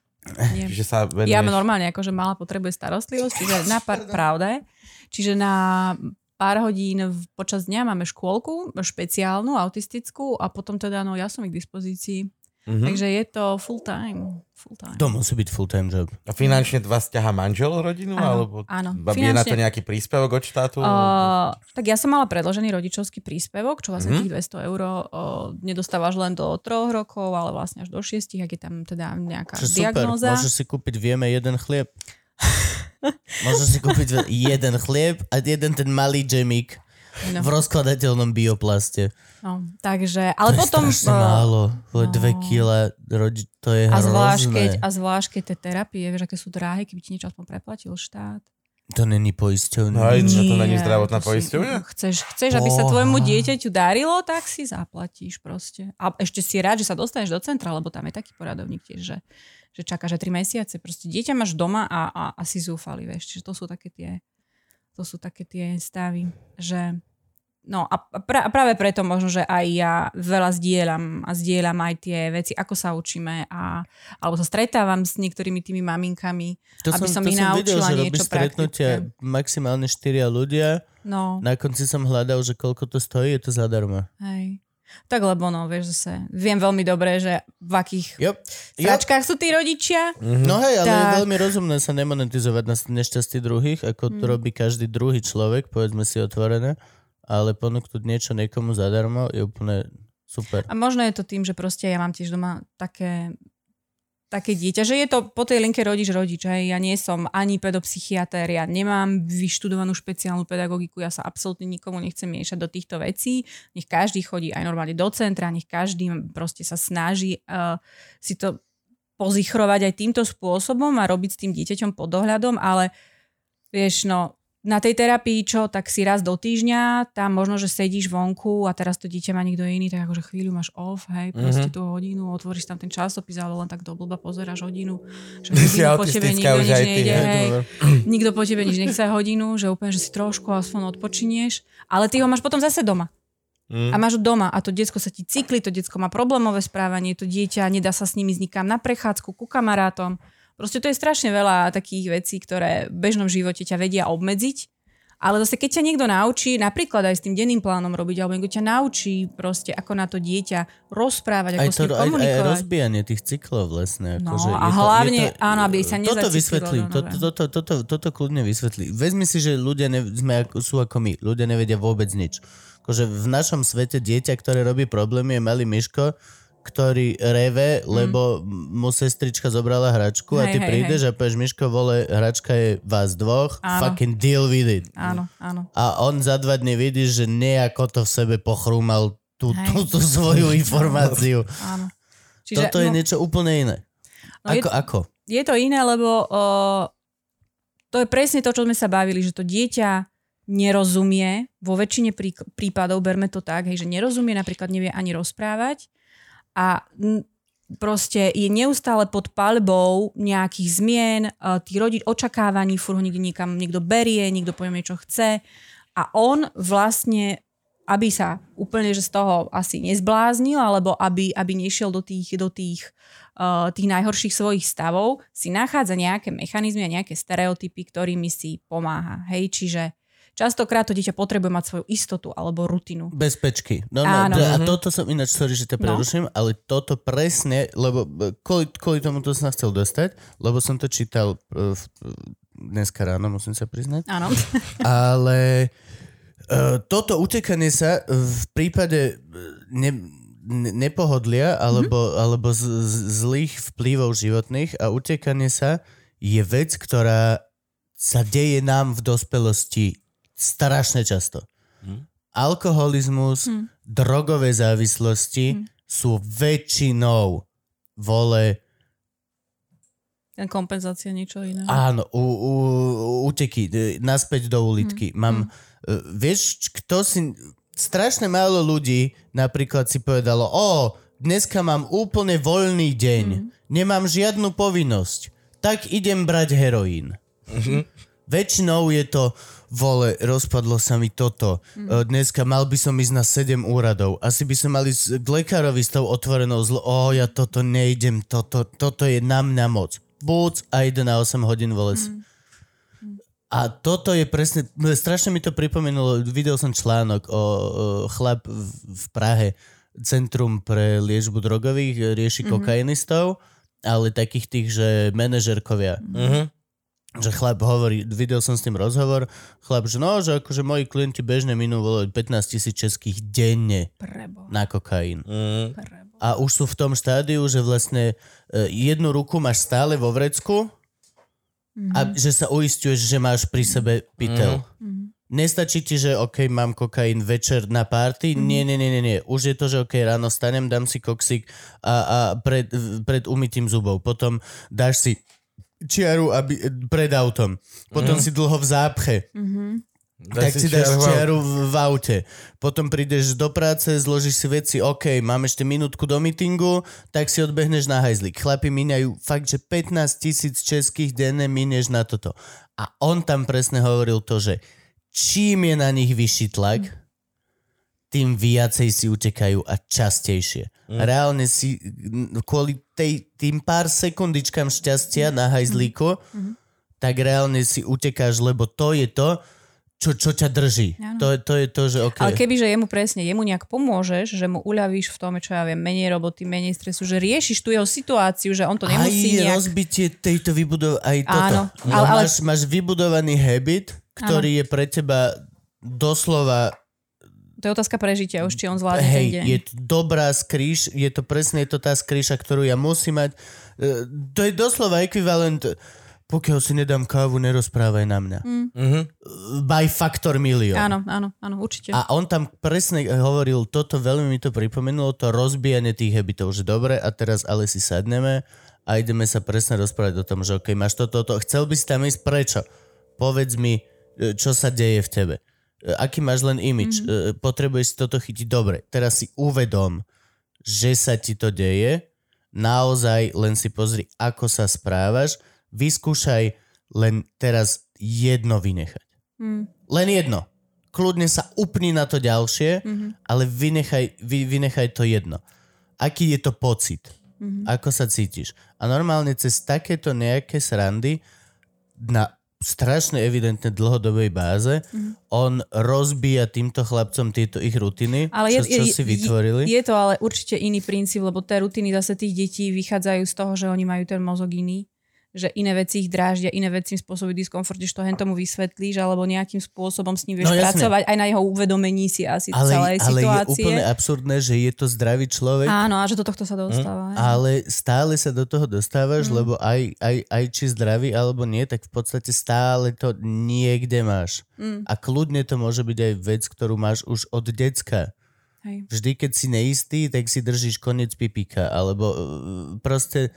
Nie. Čiže sa venuješ... Ja normálne akože mala potrebuje starostlivosť, čiže na pár, pravda, čiže na pár hodín v- počas dňa máme škôlku špeciálnu, autistickú a potom teda, no ja som k dispozícii. Mhm. Takže je to full time. Full time. To musí byť full-time job. A finančne vás ťaha manžel rodinu? Áno, alebo áno. Ba- Je na to Finančne- nejaký príspevok od štátu? Uh, tak ja som mala predložený rodičovský príspevok, čo vlastne Mhm. tých 200 eur uh, nedostávaš len do troch rokov, ale vlastne až do šiestich, ak je tam teda nejaká Čo super, diagnóza. môžeš si kúpiť, vieme, jeden chlieb. môžeš si kúpiť jeden chlieb a jeden ten malý džemík No. v rozkladateľnom bioplaste. No, takže, ale to potom... je strašne uh, málo. Je no. dve kila, rodi- to je A zvlášť, keď, a zvlášť, keď tie terapie, vieš, aké sú drahé, keby ti niečo aspoň preplatil štát. To není poisťovné. No aj- Že to není Nie, zdravotná to poisťovňa? Chceš, chceš, aby sa tvojmu dieťaťu darilo, tak si zaplatíš proste. A ešte si rád, že sa dostaneš do centra, lebo tam je taký poradovník tiež, že, že čaká, že 3 mesiace. Proste dieťa máš doma a, a, a si zúfali, vieš. Čiže to sú také tie, to sú také tie stavy, že No a pra, a práve preto možno, že aj ja veľa zdieľam a zdieľam aj tie veci, ako sa učíme a, alebo sa stretávam s niektorými tými maminkami. to aby som to ich som videl, naučila že niečo stretnutia maximálne štyria ľudia. No, Na konci som hľadal, že koľko to stojí, je to zadarmo. hej. Tak lebo no, vieš zase, viem veľmi dobre, že v akých Yep. sú tí rodičia. No hej, ale je Tak. veľmi rozumné sa nemonetizovať na nešťastí druhých, ako to Mm. robí každý druhý človek, povedzme si otvorené, ale ponúknuť niečo niekomu zadarmo je úplne super. A možno je to tým, že proste ja mám tiež doma také také dieťa, že je to po tej linke rodič rodič. Hej. Ja nie som ani pedopsychiatér, ja nemám vyštudovanú špeciálnu pedagogiku, ja sa absolútne nikomu nechcem miešať do týchto vecí. Nech každý chodí aj normálne do centra, nech každý proste sa snaží uh, si to pozichrovať aj týmto spôsobom a robiť s tým dieťaťom pod dohľadom, ale vieš, no, na tej terapii, čo, tak si raz do týždňa, tam možno, že sedíš vonku a teraz to dieťa má niekto iný, tak akože chvíľu máš off, hej, proste Mhm. tú hodinu, otvoríš tam ten časopis, ale len tak do blba pozeráš hodinu, že hodinu po tebe nikto nič ty, nejde, hej, hej, nikto po tebe nič nechce hodinu, že úplne, že si trošku aspoň odpočinieš, ale ty ho máš potom zase doma. Mm. A máš doma a to diecko sa ti cykli, to diecko má problémové správanie, to dieťa nedá sa s nimi nikam na prechádzku, ku kamarátom. Proste to je strašne veľa takých vecí, ktoré v bežnom živote ťa vedia obmedziť Ale zase, keď ťa niekto naučí, napríklad aj s tým denným plánom robiť, alebo niekto ťa naučí proste, ako na to dieťa rozprávať, Aj, ako s to, ním aj, aj komunikovať. rozbijanie tých cyklov vlastne. No, akože a je to, hlavne, je to, áno, aby sa Toto vysvetlí, do toto, nové. toto, toto, toto kľudne vysvetlí. Vezmi si, že ľudia ne, sme ako, sú ako my. Ľudia nevedia vôbec nič. Akože v našom svete dieťa, ktoré robí problémy, je malý myško, ktorý reve, lebo mu sestrička zobrala hračku a Hej, ty hej, prídeš a povieš, Miško, vole, hračka je vás dvoch, Áno. fucking deal with it. Áno, áno. A on za dva dny vidíš, že nejako to v sebe pochrúmal tú, Hej. tú, tú svoju informáciu. áno. Čiže, Toto je no, niečo úplne iné. No je- Ako, ako? je to iné, lebo o, to je presne to, čo sme sa bavili, že to dieťa nerozumie, vo väčšine prí, prípadov berme to tak, hej, že nerozumie, napríklad nevie ani rozprávať a proste je neustále pod palbou nejakých zmien, uh, tých rodič očakávaní, furt ho niekde niekam niekto berie, niekto po ňom niečo chce a on vlastne aby sa úplne že z toho asi nezbláznil, alebo aby, aby nešiel do tých, do tých, uh, tých najhorších svojich stavov, si nachádza nejaké mechanizmy a nejaké stereotypy, ktorými si pomáha. Hej, čiže častokrát to dieťa potrebuje mať svoju istotu alebo rutinu. Bezpečky. No, Áno. no, a toto som ináč, sorry, že ťa No. preruším, ale toto presne, lebo e, kvôli, kvôli tomu to som chcel dostať, lebo som to čítal uh, dneska ráno, musím sa priznať. Áno. Ale uh, toto utekanie sa v prípade ne, nepohodlia alebo, mm-hmm. alebo z, z, zlých vplyvov životných a utekanie sa je vec, ktorá sa deje nám v dospelosti strašne často. Alkoholizmus, Hm. drogové závislosti Hm. sú väčšinou vole Ten kompenzácia niečo iné. Áno, u, u, uteky, e, naspäť do ulitky. Hm, Mám, e, vieš, kto si... Strašne málo ľudí napríklad si povedalo, o, dneska mám úplne voľný deň, Hm. nemám žiadnu povinnosť, tak idem brať heroín. Väčšinou je to, vole, rozpadlo sa mi toto. Mm. Dneska mal by som ísť na 7 úradov. Asi by som mal ísť k lekárovi s tou otvorenou zlo. O, ja toto nejdem, toto, toto je na mňa moc. Búc a ide na 8 hodín vo les. Mm. A toto je presne, strašne mi to pripomenulo, videl som článok o, o chlap v, v Prahe, Centrum pre liečbu drogových, rieši mm-hmm. kokainistov, ale takých tých, že manažerkovia. Mhm. Že chlap hovorí, videl som s tým rozhovor, chlap, že no, že akože moji klienti bežne minú vole 15 tisíc českých denne Prebo. na kokain. Mhm. Prebo. A už sú v tom štádiu, že vlastne e, jednu ruku máš stále vo vrecku a že sa uistuješ, že máš pri sebe pytel. Mhm. Nestačí ti, že OK, mám kokain večer na party. Nie, nie, nie, nie, nie. Už je to, že OK, ráno stanem, dám si koksik a, a pred, pred umytým zubov. Potom dáš si čiaru aby, pred autom. Potom si dlho v zápche. Mhm. tak si dáš čiaru v, v aute. Potom prídeš do práce, zložíš si veci, OK, mám ešte minútku do meetingu, tak si odbehneš na hajzlik. Chlapi míňajú fakt, že 15 tisíc českých denne minieš na toto. A on tam presne hovoril to, že čím je na nich vyšší tlak, tým viacej si utekajú a častejšie. Mm. Reálne si kvôli tej, tým pár sekundičkám šťastia na hajzlíku, Mhm. tak reálne si utekáš, lebo to je to, čo, čo ťa drží. Áno. To, je- to je to, že OK. Ale keby, že jemu presne, jemu nejak pomôžeš, že mu uľavíš v tom, čo ja viem, menej roboty, menej stresu, že riešiš tú jeho situáciu, že on to aj nemusí nejak... rozbitie tejto vybudov, aj toto. Áno, No, ale- ale- máš, máš vybudovaný habit, ktorý je pre teba doslova To je otázka prežitia už, či on zvládne ten deň. je to dobrá skríš, je to presne je to tá skríša, ktorú ja musím mať. E, To je doslova ekvivalent pokiaľ si nedám kávu, nerozprávaj na mňa. Mm. Mhm. By factor milión. Áno, áno, áno, určite. A on tam presne hovoril, toto veľmi mi to pripomenulo, to rozbijanie tých habitov, že dobre, a teraz ale si sadneme a ideme sa presne rozprávať o tom, že ok, máš toto, toto, chcel by si tam ísť, prečo? Povedz mi, e, čo sa deje v tebe. E, Aký máš len imič? Mm-hmm. Potrebuješ si toto chytiť dobre. Teraz si uvedom, že sa ti to deje, naozaj len si pozri, ako sa správaš, vyskúšaj len teraz jedno vynechať. Mm. Len jedno. Kľudne sa upni na to ďalšie, Mhm. ale vynechaj, vy, vynechaj to jedno. Aký je to pocit? Mhm. Ako sa cítiš? A normálne cez takéto nejaké srandy na strašne evidentne dlhodobej báze. On rozbíja týmto chlapcom tieto ich rutiny, Ale je, čo, čo je, si vytvorili. Je, je to ale určite iný princíp, lebo tie rutiny zase tých detí vychádzajú z toho, že oni majú ten mozog iný že iné veci ich dráždia, iné veci im spôsobujú diskomfort, že to hen tomu vysvetlíš, alebo nejakým spôsobom s ním vieš No, jasne. pracovať aj na jeho uvedomení si asi ale, celej ale je situácie. úplne absurdné, že je to zdravý človek, Áno, a že do tohto sa dostáva. hej. ale stále sa do toho dostávaš, Mm. lebo aj, aj, aj či zdravý alebo nie, tak v podstate stále to niekde máš. Mm. A kľudne to môže byť aj vec, ktorú máš už od decka. Hej. Vždy, keď si neistý, tak si držíš koniec pipíka, alebo uh, proste...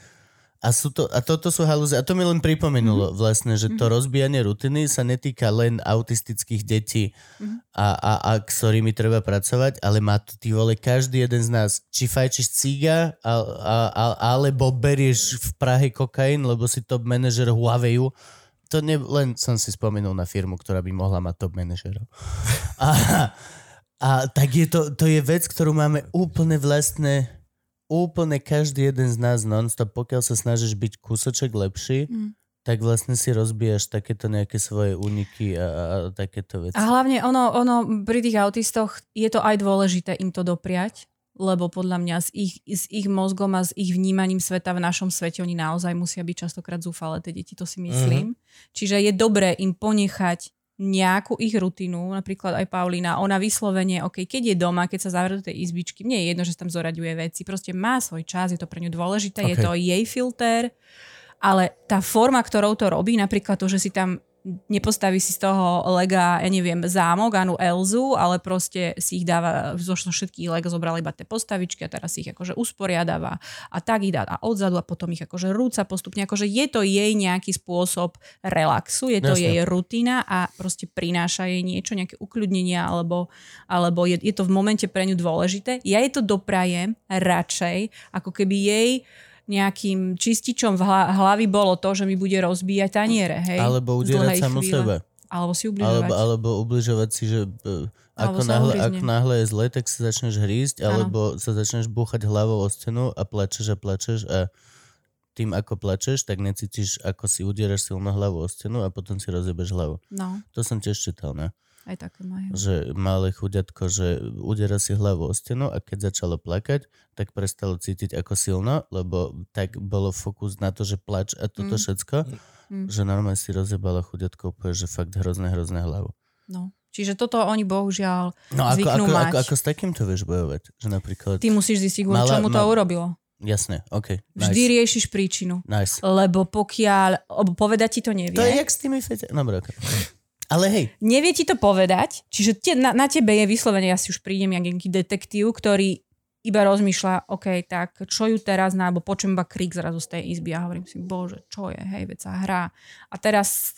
A, sú to, a toto sú halúze. A to mi len pripomenulo mm-hmm. vlastne, že to rozbijanie rutiny sa netýka len autistických detí, Mhm. a, a, a ktorými treba pracovať, ale má to ty vole každý jeden z nás. Či fajčíš ciga, a, a, a, alebo berieš v Prahe kokain, lebo si top manažer Huawei. To ne, len som si spomenul na firmu, ktorá by mohla mať top manažerov. A, a tak je to, to je vec, ktorú máme úplne vlastné, úplne každý jeden z nás nonstop, pokiaľ sa snažíš byť kúsoček lepší, Mm. tak vlastne si rozbíjaš takéto nejaké svoje úniky a, a, a takéto veci. A hlavne ono, ono pri tých autistoch je to aj dôležité im to dopriať, lebo podľa mňa s ich, s ich mozgom a s ich vnímaním sveta v našom svete oni naozaj musia byť častokrát zúfale, tie deti, to si myslím. Mm-hmm. Čiže je dobré im ponechať nejakú ich rutinu, napríklad aj Paulína, ona vyslovene, OK, keď je doma, keď sa zavrie do tej izbičky, mne je jedno, že tam zoraďuje veci, proste má svoj čas, je to pre ňu dôležité, okay. je to jej filter, ale tá forma, ktorou to robí, napríklad to, že si tam nepostaví si z toho lega, ja neviem, zámok, Anu Elzu, ale proste si ich dáva, zo všetkých leg zobral iba tie postavičky a teraz si ich akože usporiadáva a tak ich dá a odzadu a potom ich akože rúca postupne, akože je to jej nejaký spôsob relaxu, je to Jasne. jej rutina a proste prináša jej niečo, nejaké ukľudnenia alebo, alebo je, je to v momente pre ňu dôležité. Ja jej to doprajem radšej, ako keby jej nejakým čističom v hla- hlavy bolo to, že mi bude rozbíjať taniere, hej? Alebo udierať samu sebe. Alebo si ubližovať. Alebo, alebo ubližovať si, že e, ako náhle, ako náhle je zle, tak sa začneš hrísť, Áno. alebo sa začneš búchať hlavou o stenu a plačeš a plačeš a tým, ako plačeš, tak necítiš, ako si udieraš silno hlavu o stenu a potom si rozjebeš hlavu. No, To som tiež čítal, ne? Aj také majú. Že malé chuďatko, že udiera si hlavu o stenu a keď začalo plakať, tak prestalo cítiť ako silno, lebo tak bolo fokus na to, že plač a toto Mm. všetko, Mm. že normálne si rozjebala chuďatko úplne, že fakt hrozné, hrozné hlavu. No. Čiže toto oni bohužiaľ No ako, ako, mať. ako, ako s takýmto vieš bojovať? Že napríklad... Ty musíš zistiť, kvôli Mala- čomu to ma- urobilo. Jasné, OK. Vždy Nice. riešiš príčinu. nice. Lebo pokiaľ, povedať ti to nevie. To je jak s tými fete... Dobre, okay. Ale hej, Nevie ti to povedať, čiže te, na, na tebe je vyslovene, ja si už prídem jak nejaký detektív, ktorý iba rozmýšľa, OK, tak čo ju teraz na, alebo počujem iba krik zrazu z tej izby? A hovorím si, bože, čo je, hej, veď sa hrá. A teraz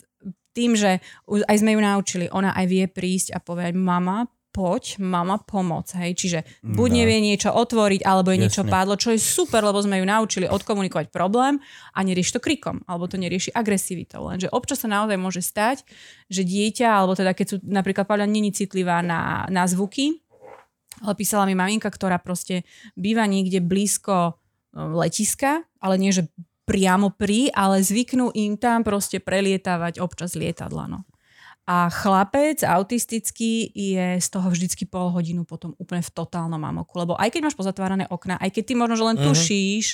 tým, že aj sme ju naučili, ona aj vie prísť a povedať, mama, poď, mama, pomoc, hej. Čiže buď No. nevie niečo otvoriť, alebo je niečo Jasne. padlo, čo je super, lebo sme ju naučili odkomunikovať problém a nerieši to krikom, alebo to nerieši agresivitou. Lenže občas sa naozaj môže stať, že dieťa, alebo teda keď sú napríklad Paľa není citlivá na, na zvuky, ale písala mi maminka, ktorá proste býva niekde blízko e, letiska, ale nie, že priamo pri, ale zvyknú im tam proste prelietávať občas lietadla. No. A chlapec autistický je z toho vždycky pol hodinu potom úplne v totálnom amoku. Lebo aj keď máš pozatvárané okna, aj keď ty možno, že len Mhm. tušíš,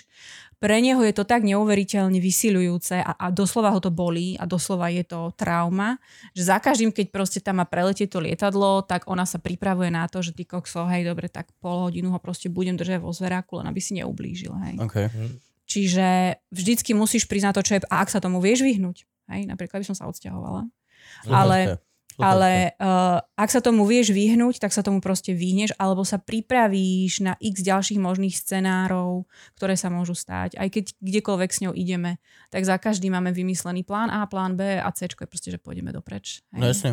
pre neho je to tak neuveriteľne vysilujúce a, a doslova ho to bolí a doslova je to trauma, že za každým, keď proste tam má preletieť to lietadlo, tak ona sa pripravuje na to, že ty kokso, hej, dobre, tak pol hodinu ho proste budem držať vo zveráku, len aby si neublížil, hej. OK. Čiže vždycky musíš priznať to, čo je, a ak sa tomu vieš vyhnúť, hej, napríklad by som sa odsťahovala, ale, ale uh, ak sa tomu vieš vyhnúť, tak sa tomu proste vyhneš, alebo sa pripravíš na x ďalších možných scenárov, ktoré sa môžu stať. Aj keď kdekoľvek s ňou ideme, tak za každý máme vymyslený plán A, plán B a C je proste, že pôjdeme dopreč. Hej. No jasne.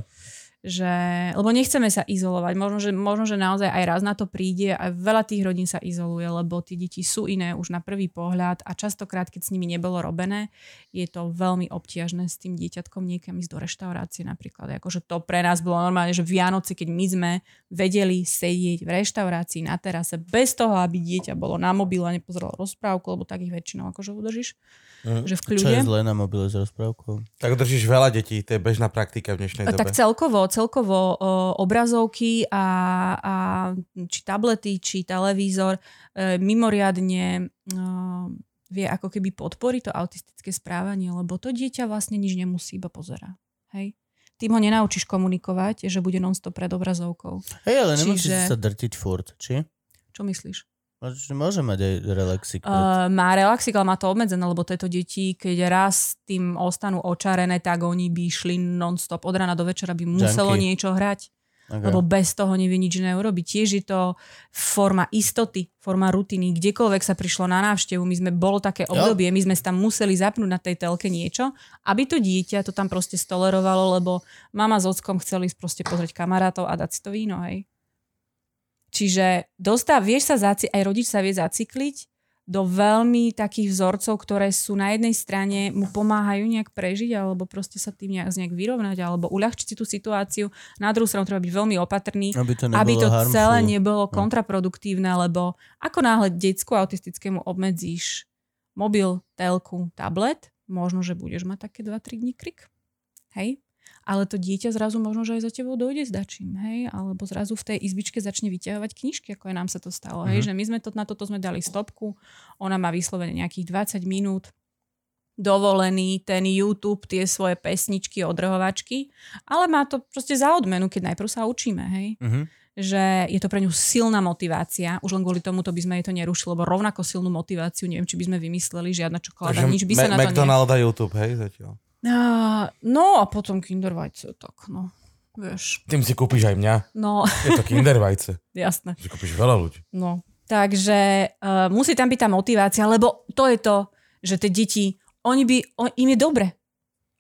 Že, lebo nechceme sa izolovať. Možno že, možno, že naozaj aj raz na to príde a veľa tých rodín sa izoluje, lebo tie deti sú iné už na prvý pohľad a častokrát, keď s nimi nebolo robené, je to veľmi obťažné s tým dieťatkom niekam ísť do reštaurácie napríklad. Akože to pre nás bolo normálne, že Vianoci, keď my sme vedeli sedieť v reštaurácii na terase bez toho, aby dieťa bolo na mobile a nepozeralo rozprávku, lebo takých väčšinou akože udržíš. Mm. Že v Čo kľude. je zlé na mobile s rozprávkou? Tak držíš veľa detí, to je bežná praktika v dnešnej dobe. Tak celkovo, celkovo obrazovky a, a či tablety, či televízor e, mimoriadne e, vie ako keby podporiť to autistické správanie, lebo to dieťa vlastne nič nemusí, iba pozera. Hej? Tým ho nenaučíš komunikovať, že bude non-stop pred obrazovkou. Hej, ale nemusíš Čiže- sa drtiť furt, či? Čo myslíš? Môže, mať aj relaxik. Uh, má relaxik, ale má to obmedzené, lebo tieto deti, keď raz tým ostanú očarené, tak oni by šli non-stop od rána do večera, by muselo Junkie. niečo hrať. okay. lebo bez toho nevie nič iné urobiť. Tiež je to forma istoty, forma rutiny. Kdekoľvek sa prišlo na návštevu, my sme, bolo také obdobie, my sme tam museli zapnúť na tej telke niečo, aby to dieťa to tam proste stolerovalo, lebo mama s ockom chceli ísť proste pozrieť kamarátov a dať si to víno, hej. Čiže dostá, vieš sa zaci- aj rodič sa vie zacykliť do veľmi takých vzorcov, ktoré sú na jednej strane mu pomáhajú nejak prežiť alebo proste sa tým nejak, nejak vyrovnať alebo uľahčiť si tú situáciu. Na druhú stranu treba byť veľmi opatrný, aby to, aby to harmful. celé nebolo kontraproduktívne, lebo ako náhle decku autistickému obmedzíš mobil, telku, tablet, možno, že budeš mať také 2-3 dní krik. Hej? Ale to dieťa zrazu možno, že aj za tebou dojde s dačím, hej? Alebo zrazu v tej izbičke začne vyťahovať knižky, ako je nám sa to stalo, hej? Mhm. Že my sme to, na toto sme dali stopku, ona má vyslovene nejakých 20 minút, dovolený ten YouTube, tie svoje pesničky, odrhovačky, ale má to proste za odmenu, keď najprv sa učíme, hej? Mhm. že je to pre ňu silná motivácia. Už len kvôli tomuto by sme jej to nerušili, lebo rovnako silnú motiváciu, neviem, či by sme vymysleli, žiadna čokoláda, nič by sa na to ne... McDonald a YouTube, hej, zatiaľ. Á, No a potom Kinder vajce, tak no, vieš. Tým si kúpiš aj mňa. No, Je to Kinder vajce. jasné. Si kúpiš veľa ľudí. No. Takže uh, musí tam byť tá motivácia, lebo to je to, že tie deti, oni by, on, im je dobre.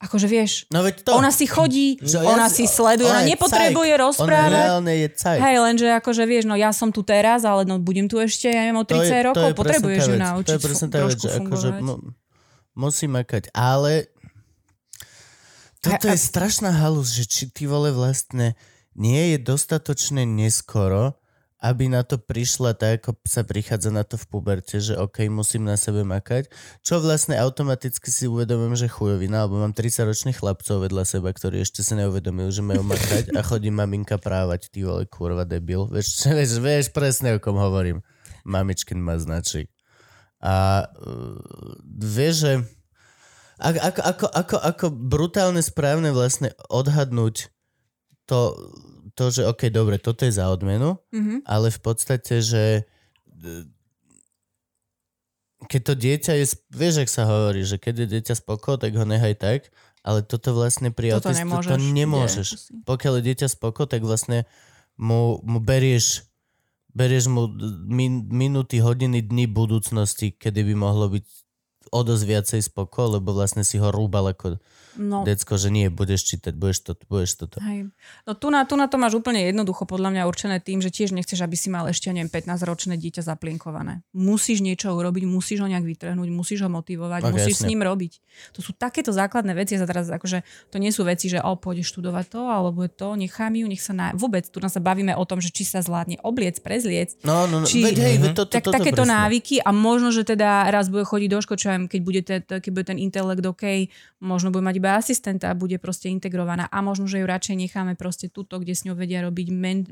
Akože vieš, No veď to. ona si chodí, Že ona ja- si sleduje, ona ona je nepotrebuje On rozprávať. reálne je cajk. Hej, lenže akože vieš, no ja som tu teraz, ale no budem tu ešte, ja neviem, o 30 rokov, potrebuješ ju naučiť To je presne tá vec, že akože mu, musí makať, ale toto A- je strašná halus, že či ty vole vlastne nie je dostatočne neskoro, aby na to prišla tak, ako sa prichádza na to v puberte, že OK, musím na sebe makať, čo vlastne automaticky si uvedomím, že chujovina, alebo mám 30-ročných chlapcov vedľa seba, ktorí ešte sa neuvedomili, že majú makať a chodí maminka právať, ty vole, kurva debil. Vieš, vieš, vieš presne, o kom hovorím. Mamičkin má značík. A uh, vieš, že ako, ako, ako, ako, ako brutálne správne vlastne odhadnúť to, to, že OK, dobre, toto je za odmenu, Mhm. ale v podstate, že e, keď to dieťa je, vieš, ak sa hovorí, že keď je dieťa spoko, tak ho nehaj tak, ale toto vlastne pri Toto autistu nemôžeš. to nemôžeš. Nie, Pokiaľ je dieťa spoko, tak vlastne mu, mu berieš berieš mu min, minúty, hodiny, dny budúcnosti, kedy by mohlo byť o dosť viacej spoko, lebo vlastne si ho rúbal ako No, decko, že nie, budeš čítať, budeš toto, budeš toto. hej. No tu na, tu na to máš úplne jednoducho podľa mňa určené tým, že tiež nechceš, aby si mal ešte, neviem, 15-ročné dieťa zaplienkované. Musíš niečo urobiť, musíš ho nejak vytrhnúť, musíš ho motivovať, Ok, musíš jasne. s ním robiť. To sú takéto základné veci, ja sa teraz akože to nie sú veci, že o, pôjdeš študovať to, alebo je to, nechám ju, nech sa na... Vôbec, tu sa bavíme o tom, že či sa zvládne obliec, prezliec, No, no, no Či- veď hej, Mhm. veď toto, tak toto takéto presne. návyky a možno, že teda raz bude chodiť do školy, keď bude, te- keď bude ten intelekt OK, možno bude mať iba asistenta bude proste integrovaná a možno, že ju radšej necháme proste tuto, kde s ňou vedia robiť men,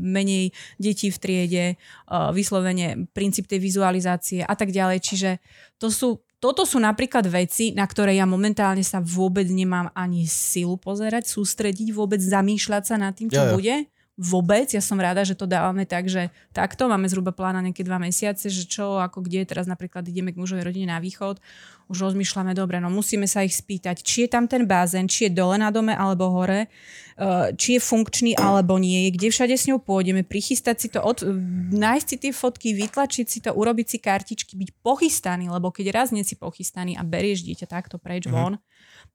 menej detí v triede, uh, vyslovene princíp tej vizualizácie a tak ďalej. Čiže to sú, toto sú napríklad veci, na ktoré ja momentálne sa vôbec nemám ani silu pozerať, sústrediť, vôbec zamýšľať sa nad tým, čo Jo, jo. bude. Vôbec. Ja som rada, že to dávame tak, že takto máme zhruba plán na nejaké dva mesiace, že čo, ako kde, teraz napríklad ideme k mužovej rodine na východ, už rozmýšľame, dobre, no musíme sa ich spýtať, či je tam ten bazén, či je dole na dome alebo hore, eh, či je funkčný alebo nie je, kde všade s ňou pôjdeme, prichystať si to, od, nájsť si tie fotky, vytlačiť si to, urobiť si kartičky, byť pochystaný, lebo keď raz nie si pochystaný a berieš dieťa takto preč Mhm. von,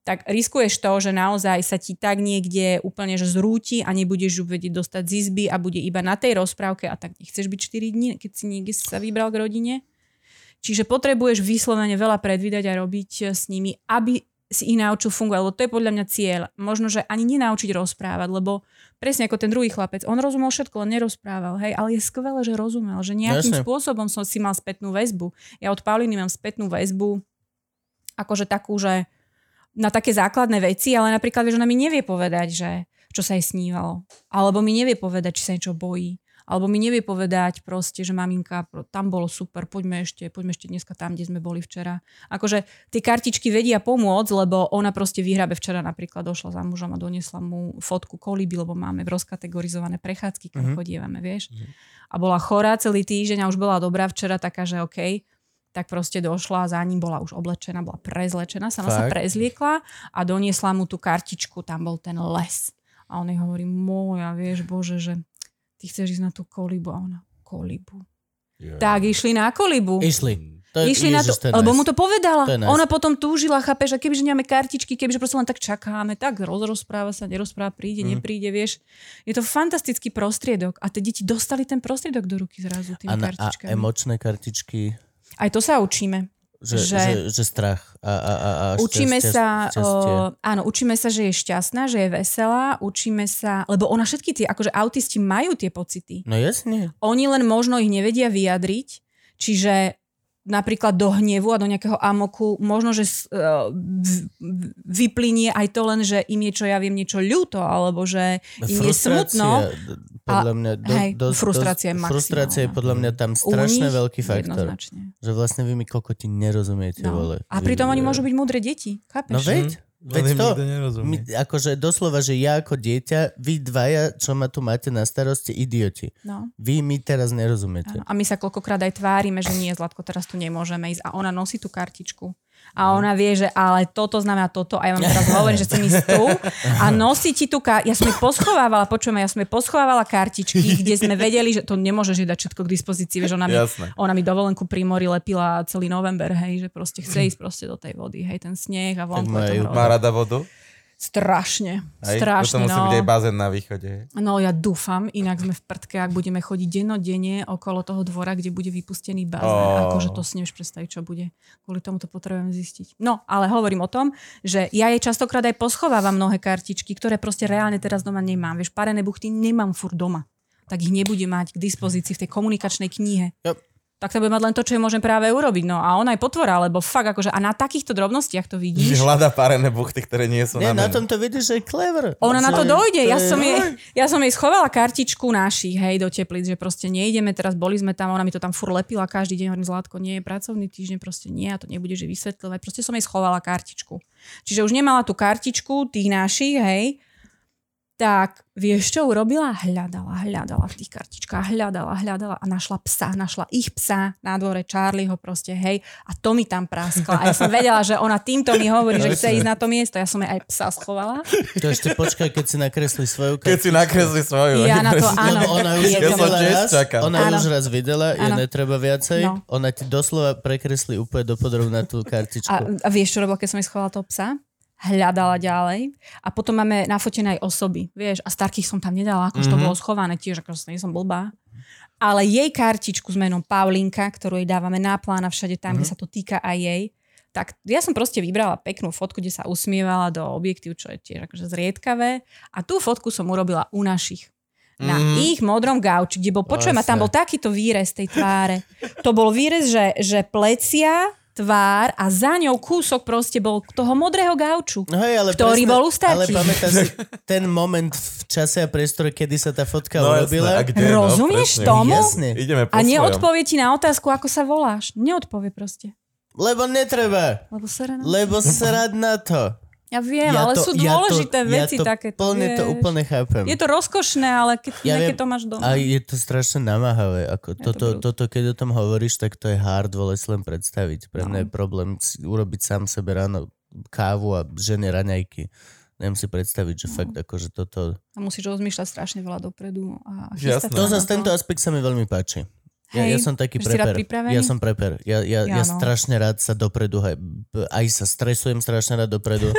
tak riskuješ to, že naozaj sa ti tak niekde úplne že zrúti a nebudeš ju vedieť dostať z izby a bude iba na tej rozprávke a tak nechceš byť 4 dní, keď si niekde sa vybral k rodine. Čiže potrebuješ vyslovene veľa predvídať a robiť s nimi, aby si ich naučil fungovať, lebo to je podľa mňa cieľ. Možno, že ani nenaučiť rozprávať, lebo presne ako ten druhý chlapec, on rozumel všetko, len nerozprával, hej, ale je skvelé, že rozumel, že nejakým Jasne. spôsobom som si mal spätnú väzbu. Ja od Pauliny mám spätnú väzbu, akože takú, že na také základné veci, ale napríklad, vieš, ona mi nevie povedať, že čo sa jej snívalo. Alebo mi nevie povedať, či sa niečo bojí. Alebo mi nevie povedať proste, že maminka, tam bolo super, poďme ešte, poďme ešte dneska tam, kde sme boli včera. Akože tie kartičky vedia pomôcť, lebo ona proste vyhrabe včera napríklad došla za mužom a doniesla mu fotku koliby, lebo máme rozkategorizované prechádzky, kam Mhm. chodievame, vieš. A bola chorá celý týždeň a už bola dobrá včera, taká, že OK tak proste došla, za ním bola už oblečená, bola prezlečená, sama sa Fakt? prezliekla a doniesla mu tú kartičku, tam bol ten les. A on jej hovorí, moja, vieš, bože, že ty chceš ísť na tú kolibu. A ona, kolibu. Tak išli na kolibu. Išli. To je, Išli na to, Ježiš, to lebo mu to povedala. To. Ona potom túžila, chápeš, a kebyže nemáme kartičky, kebyže proste len tak čakáme, tak rozrozpráva sa, nerozpráva, príde, Mm. nepríde, vieš. Je to fantastický prostriedok a tie deti dostali ten prostriedok do ruky zrazu tými A, na, a kartičkami. emočné kartičky, Aj to sa učíme. že, že, Že- že, strach a, a, a, a Učíme šťastie, sa, šťastie. o, áno, učíme sa, že je šťastná, že je veselá, učíme sa, lebo ona všetky tie, akože autisti majú tie pocity. No jasne. Oni len možno ich nevedia vyjadriť, čiže napríklad do hnevu a do nejakého amoku, možno, že v- vyplynie aj to len, že im je, čo ja viem, niečo ľúto, alebo že im je smutno. podľa mňa do, hej, dosť, frustrácia je dosť, frustrácia je podľa mňa tam strašne nich veľký faktor. Že vlastne vy mi kokoti nerozumiete, vole. No. A Vy- pritom oni môžu byť múdre deti, chápeš? No veď, veď to. My, akože doslova, že ja ako dieťa, vy dvaja, čo ma tu máte na starosti, idioti. No. Vy mi teraz nerozumiete. Áno. A my sa koľkokrát aj tvárime, že nie, Zlatko, teraz tu nemôžeme ísť. A ona nosí tú kartičku. A ona vie, že ale toto znamená toto. A ja vám teraz hovorím, že chcem ísť tu a nosí ti tú kartičku. Ja som jej poschovávala, počujeme, ja som jej poschovávala kartičky, kde sme vedeli, že to nemôžeš dať všetko k dispozícii. Vieš, ona mi, ona mi dovolenku pri mori lepila celý november, hej, že proste chce ísť proste do tej vody, hej, ten sneh a vonku. Má rada vodu? Strašne. Hej? Strašne, Potom musí no. byť aj bazén na východe. No ja dúfam, inak sme v prdke, ak budeme chodiť dennodenne okolo toho dvora, kde bude vypustený bazén. Ó. Akože to si nevieš predstaviť, čo bude. Kvôli tomu to potrebujem zistiť. No, ale hovorím o tom, že ja jej častokrát aj poschovávam mnohé kartičky, ktoré proste reálne teraz doma nemám. Vieš, parené buchty nemám furt doma. Tak ich nebudem mať k dispozícii v tej komunikačnej knihe. Yep. Tak to bude mať len to, čo jej môžem práve urobiť. No a ona je potvora, lebo fakt akože a na takýchto drobnostiach to Že vidíš. hľadá parené buchty, ktoré nie sú Nie, na na tom to vidíš, že je clever. Ona na to Že- dojde. Ja je- som, jej, ja som jej schovala kartičku našich, hej, do teplíc, že proste nejdeme, teraz boli sme tam, ona mi to tam fur lepila každý deň, hovorím, Zlatko, nie je pracovný týždeň, proste nie, a to nebudeš jej vysvetľovať. Proste som jej schovala kartičku. Čiže už nemala tú kartičku tých našich, hej, tak vieš, čo urobila? Hľadala, hľadala v tých kartičkách, hľadala, hľadala a našla psa, našla ich psa na dvore Charlieho proste, hej, a to mi tam praskla. A ja som vedela, že ona týmto mi hovorí, že chce ísť na to miesto. Ja som jej aj psa schovala. To ešte počkaj, keď si nakresli svoju Keď si nakresli svoju. Ja na to, áno. Lebo ona už Ja videla raz, ona Áno. už raz videla, je Áno. netreba viacej. No. Ona ti doslova prekreslí úplne dopodrobná tú kartičku. A, a vieš, čo robila, keď som jej schovala toho psa? Hľadala ďalej. A potom máme nafotené aj osoby, vieš. A starkých som tam nedala, akože Mhm. to bolo schované tiež, akože nie som blbá. Ale jej kartičku s menom Paulinka, ktorú jej dávame na plán a všade tam, kde sa to týka aj jej, tak ja som proste vybrala peknú fotku, kde sa usmievala do objektív, čo je tiež akože zriedkavé. A tú fotku som urobila u našich. Na Mhm. ich modrom gauči, kde bol, počujem, a tam bol takýto výrez tej tváre. To bol výrez, že, že plecia, tvár a za ňou kúsok proste bol toho modrého gauču. No hej, ale ktorý bol u Ale pamätáš si ten moment v čase a priestore, kedy sa tá fotka No, urobila? jasné, a kde, no, Rozumieš presne. tomu? Jasne. Ideme po A neodpovie ti na otázku, ako sa voláš. Neodpovie proste. Lebo netreba. Lebo sa ráno... Lebo srad na to. Ja viem, ale sú dôležité veci ja to takéto. Plne to vieš. úplne chápem. Je to rozkošné, ale keď, Ja ja viem. to máš doma. A je to strašne namáhavé. Ako to toto, brut. toto, keď o tom hovoríš, tak to je hard vole si len predstaviť. Pre mňa No. je problém si urobiť sám sebe ráno kávu a žene raňajky. Neviem si predstaviť, že No. fakt akože toto... A musíš rozmýšľať strašne veľa dopredu. A Jasné. chystať To zase tento aspekt sa mi veľmi páči. Ja, ja som taký preper. Ja som preper. Ja, ja, ja Ja, no. strašne rád sa dopredu, aj, aj sa stresujem strašne rád dopredu.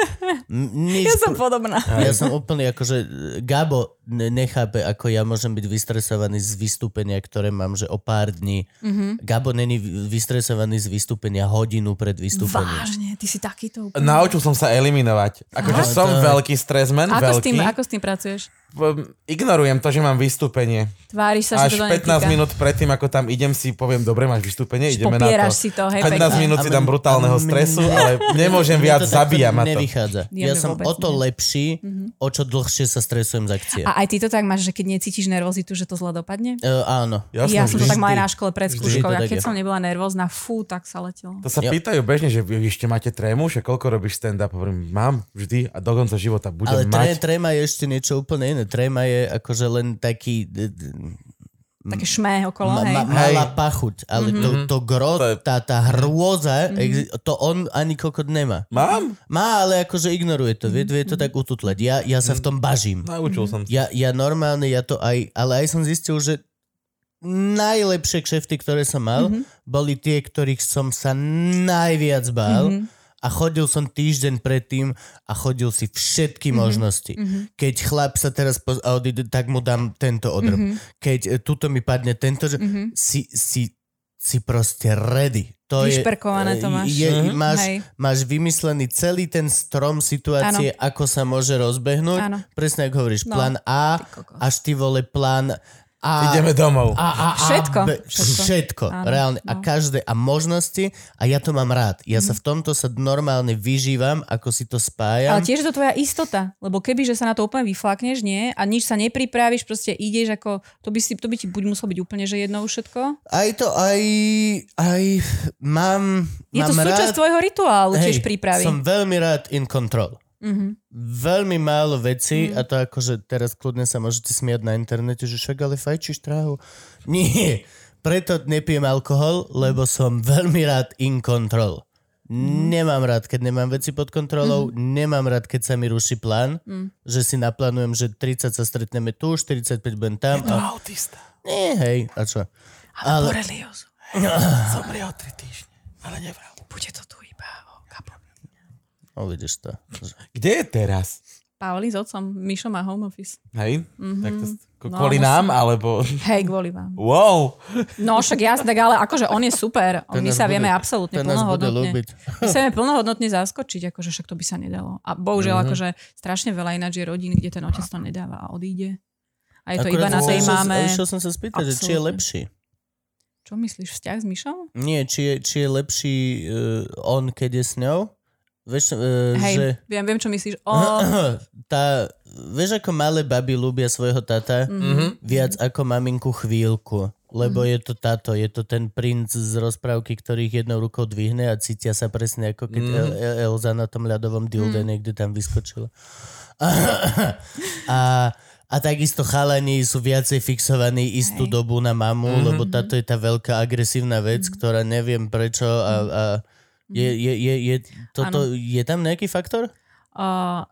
Nič, Ja som podobná. ja som úplne akože, Gabo nechápe, ako ja môžem byť vystresovaný z vystúpenia, ktoré mám, že o pár dní. Mhm. Gabo není vy- vystresovaný z vystúpenia hodinu pred vystúpením. Vážne, ty si takýto úplne. Naučil som sa eliminovať. Akože Aha. som To- veľký stresman, Ako s, veľký. tým, ako s tým pracuješ? V- Ignorujem to, že mám vystúpenie. Tváriš sa, Až že to 15 netýka. minút predtým, ako tam idem, si poviem, dobre, máš vystúpenie, ideme na to. si to, hej, 15 pekne. minút si dám brutálneho stresu, ale nemôžem viac, to takto zabíja ma to. Nevychádza. Ja som o to lepší, o čo dlhšie sa stresujem z akcie. A aj ty to tak máš, že keď necítiš nervozitu, že to zle dopadne? Uh, áno. Jasné, ja som to tak mala aj na škole pred skúškou. Ja keď som nebola nervózna, fú, tak sa letelo. To sa Ja- pýtajú bežne, že ešte máte trému, že koľko robíš stand-up? Hovorím, mám vždy a do konca života budem Ale mať. tréma je ešte niečo úplne iné. Tréma je akože len taký d- d- Také šmé okolo, ma, hej. ma, malá pachuť, ale to, to gro, To je- tá, tá hrôza, exi- to on ani kokot nemá. Mám? Má, ale akože ignoruje to, vie, vie to tak ututleť. Ja, ja sa v tom bažím. Naučil som sa. Ja, ja normálne, ja to aj, ale aj som zistil, že najlepšie kšefty, ktoré som mal, Mhm. boli tie, ktorých som sa najviac bál. Mhm. A chodil som týždeň predtým a chodil si všetky Mhm. možnosti. Keď chlap sa teraz po, a odíde, tak mu dám tento odrb. Mhm. Keď e, tuto mi padne tento, že si, si, si proste ready. To Vyšperkované to e, máš. Je, Mhm. máš, Hej. máš vymyslený celý ten strom situácie, ako sa môže rozbehnúť. Áno. Presne ako hovoríš, No. plán A, Ty až ty vole plán A. Ideme domov. A, a, a, Všetko. B, Všetko. všetko. Áno, reálne. A no. každé. A možnosti. A ja to mám rád. Ja Mhm. sa v tomto sa normálne vyžívam, ako si to spájam. Ale tiež je to tvoja istota, lebo keby, že sa na to úplne vyflakneš, nie, a nič sa nepripravíš, proste ideš ako, to by, si, to by ti buď muselo byť úplne, že jedno všetko. Aj to, aj, aj mám, Je mám to súčasť rád, tvojho rituálu, hej, tiež prípravy. som veľmi rád in control. Mhm. Veľmi málo vecí Mm. a to akože teraz kľudne sa môžete smiať na internete, že však ale fajčíš trávu. Nie, preto nepijem alkohol, lebo som veľmi rád in control. Mm. Nemám rád, keď nemám veci pod kontrolou, nemám rád, keď sa mi ruší plán, Mm. že si naplánujem, že 30 sa stretneme tu, 45 budem tam. A... Autista. Nie, hej, a čo? Ale Ale- boreliózu. Zomrie o 3 týždne. Ale nevral. Bude to tu iba o kapo. No vidíš to. Kde je teraz? Pauli s otcom, Mišo má home office. Hej? Tak to, ko- No, kvôli musím- nám, alebo... Hej, kvôli vám. Wow! No však jasne, tak ale akože on je super. Ten My nás sa bude- vieme absolútne ten nás bude plnohodnotne. My sa vieme plnohodnotne zaskočiť, akože však to by sa nedalo. A bohužiaľ, Mhm. akože strašne veľa ináč je rodín, kde ten otec to nedáva a odíde. A je to Akurát iba na tej sa- máme. Išiel som sa spýtať, že či je Absolútne. lepší. Čo myslíš, vzťah s Mišom? Nie, či je, či je lepší uh, on, keď je s ňou. Vieš, uh, Hej, že... viem, viem, čo myslíš. O, tá, vieš, ako malé baby ľúbia svojho tata? Mhm. Viac ako maminku chvíľku. Lebo Mhm. je to táto, je to ten princ z rozprávky, ktorých jednou rukou dvihne a cítia sa presne ako keď Mhm. El- El- Elza na tom ľadovom dilde Mhm. niekde tam vyskočila. a, a takisto chalani sú viacej fixovaní istú Hej. dobu na mamu, Mhm. lebo táto je tá veľká agresívna vec, Mhm. ktorá neviem prečo a, a je, je, je, je, toto, je tam nejaký faktor? Uh,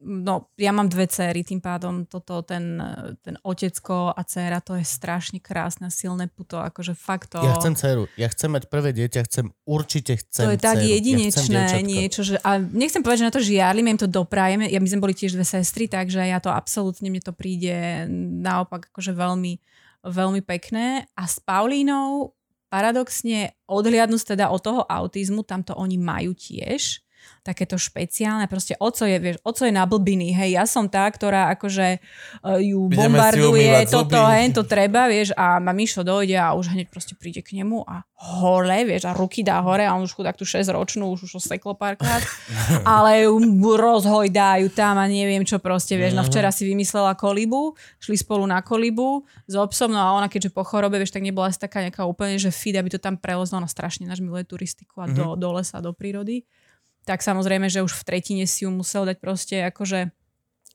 no, ja mám dve céry, tým pádom toto, ten, ten otecko a dcéra, to je strašne krásne, silné puto, akože fakt to... Ja chcem dceru. Ja chcem mať prvé dieťa, chcem, určite chcem to je tak dceru. jedinečné ja niečo, že a nechcem povedať, že na to žiarlim, im to doprajeme. Ja my sme boli tiež dve sestry, takže ja to absolútne, mne to príde naopak akože veľmi, veľmi pekné. A s Paulínou paradoxne odhliadnúť teda od toho autizmu, tam to oni majú tiež takéto špeciálne, proste oco je, vieš, oco je na blbiny, hej, ja som tá, ktorá akože uh, ju Ideme bombarduje, toto, hen, to treba, vieš, a ma Mišo dojde a už hneď proste príde k nemu a hole, vieš, a ruky dá hore a on už chudák tú 6 ročnú, už už seklo párkrát, ale ju rozhojdajú tam a neviem čo proste, vieš, no včera si vymyslela kolibu, šli spolu na kolibu s obsom, no a ona keďže po chorobe, vieš, tak nebola asi taká nejaká úplne, že fit, aby to tam prelezlo, ona strašne náš miluje turistiku a do, do lesa, do prírody. Tak samozrejme, že už v tretine si ju musel dať proste akože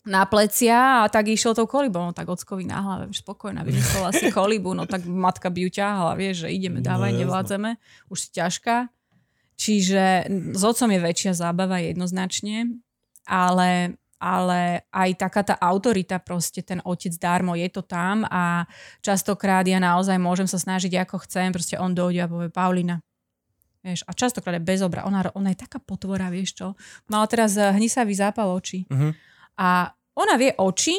na plecia a tak išiel tou kolibou. No tak ockovi na hlave, spokojná, vymyslela si kolibu, no tak matka by ju ťahala, vieš, že ideme, dávaj, No, nevládzeme, už si ťažká. Čiže s otcom je väčšia zábava jednoznačne, ale, ale aj taká tá autorita proste, ten otec darmo, je to tam a častokrát ja naozaj môžem sa snažiť ako chcem, proste on dojde a povie Paulina, Vieš, a častokrát je bez obra. Ona, ona je taká potvora, vieš čo. Mala teraz eh, hnisavý zápal očí. Mhm. A ona vie oči,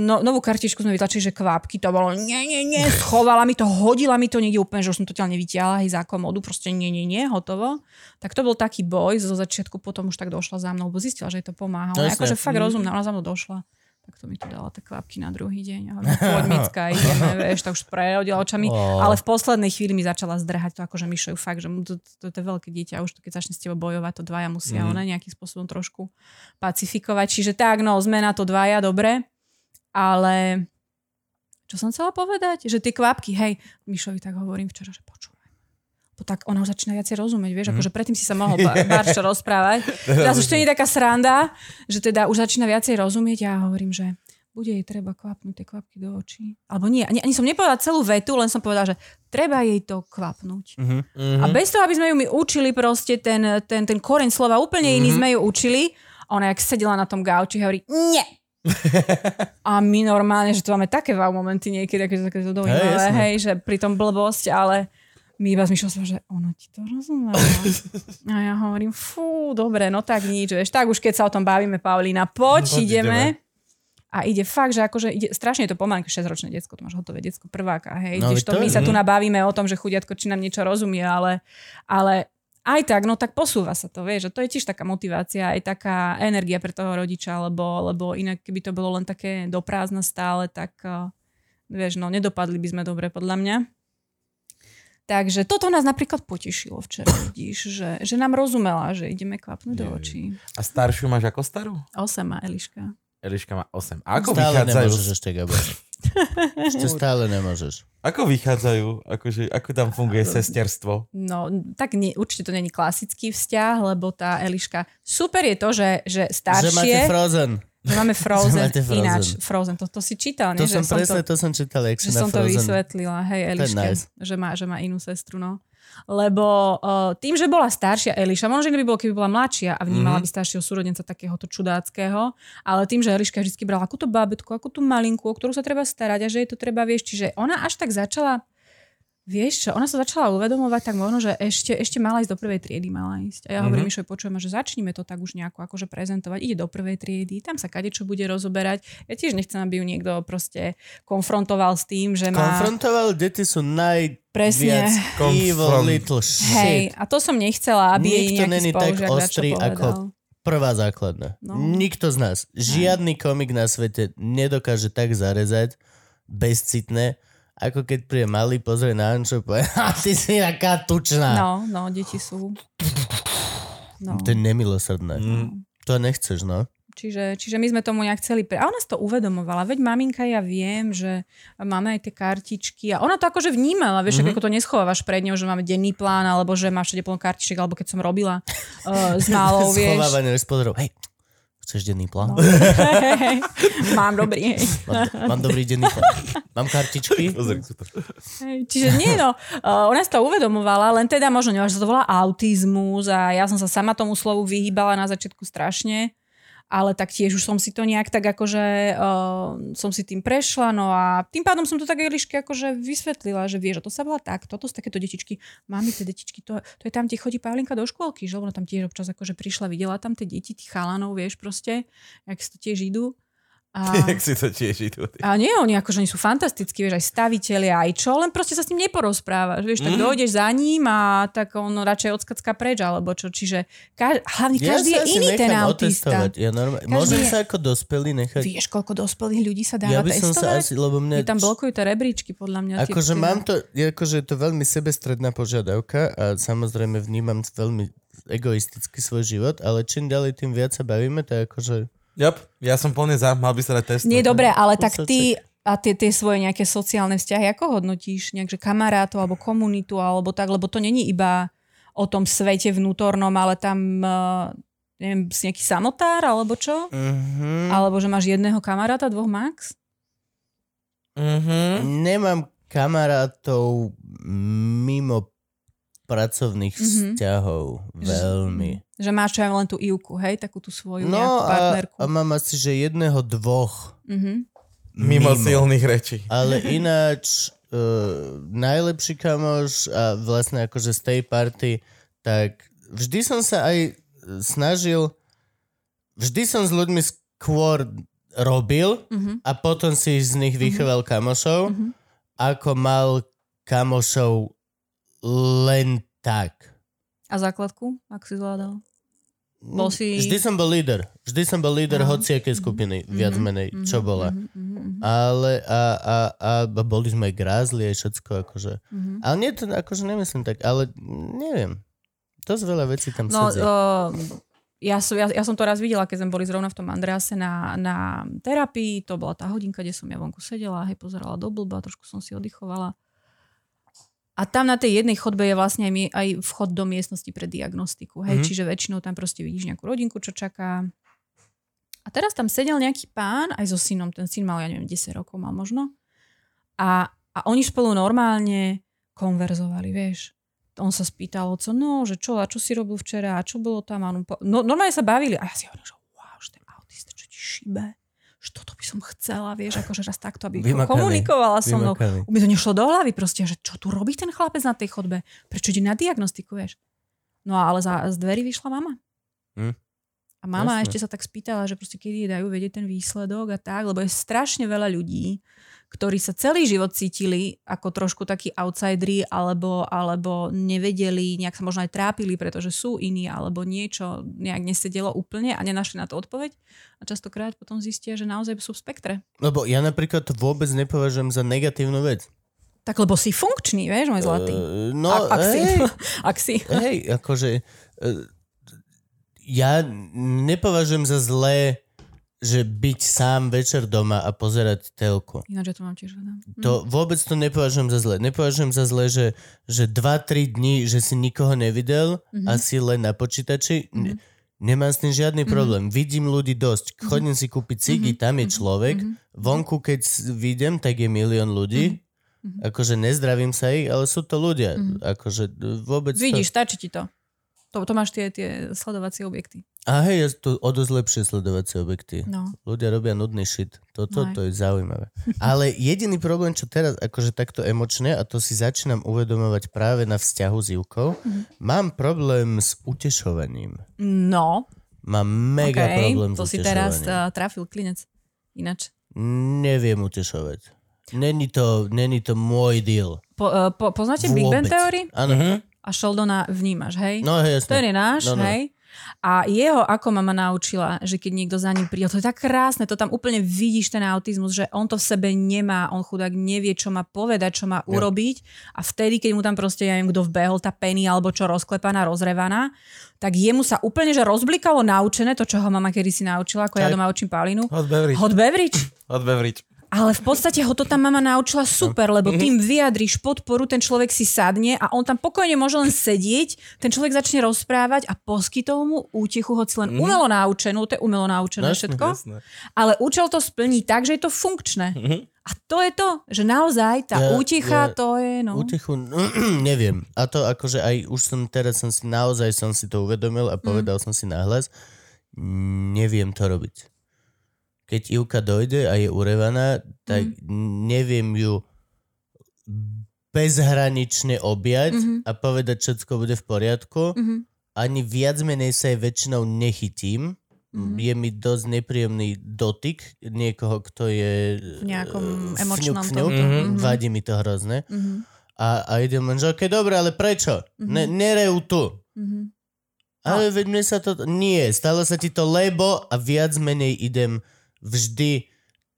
no, novú kartičku sme vytlačili, že kvapky, to bolo nie, nie, nie, schovala mi to, hodila mi to niekde úplne, že už som to ťa nevytiahla aj za komodu, proste nie, nie, nie, hotovo. Tak to bol taký boj, zo začiatku potom už tak došla za mnou, lebo zistila, že jej to pomáha. No akože fakt rozumná, ona za mnou došla. Tak to mi tu dala tie kvapky na druhý deň. A Micka, ideme, vieš, tak už prehodila očami. Ó. Ale v poslednej chvíli mi začala zdrhať to, akože Mišo ju fakt, že mu to, to, to, je veľké dieťa, už to, keď začne s tebou bojovať, to dvaja musia mm. ona nejakým spôsobom trošku pacifikovať. Čiže tak, no, sme na to dvaja, dobre. Ale čo som chcela povedať? Že tie kvapky, hej, Mišovi tak hovorím včera, že počúvaj. Tak ona už začína viacej rozumieť, vieš, akože predtým si sa mohol ba- bárčo rozprávať. Teraz už to nie je taká sranda, že teda už začína viacej rozumieť a ja hovorím, že bude jej treba kvapnúť tie kvapky do očí. Alebo nie, ani, ani som nepovedala celú vetu, len som povedala, že treba jej to kvapnúť. Mhm. A bez toho, aby sme ju my učili proste ten, ten, ten koreň slova, úplne iný sme ju učili. Ona, jak sedela na tom gauči, hovorí, nie. A my normálne, že tu máme také wow momenty niekedy, akože také to dojímavé, jasné. hej, že pri tom blbosť, ale my zmyšľali som, že ona ti to rozumela. A ja hovorím, fú, dobre, no tak nič, vieš, tak už keď sa o tom bavíme, Paulína, poď, Poď, ideme. A ide fakt, že akože ide, strašne je to pomaly 6-ročné decko, to máš hotové decko prváka, hej. No, No, to, my sa tu mhm. nabavíme o tom, že chudiatko či nám niečo rozumie, ale, ale aj tak, no tak posúva sa to, vieš, že to je tiež taká motivácia, aj taká energia pre toho rodiča, lebo, lebo inak keby to bolo len také do prázdna stále, tak uh, vieš, no nedopadli by sme dobre podľa mňa. Takže toto nás napríklad potešilo včera, vidíš, že, že nám rozumela, že ideme kvapnúť do očí. A staršiu máš ako starú? 8 má Eliška. Eliška má 8. A ako Stále vychádzajú? nemôžeš ešte, Gabo. Ešte stále nemôžeš. Ako vychádzajú? Akože, ako tam funguje sesterstvo? No, tak nie, určite to není klasický vzťah, lebo tá Eliška... Super je to, že, že Že máte staršie... Frozen. Že máme Frozen, Frozen. ináč Frozen, to, to si čítal, To nie? som že presne, som to, to som čítal, jak že som to Frozen. vysvetlila, hej Eliške, nice. že, má, že má inú sestru, no. Lebo uh, tým, že bola staršia Eliša, možno, že by bolo, keby bola mladšia a vnímala Mhm. by staršieho súrodenca takéhoto čudáckého, ale tým, že Eliška vždy brala akúto bábetku, akú tú malinku, o ktorú sa treba starať a že jej to treba, vieš, čiže ona až tak začala Vieš čo, ona sa začala uvedomovať tak možno, že ešte, ešte mala ísť do prvej triedy, mala ísť. A ja hovorím, mm-hmm. počujem, že začníme to tak už nejako akože prezentovať. Ide do prvej triedy, tam sa kadečo bude rozoberať. Ja tiež nechcem, aby ju niekto proste konfrontoval s tým, že má... Konfrontoval, deti sú najviac Presne. evil little Hej, shit. a to som nechcela, aby jej Nikto nejaký není tak ostrý ako- Prvá základná. No. Nikto z nás, žiadny komik na svete nedokáže tak zarezať bezcitné, ako keď príde malý, pozrie na Anču a povie, a ty si taká tučná. No, no, deti sú... No. To je nemilosrdné. Mm. To nechceš, no. Čiže, čiže my sme tomu nejak chceli... Pre... A ona si to uvedomovala. Veď maminka, ja viem, že máme aj tie kartičky. A ona to akože vnímala, vieš, mm-hmm. ako to neschovávaš pred ňou, že máme denný plán, alebo že má všade plno kartiček, alebo keď som robila uh, s malou, vieš. Schovávanie pozorov. Hej, chceš denný plán? No. Mám dobrý, hej. Mám, mám dobrý denný plán. Mám kartičky? Čiže nie, no, uh, ona si to uvedomovala, len teda možno neviem, že sa to volá autizmus a ja som sa sama tomu slovu vyhýbala na začiatku strašne, ale tak tiež už som si to nejak tak akože uh, som si tým prešla, no a tým pádom som to tak Eliške akože vysvetlila, že vieš, to sa volá tak, toto sú takéto detičky, mami, tie detičky, to, to je tam, kde chodí Pavlinka do škôlky, že ona tam tiež občas akože prišla, videla tam tie deti, tých chalanov, vieš proste, jak si to tiež idú. A... Jak si to tiež idú. A nie, oni akože oni sú fantastickí, vieš, aj staviteľi, aj čo, len proste sa s ním neporozprávaš, vieš, tak Mhm. dojdeš za ním a tak on radšej odskacka preč, alebo čo, čiže ka- hlavne každý ja je iný ten autista. otestovať. Ja normálne, môžem je- sa ako dospelý nechať... Vieš, koľko dospelých ľudí sa dáva ja by som testovať? sa asi, lebo mňa... Je tam blokujú tie rebríčky, podľa mňa. Akože mám to, akože je to veľmi sebestredná požiadavka a samozrejme vnímam veľmi egoisticky svoj život, ale čím ďalej, tým viac sa bavíme, je akože... Yep, ja som plne za, mal by sa dať test. Nie, dobre, ale tak ty a tie, tie svoje nejaké sociálne vzťahy, ako hodnotíš? Nejak, že kamarátov alebo komunitu alebo tak, lebo to není iba o tom svete vnútornom, ale tam, uh, neviem, si nejaký samotár, alebo čo? Mhm. Alebo že máš jedného kamaráta, dvoch max? Mhm. Nemám kamarátov mimo pracovných Mhm. vzťahov. Veľmi. Že máš čo aj len tú Ivku, hej? Takú tú svoju No nejakú a, partnerku. a mám asi, že jedného, dvoch. Mhm. Mimo silných rečí. Ale ináč uh, najlepší kamoš a vlastne akože z tej party, tak vždy som sa aj snažil, vždy som s ľuďmi skôr robil Mhm. a potom si z nich vychoval kamošov, Mhm. ako mal kamošov len tak. A základku, ak si zvládal? Bol si- Vždy som bol líder. Vždy som bol líder hociakej skupiny, viac Mhm, menej, mhm, čo bola. mhm, mhm, mhm, Ale a, a, a boli sme aj grázli, aj všetko, akože. mhm. Ale nie, to akože nemyslím tak, ale neviem. Dosť veľa vecí tam No, sedzia. uh, ja, som, ja, ja som to raz videla, keď sme boli zrovna v tom Andrease na, na terapii. To bola tá hodinka, kde som ja vonku sedela, hej, pozerala do blba, trošku som si oddychovala. A tam na tej jednej chodbe je vlastne aj, vchod do miestnosti pre diagnostiku. Hej? Mhm. Čiže väčšinou tam proste vidíš nejakú rodinku, čo čaká. A teraz tam sedel nejaký pán, aj so synom, ten syn mal, ja neviem, 10 rokov mal možno. A, a oni spolu normálne konverzovali, vieš. On sa spýtal oco, no, že čo, a čo si robil včera, a čo bolo tam. A on po... no, normálne sa bavili. A ja si hovorím, že wow, že ten autista, čo ti šíbe. Som chcela, vieš, akože raz takto, aby Vymakaný. komunikovala so mnou. Mi to nešlo do hlavy proste, že čo tu robí ten chlapec na tej chodbe? Prečo ide na diagnostiku, vieš? No ale za, z dverí vyšla mama. Hm. A mama Jasné. ešte sa tak spýtala, že proste kedy dajú vedieť ten výsledok a tak, lebo je strašne veľa ľudí, ktorí sa celý život cítili ako trošku takí outsideri alebo, alebo nevedeli, nejak sa možno aj trápili, pretože sú iní alebo niečo nejak nesedelo úplne a nenašli na to odpoveď. A častokrát potom zistia, že naozaj sú v spektre. Lebo ja napríklad to vôbec nepovažujem za negatívnu vec. Tak lebo si funkčný, vieš, môj zlatý. Uh, no, ak, ak, si, hej, ak si. hej, akože uh, ja nepovažujem za zlé, že byť sám večer doma a pozerať telku. Ináč ja to mám tiež rada. To vôbec to nepovažujem za zle. Nepovažujem za zle, že, že 2-3 dní, že si nikoho nevidel Mhm. a si len na počítači. Ne, nemám s tým žiadny problém. Vidím ľudí dosť. Chodím si kúpiť cigy, tam je človek. Vonku, keď vidím, tak je milión ľudí. Akože nezdravím sa ich, ale sú to ľudia. Akože vôbec Vidíš, to... stačí ti to. To, to máš tie, tie sledovacie objekty. A hej, je to o dosť lepšie sledovacie objekty. No. Ľudia robia nudný shit. Toto No to je zaujímavé. Ale jediný problém, čo teraz akože takto emočne, a to si začínam uvedomovať práve na vzťahu s Ivkou, Mhm. mám problém s utešovaním. No, Mám mega okay. problém to s si teraz utešovaním. uh, trafil klinec. Ináč. Neviem utešovať. Není to, není to môj deal. Po, uh, po, poznáte Big Bang Vôbec. Theory? Áno. Mhm. A Sheldona vnímaš, hej? No hej, jasné. Ten je náš, No, no. hej? A jeho ako mama naučila, že keď niekto za ním príde, to je tak krásne, to tam úplne vidíš ten autizmus, že on to v sebe nemá, on chudák nevie, čo má povedať, čo má urobiť a vtedy, keď mu tam proste, ja neviem, kto vbehol, tá penny alebo čo rozklepaná, rozrevaná, tak jemu sa úplne, že rozblikalo naučené, to, čo ho mama kedy si naučila, ako ja Tak. doma učím Paulínu. Hot beverage. Hot beverage. Hot beverage. Ale v podstate ho to tam mama naučila super, lebo tým vyjadríš podporu, ten človek si sadne a on tam pokojne môže len sedieť, ten človek začne rozprávať a poskytol mu útechu, hoci len umelo naučenú, to je umelo naučené Jasné, všetko, Jasné. ale účel to splní tak, že je to funkčné. A to je to, že naozaj tá Ja- útecha, ja- to je, no. Útechu, neviem. A to akože aj už som teraz som si naozaj som si to uvedomil a povedal som si nahlas, neviem to robiť. Keď Ivka dojde a je urevaná, tak neviem ju bezhranične objať Mhm. a povedať, všetko bude v poriadku. Mhm. Ani viac menej sa jej väčšinou nechytím. Mhm. Je mi dosť nepríjemný dotyk niekoho, kto je V nejakom eh, emočnom fňuk, fňuk. tomto. Mhm. Vadí mi to hrozné. Mhm. A, a idem len, že okej, dobre, ale prečo? Ne, nerejú tu. Mhm. Ale veď mne sa to... Nie, stalo sa ti to, lebo a viac menej idem vždy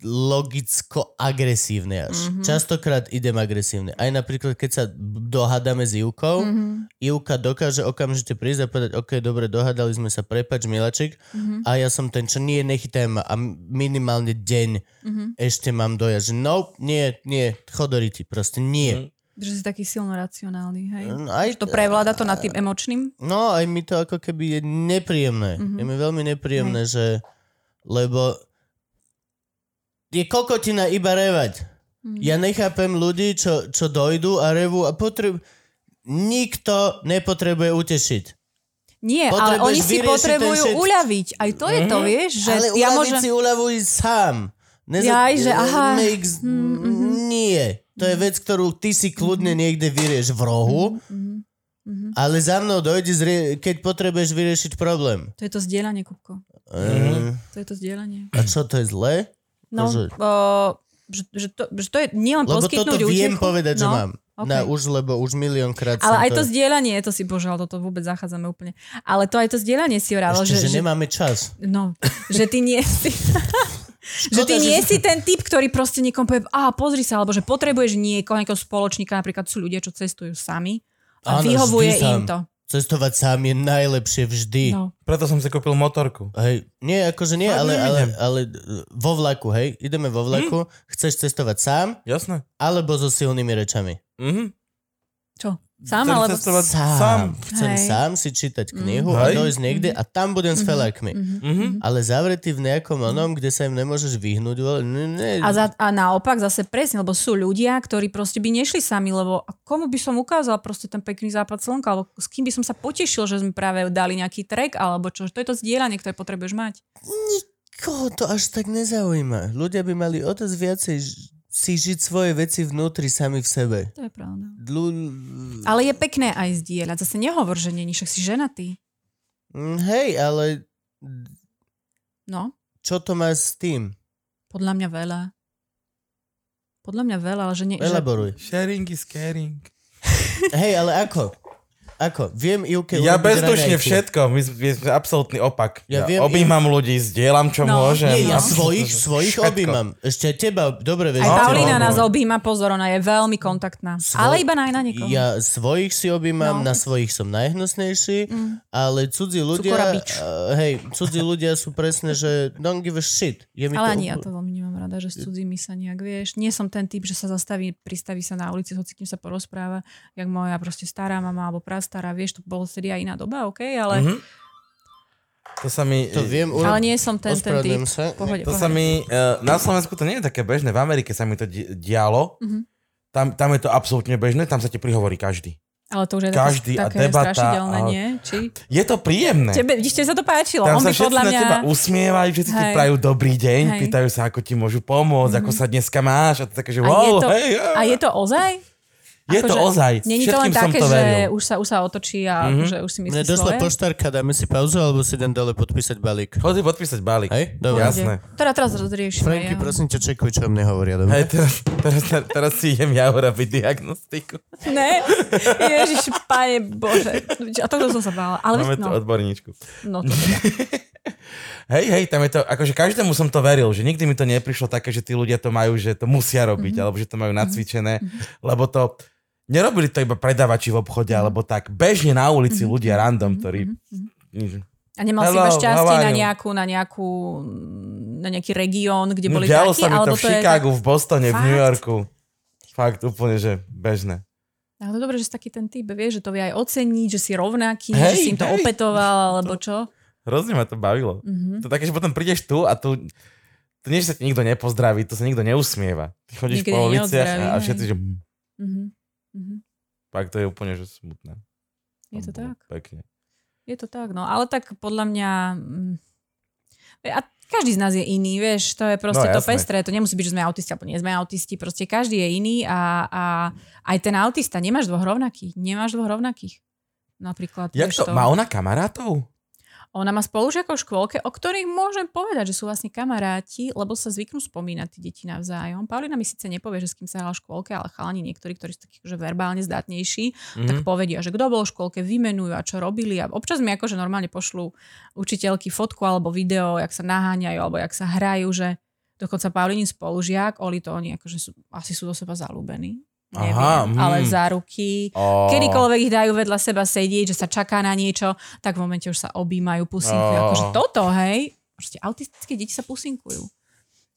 logicko-agresívne až. Mhm. Častokrát idem agresívne. Aj napríklad, keď sa dohádame s Ivkou, Mhm. Ivka dokáže okamžite prísť a povedať, ok, dobre, dohádali sme sa, prepač, milaček. Mhm. A ja som ten, čo nie, nechytaj ma. A minimálne deň Mhm. ešte mám dojať, že no, nie, nie, chodoriti, proste nie. Mhm. Že si taký silno racionálny, hej. No, aj, To prevláda to nad tým emočným? No, aj mi to ako keby je nepríjemné. Mhm. Je mi veľmi nepríjemné, že... Lebo je kokotina iba revať. Mhm. Ja nechápem ľudí, čo, čo dojdu a revu a potreb... Nikto nepotrebuje utešiť. Nie, ale oni si ten potrebujú shit. uľaviť. Aj to je to, vieš, že Ale ja môžem... si uľavuj sám. Jaj, že aha. Makes... Nie. To je vec, ktorú ty si kľudne niekde vyrieš v rohu, ale za mnou dojde, zrie... keď potrebuješ vyriešiť problém. To je to zdieľanie, Kupko. Mm. To je to zdieľanie. A čo, to je zlé? No, Že- o, že, že, to, že to je nielen Lebo toto poskytnúť viem útechu, povedať, že no, mám. ok. Na, už, lebo už miliónkrát Ale aj to to... zdieľanie, to si božal, toto vôbec zachádzame úplne. Ale to aj to zdieľanie si hovorilo, Ešte, že, že, že, nemáme čas. no, že ty nie si... že ty nie že- si ten typ, ktorý proste niekomu povie, a pozri sa, alebo že potrebuješ niekoho, nejakého spoločníka, napríklad sú ľudia, čo cestujú sami a Áno, vyhovuje im to. Cestovať sám je najlepšie vždy. No. Preto som si kúpil motorku. Hej, nie, akože nie, ale, ale, ale vo vlaku, hej, ideme vo vlaku, chceš cestovať sám, Jasné. alebo so silnými rečami. Mhm. Čo? Sám Chcem alebo... cestovať Sám. sám. Chcem Hej. sám si čítať knihu Mhm. a dojsť niekde a tam budem s felákmi. Mhm. Ale zavretý v nejakom onom, kde sa im nemôžeš vyhnúť, ne, ne. A, za, a naopak zase presne, lebo sú ľudia, ktorí proste by nešli sami, lebo komu by som ukázal proste ten pekný západ slnka, alebo s kým by som sa potešil, že sme práve dali nejaký trek, alebo čo, to je to zdieľanie, ktoré potrebuješ mať. Koho to až tak nezaujíma? Ľudia by mali o to viacej si žiť svoje veci vnútri sami v sebe. To je pravda. Lu- Ale je pekné aj zdieľať. Zase nehovor, že není, však si ženatý. Mm, Hej, ale No, čo to má s tým? podľa mňa veľa. Podľa mňa veľa, ale že nie... Že, Elaboruj. Sharing is caring. Hej, ale ako? Ako? Viem Ivke Ja bezdušne všetko, my, sme absolútny opak. Ja Ja, viem, objímam ľudí, zdieľam čo No, môžem. Nie, ja No. svojich, svojich Všetko. objímam. Ešte teba, dobre vieš. aj Paulína nás objíma, pozor, ona je veľmi kontaktná. Svoj- Ale iba na, na niekoho. Ja svojich si objímam, No. na svojich som najhnusnejší, Mm. ale cudzí ľudia, uh, hej, cudzí ľudia sú presne, že don't give a shit. Je mi Ale to ani ja to veľmi nemám rada, že s cudzími sa nejak vieš. Nie som ten typ, že sa zastaví, pristaví sa na ulici, hoci kým sa porozpráva, jak moja proste stará mama alebo prastará, vieš, to bolo vtedy aj iná doba, OK, ale, Mhm. To sa mi... To viem ale urobiť. nie som ten, ten typ. Sa. Pohode, To pohode. sa mi... Uh, na Slovensku to nie je také bežné, v Amerike sa mi to di- dialo. Mhm. Tam, tam je to absolútne bežné, tam sa ti prihovorí každý. Ale to už je Každý také, také debata strašidelné, a- nie? Či? Je to príjemné. Tebe, vidíš, sa to páčilo. Tam On sa by všetci podľa na mňa... teba usmievajú, všetci ti prajú dobrý deň, Hej. pýtajú sa, ako ti môžu pomôcť, ako sa dneska máš a to také, že A je wow, to- hej, A je to ozaj? Je to akože ozaj, Není to len som také, to že už sa, už sa otočí a Mhm. že už si Mne myslí došla svoje? poštárka, dáme si pauzu, alebo si idem dole podpísať balík. Chodí podpísať balík. Hej, dobre. Jasné. Teda teraz rozriešime. Franky, ja. prosím ťa, čekuj, čo mne hovoria, dobre? Hej, teraz, teraz, teraz, teraz si idem ja urobiť diagnostiku. Ne, ježiš, pane Bože. A toto som sa bála. Ale Máme no, tu odborníčku. no to teda. Hej, hej, tam je to, akože každému som to veril, že nikdy mi to neprišlo také, že tí ľudia to majú, že to musia robiť, alebo že to majú nacvičené, lebo to, nerobili to iba predavači v obchode, alebo tak, bežne na ulici ľudia random, ktorí... nič. A nemal si Hello, iba how šťastie na nejakú, na nejakú, na nejaký región, kde No, boli dialo takí, sa mi to alebo v to je... Chicagu, v Bostone, v Fakt? New Yorku. Fakt úplne, že bežné. Ale to dobré, že si taký ten typ, vieš, že to vie aj oceniť, že si rovnaký, Hej, že si im to hej. opetoval, alebo čo. Hrozne ma to bavilo. Mhm. To také, že potom prídeš tu a tu, tu nie, že sa ti nikto nepozdraví, tu sa nikto neusmieva. Ty chodíš Nikdy po uliciach a, a všetci, že Mhm. Fakt to je úplne, že smutné. Je to tak. Pekne. Je to tak, no. Ale tak podľa mňa... mm, A každý z nás je iný, vieš, to je proste No, to jasné. pestré, to nemusí byť, že sme autisti, alebo nie sme autisti, proste každý je iný a, a aj ten autista, nemáš dvoch rovnakých, nemáš dvoch rovnakých. Napríklad, Jak vieš to, má ona kamarátov? Ona má spolužiakov v škôlke, o ktorých môžem povedať, že sú vlastne kamaráti, lebo sa zvyknú spomínať tí deti navzájom. Paulina mi síce nepovie, že s kým sa hrala v škôlke, ale chalani niektorí, ktorí sú takí že verbálne zdatnejší, mm-hmm. tak Mhm. povedia, že kto bol v škôlke, vymenujú a čo robili. A občas mi akože normálne pošlú učiteľky fotku alebo video, jak sa naháňajú alebo jak sa hrajú, že dokonca Paulinin spolužiak, Oli to oni akože sú, asi sú do seba zalúbení. Neviem, Aha, mm. ale za ruky. Oh. Kedykoľvek ich dajú vedľa seba sedieť, že sa čaká na niečo, tak v momente už sa objímajú, pusinkujú. Oh. Akože toto, hej, proste autistické deti sa pusinkujú.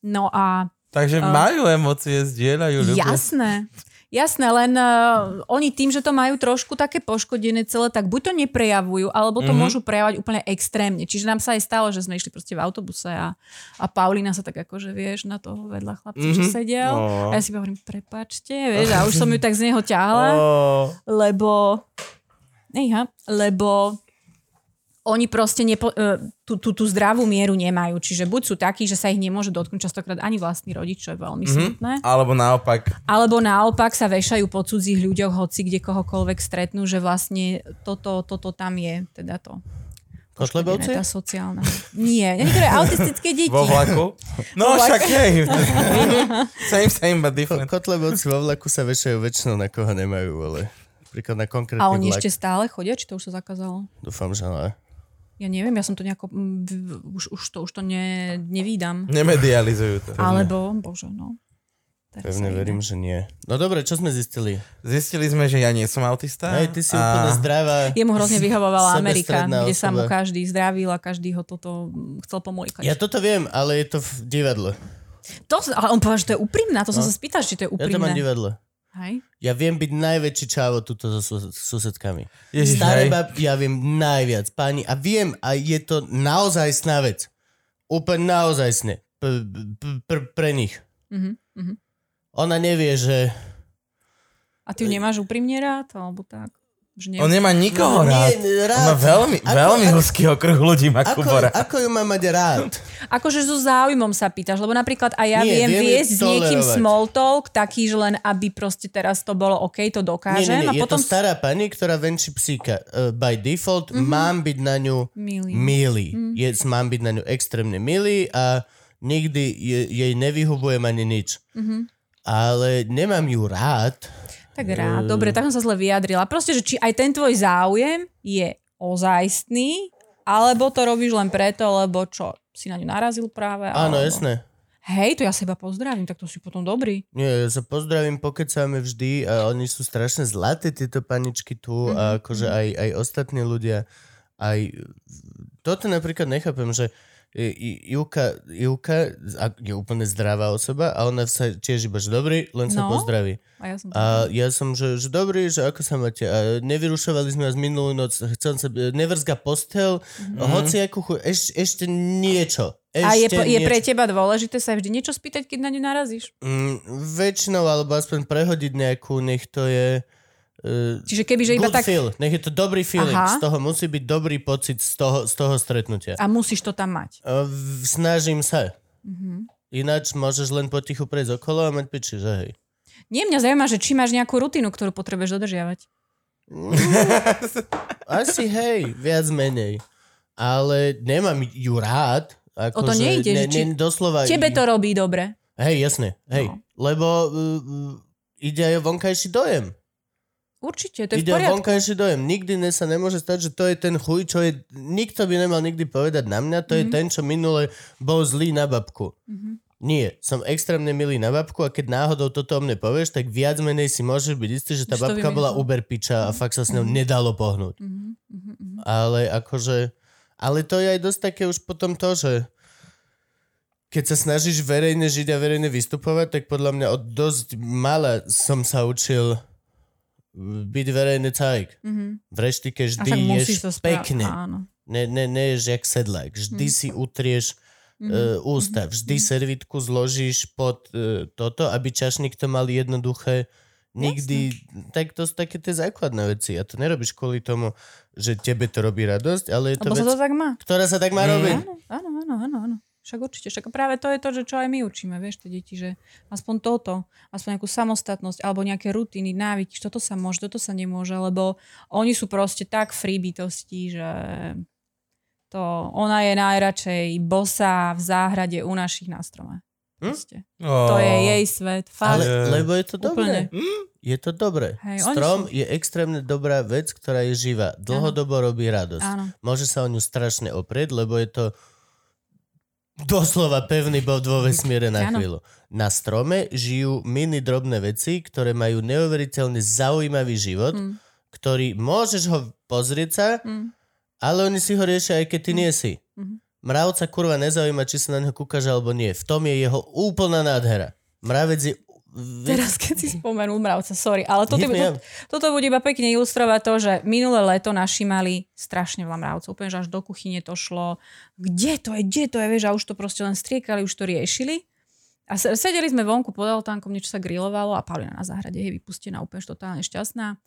No a Takže A- majú emócie, zdieľajú, ľubia. jasné, Jasné, len uh, oni tým, že to majú trošku také poškodené celé, tak buď to neprejavujú, alebo to mm-hmm. môžu prejavovať úplne extrémne. Čiže nám sa aj stalo, že sme išli proste v autobuse a, a Paulina sa tak akože, vieš, na toho vedľa chlapca, mm-hmm. čo sedel. Oh. A ja si hovorím, prepačte, vieš, a už som ju tak z neho ťahla, Oh. lebo... Ejha, lebo oni proste nepo, e, tú, tú, tú zdravú mieru nemajú. Čiže buď sú takí, že sa ich nemôže dotknúť častokrát ani vlastný rodič, čo je veľmi mm-hmm. smutné. Alebo naopak. Alebo naopak sa vešajú po cudzích ľuďoch, hoci kde kohokoľvek stretnú, že vlastne toto, toto tam je, teda to. Kotlebovci? Tá sociálna. Nie, niektoré autistické deti. Vo vlaku? No Vo však hej. same, same, but different. Kotlebovci vo vlaku sa vešajú väčšinou na koho nemajú, ale príklad na konkrétny A oni vlak. ešte stále chodia, či to už sa zakázalo? Dúfam, že ne. Ja neviem, ja som to nejako, mm, už, už to, už to ne, nevídam. Nemedializujú to. Alebo, bože, no. Teraz Pevne verím, že nie. No dobre, čo sme zistili? Zistili sme, že ja nie som autista. Hej, ty si úplne zdravá. Jemu hrozne vyhovovala Amerika, kde sa mu osoba. každý zdravil a každý ho toto chcel pomôjkať. Ja toto viem, ale je to v divadle. To, ale on povedal, že to je úprimná, to som sa spýtal, či to je Ja to mám úprimné. divadle. Hej? Ja viem byť najväčší čávo tuto so sus- susedkami. Ježiš, Staré hej. bab, ja viem najviac, páni. A viem, a je to naozaj sná vec. Úplne naozaj sne. P- p- pr- pre nich. Mhm, mhm. Ona nevie, že... A ty ju nemáš úprimne rád, alebo tak? Nie... On nemá nikoho No, rád. nie, rád. On má veľmi, Ako- veľmi ako- hustý okruh ľudí má Ako, Kubora. ako ju má mať rád? Akože so záujmom sa pýtaš, lebo napríklad aj ja Nie, viem viesť s niekým small talk, taký, že len aby proste teraz to bolo OK, to Nie, dokážem. nie, nie, a je potom... to stará pani, ktorá venčí psíka. Uh, by default mm-hmm. mám byť na ňu Milý. milý. Mm. Je, mám byť na ňu extrémne milý a nikdy je, jej nevyhubujem ani nič. Mm-hmm. Ale nemám ju rád. Tak rád, dobre, tak som sa zle vyjadrila. Proste, že či aj ten tvoj záujem je ozajstný, alebo to robíš len preto, lebo čo, si na ňu narazil práve? Áno, alebo... jasné. Hej, to ja seba pozdravím, tak to si potom dobrý. Nie, ja sa pozdravím, pokecáme vždy a oni sú strašne zlaté, tieto paničky tu mm-hmm. a akože aj, aj ostatní ľudia. Aj toto napríklad nechápem, že I- I- Ivka, Ivka a- je úplne zdravá osoba a ona sa tiež iba, že dobrý, len sa No. pozdraví. A ja som A ja som, že, že dobrý, že ako sa máte. A nevyrušovali sme vás minulú noc, chcel sa, nevrzga postel, mm-hmm. hoci akú chu, eš, ešte niečo. Ešte a je, po- je pre teba dôležité sa vždy niečo spýtať, keď na ňu narazíš? Mm, väčšinou, alebo aspoň prehodiť nejakú, nech to je... Uh, Čiže keby, že iba tak... feel, nech je to dobrý feeling, Aha. z toho musí byť dobrý pocit z toho, z toho stretnutia. A musíš to tam mať. V- snažím sa. Mhm. Ináč môžeš len potichu prejsť okolo a mať piči, že hej. Nie, mňa zaujíma, že či máš nejakú rutinu, ktorú potrebuješ dodržiavať. Asi hej, viac menej. Ale nemám ju rád. Ako O to že nejde, ne, že či- ne, doslova... Tebe to robí dobre. Hej, jasne, hej. No. Lebo uh, ide aj o vonkajší dojem. Určite, to je Ide v poriadku. vonkajší dojem. Nikdy ne sa nemôže stať, že to je ten chuj, čo je... Nikto by nemal nikdy povedať na mňa, to Mhm. je ten, čo minule bol zlý na babku. Mhm. Nie, som extrémne milý na babku a keď náhodou toto o mne povieš, tak viac menej si môžeš byť istý, že tá to babka bola uber piča a fakt sa s ňou nedalo pohnúť. Mhm, mhm, mhm. Ale akože... Ale to je aj dosť také už potom to, že keď sa snažíš verejne žiť a verejne vystupovať, tak podľa mňa od dosť mala som sa učil byť verejný cajk. Mhm. V reštike vždy ješ pekne. Áno. Ne, ne, ne ješ jak sedlák. Vždy Mhm. si utrieš Mhm. uh, ústa. Vždy servitku zložíš pod uh, toto, aby čašník to mal jednoduché. Nikdy, tak to sú také tie základné veci. A to nerobíš kvôli tomu, že tebe to robí radosť, ale je to Lebo vec, sa to tak má. ktorá sa tak má Mm. robiť. Áno, áno, áno, áno. Však určite, však práve to je to, že čo aj my učíme, vieš, tie deti, že aspoň toto, aspoň nejakú samostatnosť, alebo nejaké rutiny, návyky, toto sa môže, toto sa nemôže, lebo oni sú proste tak free bytosti, že to, ona je najradšej bosa v záhrade u našich na strome. Hm? Proste. Oh. To je jej svet, fakt. Ale, Ale- lebo je to dobré. Úplne. Je to dobré. Hej, Strom sú- je extrémne dobrá vec, ktorá je živá. Dlhodobo robí radosť. Áno. Môže sa o ňu strašne oprieť, lebo je to doslova pevný bod vo vesmíre na chvíľu. Na strome žijú mini drobné veci, ktoré majú neuveriteľne zaujímavý život, Hm. ktorý môžeš ho pozrieť sa, Hm. ale oni si ho riešia aj keď ty nie si. Mhm. Mravca kurva nezaujíma, či sa na neho kúkaš alebo nie. V tom je jeho úplná nádhera. Mravec je Teraz, keď si spomenul mravca, sorry, ale toto, to, toto bude iba pekne ilustrovať to, že minulé leto naši mali strašne veľa mravcov. Úplne, že až do kuchyne to šlo. Kde to je, kde to je, vieš, a už to proste len striekali, už to riešili. A se- sedeli sme vonku pod altánkom, niečo sa grilovalo a Paulina na záhrade je vypustená, úplne totálne šťastná.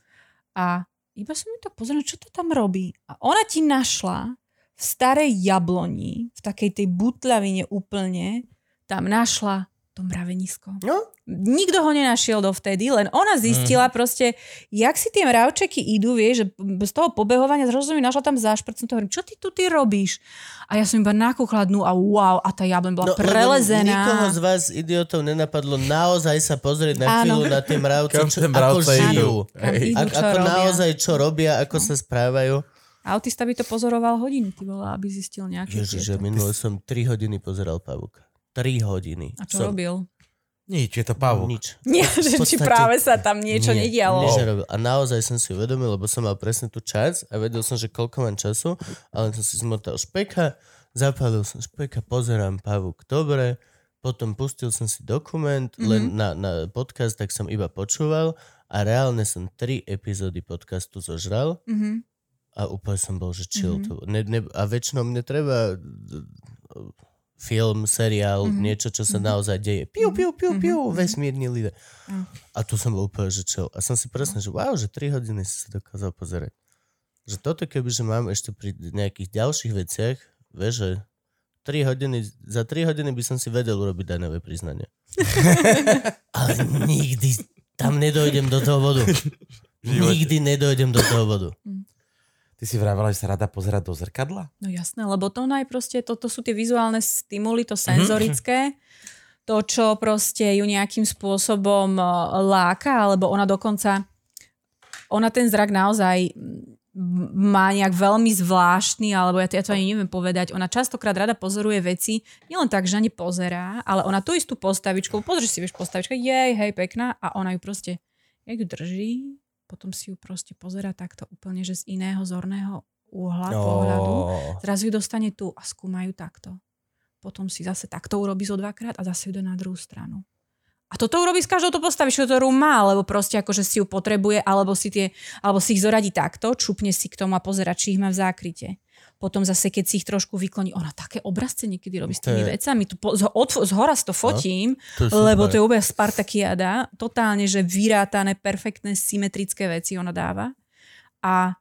A iba som ju tak pozrela, čo to tam robí. A ona ti našla v starej jabloni, v takej tej butľavine úplne, tam našla to mravenisko. No, Nikto ho nenašiel dovtedy, len ona zistila mm. proste, jak si tie mravčeky idú, vieš, že z toho pobehovania zrazu mi našla tam zášprt, som to hovorím, čo ty tu ty robíš? A ja som iba nakúkla dnu a wow, a tá jablen bola no, prelezená. Nikoho z vás, idiotov, nenapadlo naozaj sa pozrieť na Áno. chvíľu na tie mravce, čo, ako mravce žijú. idú. Čo ako robia. naozaj čo robia, ako sa správajú. Autista by to pozoroval hodiny, ty vole, aby zistil nejaké Ježiš, tieto. minule som 3 hodiny pozeral pavúka. 3 hodiny. A čo som, robil? Nič, je to pavúk. Nič. Nie, že či práve sa tam niečo Nie, nedialo. nič nerobil. A naozaj som si uvedomil, lebo som mal presne tú čas a vedel som, že koľko mám času, ale som si zmotal špeka, zapálil som špeka, pozerám pavúk, dobre, potom pustil som si dokument mm-hmm. len na, na podcast, tak som iba počúval a reálne som tri epizódy podcastu zožral Mhm. a úplne som bol, že chill. Mhm. Mm-hmm. To, ne, ne, a väčšinou mne treba film, seriál, Mhm. mm-hmm. niečo, čo sa mm-hmm. naozaj deje. Piu, piu, piu, piu, Mhm. mm-hmm. vesmírni ľudia. Mm. A tu som bol úplne, že chill. A som si presne, že wow, že 3 hodiny si sa dokázal pozerať. Že toto keby, že mám ešte pri nejakých ďalších veciach, vieš, že 3 hodiny, za 3 hodiny by som si vedel urobiť daňové priznanie. Ale nikdy tam nedojdem do toho bodu. Nikdy nedojdem do toho bodu. Ty si vravela, že sa rada pozerať do zrkadla? No jasné, lebo to naj proste, toto sú tie vizuálne stimuly, to senzorické, to, čo proste ju nejakým spôsobom eh, láka, alebo ona dokonca, ona ten zrak naozaj má nejak veľmi zvláštny, alebo ja, to- ja to ani neviem povedať. Ona častokrát rada pozoruje veci, nielen tak, že ani pozerá, ale ona tú istú postavičku, pozri si, vieš, postavička, jej, hej, pekná, a ona ju proste, jak ju drží, potom si ju proste pozera takto úplne, že z iného zorného uhla pohľadu. Zrazu ju dostane tu a skúmajú takto. Potom si zase takto urobí zo dvakrát a zase ide na druhú stranu. A toto urobí s každou to postavičkou, ktorú má, lebo proste akože si ju potrebuje, alebo si, tie, alebo si ich zoradí takto, čupne si k tomu a pozera, či ich má v zákryte. Potom zase, keď si ich trošku vykloní, ona také obrazce niekedy robí s tými vecami. Tu po, z, od, z hora to fotím, To lebo to je úplne Spartakiada. Totálne, že vyrátané, perfektné, symetrické veci ona dáva. A,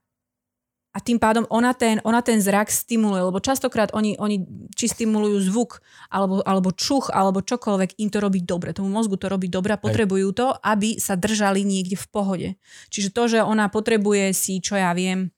a tým pádom ona ten, ona ten zrak stimuluje, lebo častokrát oni, oni či stimulujú zvuk, alebo, alebo čuch, alebo čokoľvek, im to robí dobre. Tomu mozgu to robí dobre a potrebujú to, aby sa držali niekde v pohode. Čiže to, že ona potrebuje si, čo ja viem,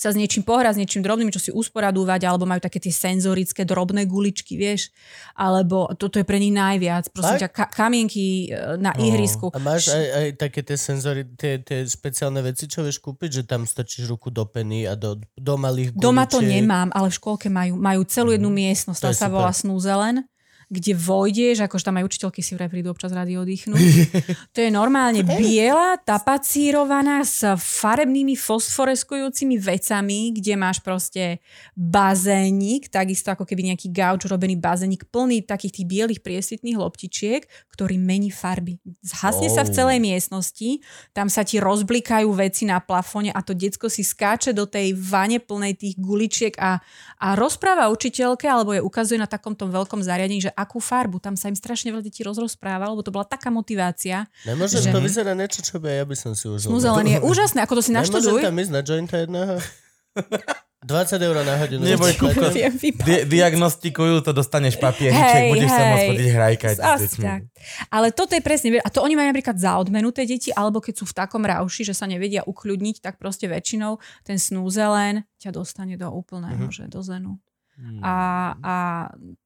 sa s niečím pohrať, s niečím drobným, čo si usporadúvať, alebo majú také tie senzorické drobné guličky, vieš, alebo toto je pre nich najviac. Prosím Tak? ťa, ka- kamienky e, na ihrisku. A máš aj, aj také tie senzory, tie, tie špeciálne veci, čo vieš kúpiť, že tam stačíš ruku do peny a do, do malých Doma to guličiek. nemám, ale v škôlke majú, majú celú jednu miestnosť, To tá sa super. volá Snúzelen, kde vojdeš, akože tam aj učiteľky si vraj prídu občas rady oddychnúť. to je normálne biela, tapacírovaná s farebnými fosforeskujúcimi vecami, kde máš proste bazénik, takisto ako keby nejaký gauč robený bazénik plný takých tých bielých priesvitných loptičiek, ktorý mení farby. Zhasne sa v Oh. celej miestnosti, tam sa ti rozblikajú veci na plafone a to decko si skáče do tej vane plnej tých guličiek a, a rozpráva učiteľke, alebo je ukazuje na takomto veľkom zariadení, že akú farbu. Tam sa im strašne veľa detí rozrozpráva, lebo to bola taká motivácia. Nemôžem, že- to vyzerá niečo, čo by ja by som si užil. Smuzelen je úžasné, ako to si Nemôžem naštuduj. tam ísť na jointa jedného? 20 eur na hodinu. Neboj, vypadať. Di- diagnostikujú to, dostaneš papieriček, Hej, budeš sa hej. môcť chodiť hrajkať. tak. Ale toto je presne, a to oni majú napríklad za odmenu tie deti, alebo keď sú v takom rauši, že sa nevedia ukľudniť, tak proste väčšinou ten snúzelen ťa dostane do úplného, že do zenu. A, a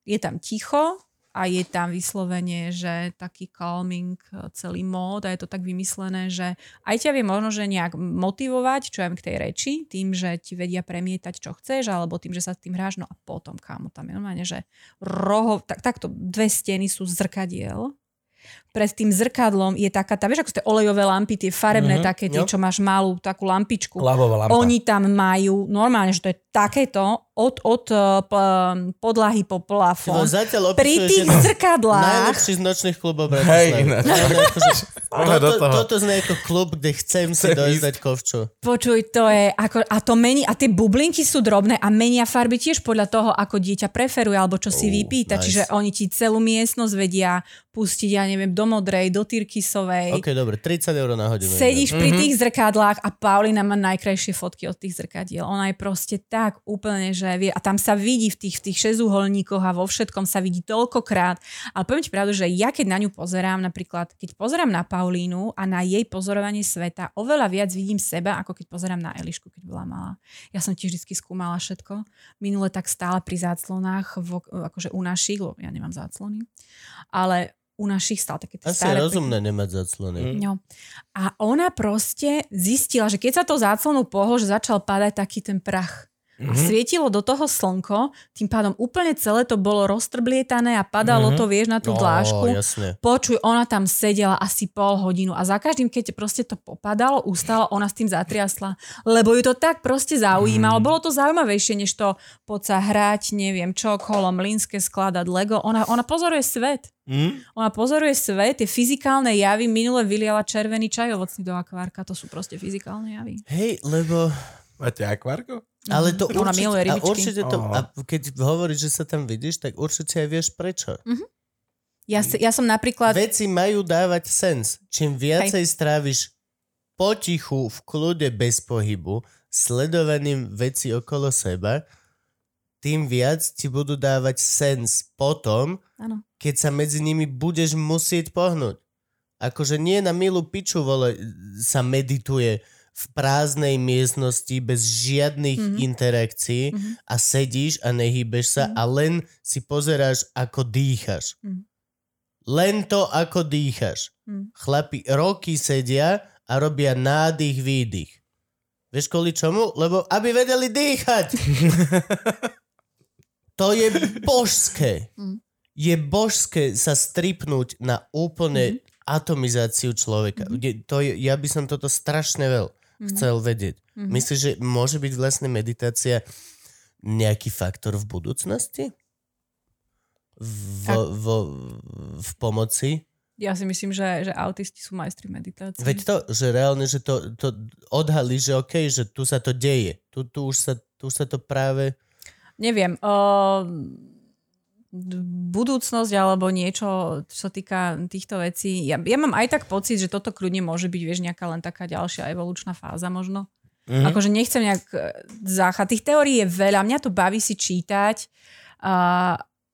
je tam ticho a je tam vyslovene, že taký calming e, celý mód a je to tak vymyslené, že aj ťa vie možno, že nejak motivovať, čo viem k tej reči, tým, že ti vedia premietať, čo chceš, alebo tým, že sa s tým hráš, no a potom, kámo, tam je normálne, že roho, tak, takto dve steny sú zrkadiel, pred tým zrkadlom je taká tá, vieš, ako sú tie olejové lampy, tie farebné, Mhm, mm-hmm, také tie, jo. čo máš malú takú lampičku. Labová lampa. Oni tam majú, normálne, že to je takéto od, od uh, p- podlahy po plafón. zatiaľ Pri tých z zrkadlách Najlepší z nočných klubov Hej, ináč. Toto, toto znie ako klub, kde chcem si Chcem dojsť ísť. dať kovču. Počuj, to je ako, a to mení, a tie bublinky sú drobné a menia farby tiež podľa toho, ako dieťa preferuje, alebo čo si Oh, vypýta. nice. Čiže oni ti celú miestnosť vedia pustiť, ja neviem, do modrej, do tyrkysovej. OK, dobre, 30 eur na hodinu. Sedíš pri Mhm. tých zrkadlách a Paulina má najkrajšie fotky od tých zrkadiel. Ona je proste tak úplne, že vie, a tam sa vidí v tých, v tých šesúholníkoch a vo všetkom sa vidí toľkokrát. Ale poviem ti pravdu, že ja keď na ňu pozerám, napríklad, keď pozerám na Paulínu a na jej pozorovanie sveta, oveľa viac vidím seba, ako keď pozerám na Elišku, keď bola malá. Ja som tiež vždy skúmala všetko. Minule tak stála pri záclonách, v, akože u našich, lebo ja nemám záclony, ale u našich stál také tie Asi je staré rozumné nemať zaclony. No. A ona proste zistila, že keď sa to záclonou pohol, že začal padať taký ten prach. A Mhm. svietilo do toho slnko, tým pádom úplne celé to bolo roztrblietané a padalo Mhm. to, vieš, na tú No, dlážku. jasne. Počuj, ona tam sedela asi pol hodinu a za každým, keď proste to popadalo, ustala, ona s tým zatriasla, lebo ju to tak proste zaujímalo. Bolo to zaujímavejšie, než to poď sa hrať, neviem čo, kolo mlínske skladať Lego. Ona, ona pozoruje svet. Hm? Ona pozoruje svet, tie fyzikálne javy, minule vyliala červený čaj ovocný do akvárka, to sú proste fyzikálne javy. Hej, lebo... Máte akvárko? Ale to Ona určite, a určite to, a keď hovoríš, že sa tam vidíš, tak určite aj vieš prečo. Ja, si- ja som napríklad... Veci majú dávať sens. Čím viacej stráviš potichu, v kľude, bez pohybu, sledovaním veci okolo seba, tým viac ti budú dávať sens potom, Áno. keď sa medzi nimi budeš musieť pohnúť. Akože nie na milú piču, vole, sa medituje v prázdnej miestnosti bez žiadnych Mhm. mm-hmm. interakcií Mhm. mm-hmm. a sedíš a nehýbeš sa Mhm. mm-hmm. a len si pozeráš, ako dýchaš. Mhm. Len to, ako dýchaš. Mhm. Chlapi roky sedia a robia nádych, výdych. Vieš kvôli čomu? Lebo aby vedeli dýchať. to je božské. Mhm. Je božské sa stripnúť na úplne atomizáciu človeka. Mhm. Je, to je, ja by som toto strašne veľ Mhm. chcel vedieť. Mhm. Myslíš, že môže byť vlastne meditácia nejaký faktor v budúcnosti? V, v, v pomoci? Ja si myslím, že, že autisti sú majstri meditácie. Veď to, že reálne, že to, to odhalí, že OK, že tu sa to deje. Tu, tu, už, sa, tu už sa to práve... Neviem, uh, budúcnosť alebo niečo, čo týka týchto vecí. Ja, ja mám aj tak pocit, že toto kľudne môže byť, vieš, nejaká len taká ďalšia evolučná fáza možno. Mhm. Akože nechcem nejak e, záchať. Tých teórií je veľa. Mňa to baví si čítať a,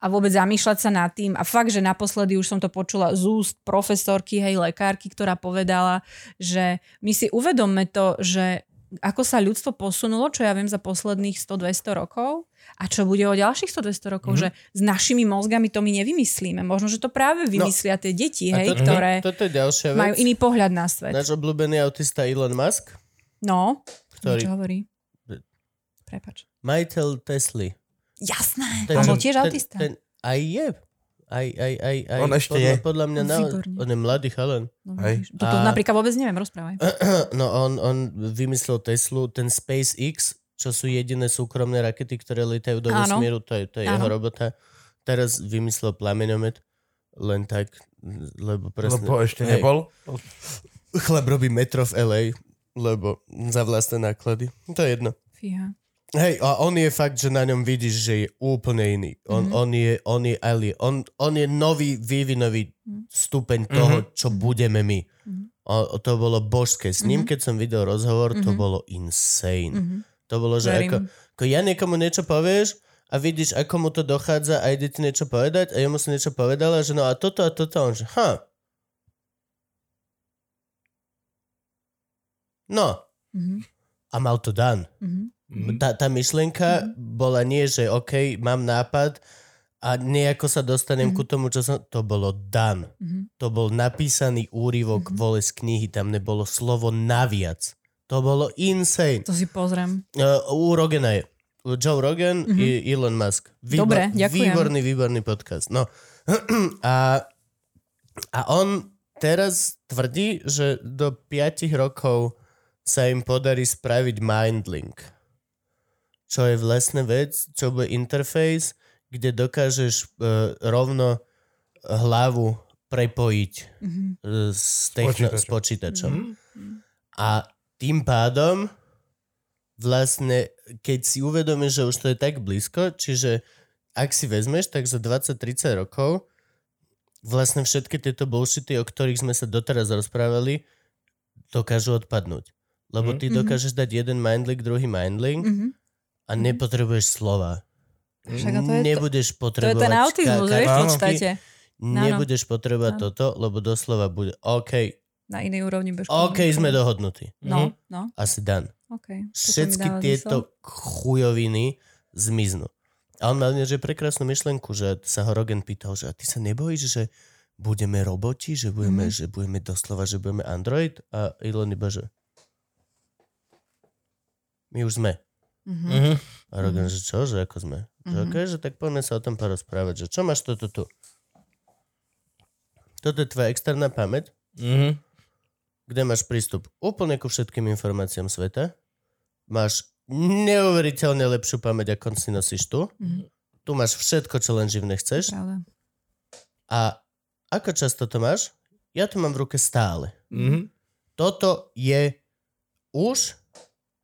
a vôbec zamýšľať sa nad tým. A fakt, že naposledy už som to počula z úst profesorky, hej, lekárky, ktorá povedala, že my si uvedomme to, že ako sa ľudstvo posunulo, čo ja viem za posledných 100-200 rokov a čo bude o ďalších 100-200 rokov, Mhm. že s našimi mozgami to my nevymyslíme. Možno, že to práve vymyslia tie deti, No, A hej, to- ktoré Toto je ďalšia majú vec. iný pohľad na svet. Náš obľúbený autista Elon Musk, No, ktorý... čo hovorí? Prepač. Majiteľ Tesly. Jasné, Ten, on bol tiež ten, autista. Ten, aj je. Aj, aj, aj, aj. On ešte podľa, je. Podľa mňa, na, on je mladý chalan. No. Toto A- napríklad vôbec neviem, rozprávaj. No on, on vymyslel Teslu, ten SpaceX, čo sú jediné súkromné rakety, ktoré lietajú do Áno. vesmíru, to je, to je jeho robota. Teraz vymyslel plameňomet, len tak, lebo presne... Lebo ešte Hej. nebol. Chlap robí metro v LA, lebo za vlastné náklady. To je jedno. Fíha. Hej, a on je fakt, že na ňom vidíš, že je úplne iný. On, Mhm. on, je, on je alien. On, on je nový vývinový Mhm. stupeň toho, čo budeme my. Mhm. O, to bolo božské. S ním, Mhm. keď som videl rozhovor, to Mhm. bolo insane. Mhm. To bolo, že Verím. ako, ako ja niekomu niečo povieš a vidíš, ako mu to dochádza a ide ti niečo povedať a jemu si niečo povedala, že no a toto a toto, a on že ha. No, Mhm. a mal to dan. Mhm. Tá, tá myšlienka bola nie, že OK, mám nápad a nejako sa dostanem Mhm. ku tomu, čo som... To bolo dan. Mhm. To bol napísaný úryvok Mhm. vole z knihy, tam nebolo slovo naviac. To bolo insane. To si pozriem. Uh, u Rogana je. Joe Rogan Mhm. i Elon Musk. Dobre, ďakujem. Výborný, výborný podcast. No. a, a on teraz tvrdí, že do 5 rokov sa im podarí spraviť mindlink. čo je vlastne vec, čo bude interface, kde dokážeš uh, rovno hlavu prepojiť Mhm. uh, s, techno- s počítačom. Mhm. A tým pádom vlastne, keď si uvedomíš, že už to je tak blízko, čiže ak si vezmeš, tak za 20-30 rokov vlastne všetky tieto bullshity, o ktorých sme sa doteraz rozprávali, dokážu odpadnúť. Lebo ty Mhm. dokážeš dať jeden mindlink, druhý mindlink Mhm. a nepotrebuješ slova. Však to je to- Nebudeš To je potrebovať ten autizmus, ka- vieš, v kartičky, podstate. Nebudeš potrebovať Áno. toto, lebo doslova bude OK, Na inej úrovni bežku. OK, sme dohodnutí. No, no, Asi dan. OK. Toto mi všetky tieto zmysel. chujoviny zmiznú. A on mal že prekrásnu myšlenku, že sa ho Rogan pýtal, že a ty sa nebojíš, že budeme roboti, že budeme, Mhm. že budeme doslova, že budeme Android a Elon iba, že my už sme. Mhm. Mhm. A Rogan, že čo, že ako sme? Že Mhm. okay, že tak poďme sa o tom porozprávať, že čo máš toto tu? Toto je tvoja externá pamäť, Mhm. Kde máš prístup úplne ku všetkým informáciám sveta. Máš neuveriteľne lepšiu pamäť, ako si nosíš tu. Mhm. Tu máš všetko, čo len živne chceš. Pravda. A ako často to máš? Ja to mám v ruke stále. Mhm. Toto je už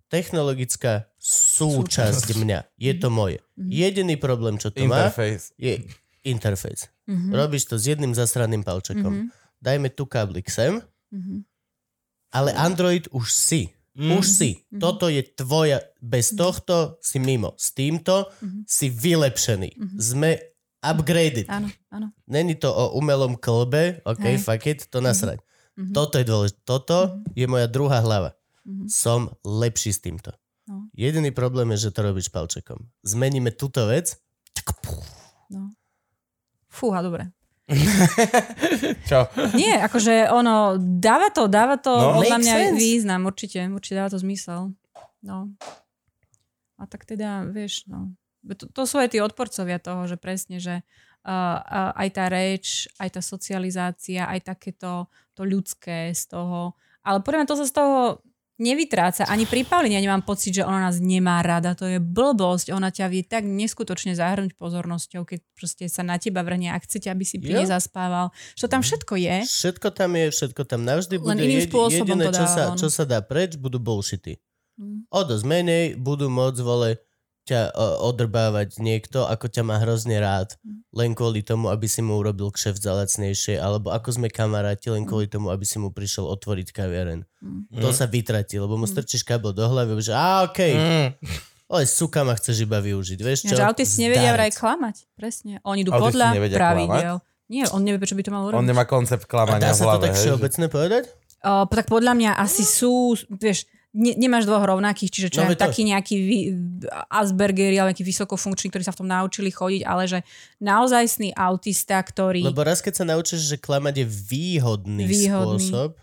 technologická súčasť mňa. Je to moje. Mhm. Jediný problém, čo to má, Interface. je interface. Mhm. Robíš to s jedným zasraným palčekom. Mhm. Dajme tu káblik sem, Mhm. Ale Android už si. Mhm. Už si. Mhm. Toto je tvoja. Bez tohto si mimo. S týmto Mhm. si vylepšený. Mhm. Sme upgraded. Áno, áno. Není to o umelom klbe, ok, Hej. fuck it, to nasrať. Mhm. Toto je dôležité. Toto je moja druhá hlava. Mhm. Som lepší s týmto. No. Jediný problém je, že to robíš palčekom. Zmeníme túto vec. No. Fúha, dobre. Čo? Nie, akože ono, dáva to, dáva to No. podľa mňa sense. význam, určite, určite dáva to zmysel. No. A tak teda, vieš, no. To, to sú aj tí odporcovia toho, že presne, že uh, uh, aj tá reč, aj tá socializácia, aj takéto to ľudské z toho. Ale podľa mňa to sa z toho nevytráca. Ani pri Pauline ja nemám pocit, že ona nás nemá rada. To je blbosť. Ona ťa vie tak neskutočne zahrnúť pozornosťou, keď proste sa na teba vrhne a chcete, aby si nej zaspával. Čo tam všetko je. Všetko tam je, všetko tam navždy Len bude. iným Jedi- spôsobom jediné, to čo dáva sa, on. čo sa dá preč, budú bullshity. Mm. O dosť menej budú môcť vole ťa o, odrbávať niekto, ako ťa má hrozne rád, Mm. len kvôli tomu, aby si mu urobil kšeft za lacnejšie, alebo ako sme kamaráti, len Mm. kvôli tomu, aby si mu prišiel otvoriť kaviareň. Mm. To sa vytratí, lebo mu Mm. strčíš kabel do hlavy, že a okej, Mm. ale suka ma chceš iba využiť, vieš čo? Že autisti nevedia vraj klamať. Presne. Oni idú podľa pravidel. Nie, on nevie, prečo by to mal urobiť. On nemá koncept A klamania dá v sa to tak hej, že- všeobecne povedať? Uh, tak podľa mňa asi sú, vieš, ne, nemáš dvoch rovnakých, čiže čo No, to- taký nejaký vy, Aspergeri, ale nejaký vysokofunkčný, ktorí sa v tom naučili chodiť, ale že naozajstný autista, ktorý... Lebo raz, keď sa naučíš, že klamať je výhodný, Výhodný. spôsob,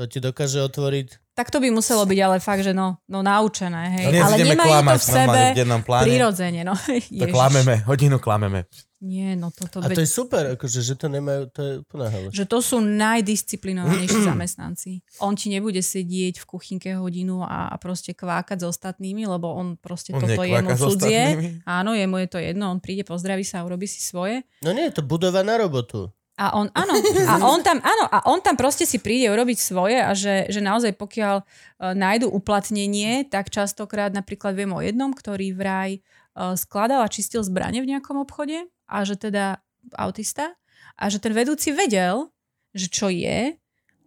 to ti dokáže otvoriť... Tak to by muselo byť ale fakt, že no, no naučené, hej. Dnes ale nemajú klamať to v sebe normálne v prirodzene, no. To klameme, hodinu klameme. Nie, no toto... A to je super, akože, že to nemajú, to je úplná halus. že to sú najdisciplinovanejší zamestnanci. On ti nebude sedieť v kuchynke hodinu a, a proste kvákať s ostatnými, lebo on proste On toto je mu nekváka s cudzie. Áno, je mu je to jedno, on príde, pozdraví sa a urobí si svoje. No nie, je to budova na robotu. A on, áno, a on tam, áno, a on tam proste si príde urobiť svoje a že, že naozaj pokiaľ uh, nájdu uplatnenie, tak častokrát napríklad viem o jednom, ktorý vraj uh, skladal a čistil zbranie v nejakom obchode a že teda autista a že ten vedúci vedel, že čo je,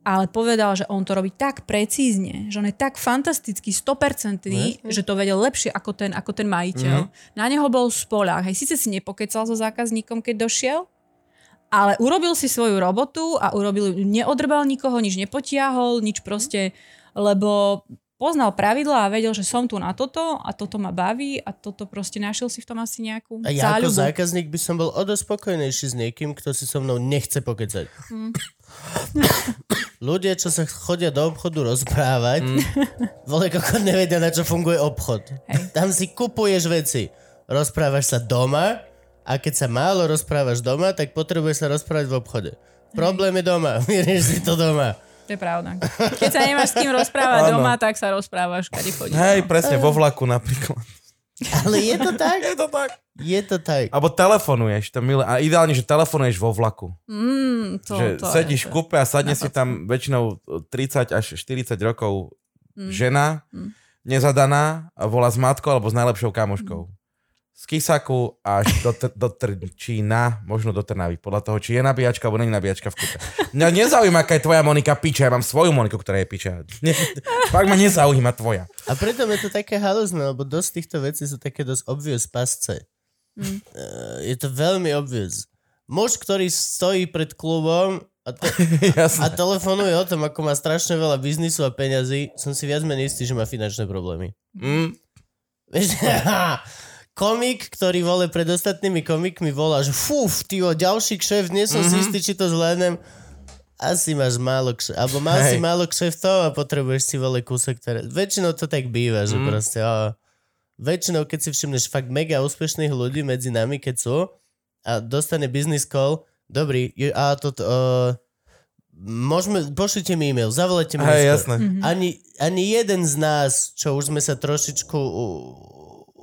ale povedal, že on to robí tak precízne, že on je tak fantastický, 100%, Jasne. že to vedel lepšie ako ten, ako ten majiteľ. Na neho bol spolách. Hej, síce si nepokecal so zákazníkom, keď došiel, ale urobil si svoju robotu a urobil, neodrbal nikoho, nič nepotiahol, nič proste, lebo poznal pravidla a vedel, že som tu na toto a toto ma baví a toto proste našiel si v tom asi nejakú A ja ako záľubu. zákazník by som bol o dosť spokojnejší s niekým, kto si so mnou nechce pokecať. Mm. Ľudia, čo sa chodia do obchodu rozprávať, vole, ako nevedia, na čo funguje obchod. Hej. Tam si kupuješ veci. Rozprávaš sa doma a keď sa málo rozprávaš doma, tak potrebuješ sa rozprávať v obchode. Problém je doma. Vyrieš si to doma. To je pravda. Keď sa nemáš s kým rozprávať doma, tak sa rozprávaš, kade chodíš. Hej, presne, vo vlaku napríklad. Ale je to tak? Je to tak. Je to tak. Alebo telefonuješ, to milé. A ideálne, že telefonuješ vo vlaku. Mm, to, že to sedíš je, v kúpe a sadne si tam väčšinou 30 až 40 rokov Mm. žena, Mm. nezadaná, a volá s matkou alebo s najlepšou kamoškou. Z Kisaku až do, Tr- do Trčína, možno do Trnavy, podľa toho, či je nabíjačka alebo není nabíjačka v kúpe. Mňa nezaujíma, aká je tvoja Monika piča, ja mám svoju Moniku, ktorá je piča. Ne, fakt ma nezaujíma tvoja. A preto je to také halúzne, lebo dosť týchto vecí sú také dosť obvious pasce. Mm. Uh, je to veľmi obvious. Muž, ktorý stojí pred klubom a, te- a telefonuje o tom, ako má strašne veľa biznisu a peňazí, som si viac menej istý, že má finančné problémy. Mm, Vieš, komik, ktorý vole pred ostatnými komikmi volá, že fúf, ty ďalší kšeft, nie som mm-hmm. si istý, či to zvládnem. Asi máš málo kšeft, alebo mal si Hej. málo kšeftov a potrebuješ si vole kúsok, ktoré... Väčšinou to tak býva, že Mm. proste, o, väčšinou, keď si všimneš fakt mega úspešných ľudí medzi nami, keď sú, a dostane business call, dobrý, a toto, uh, môžeme, pošlite mi e-mail, zavolajte mi hej, jasné. Mhm. Ani, ani jeden z nás, čo už sme sa trošičku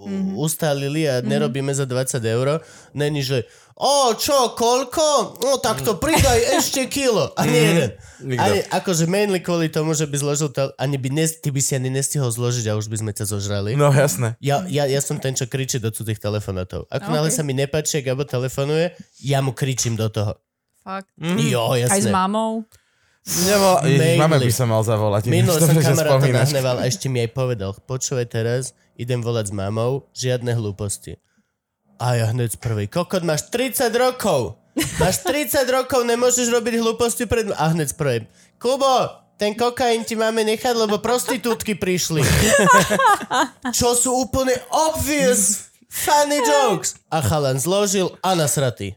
u, Mhm. u, ustalili a nerobíme za 20 eur, není, že o, čo, koľko? No tak to pridaj ešte kilo. Ani jeden. Nikto. Ani, akože mainly kvôli tomu, že by zložil to, ani by nes, ty by si ani nestihol zložiť a už by sme ťa zožrali. No jasné. Ja, ja, ja som ten, čo kričí do cudzích telefonátov. Ako Okay. náhle sa mi nepáči, ak Gabo telefonuje, ja mu kričím do toho. Fakt. Jo, jasne. Aj s mamou. Mainly. máme by som mal zavolať. Dobre, som kamaráta nahneval a ešte mi aj povedal, počúvaj teraz, idem volať s mamou, žiadne hlúposti. A ja hneď z prvej, kokot, máš 30 rokov! Máš 30 rokov, nemôžeš robiť hlúposti pred... A hneď z prvej, Kubo, ten kokain ti máme nechať, lebo prostitútky prišli. Čo sú úplne obvious funny jokes. A chalan zložil a nasratý.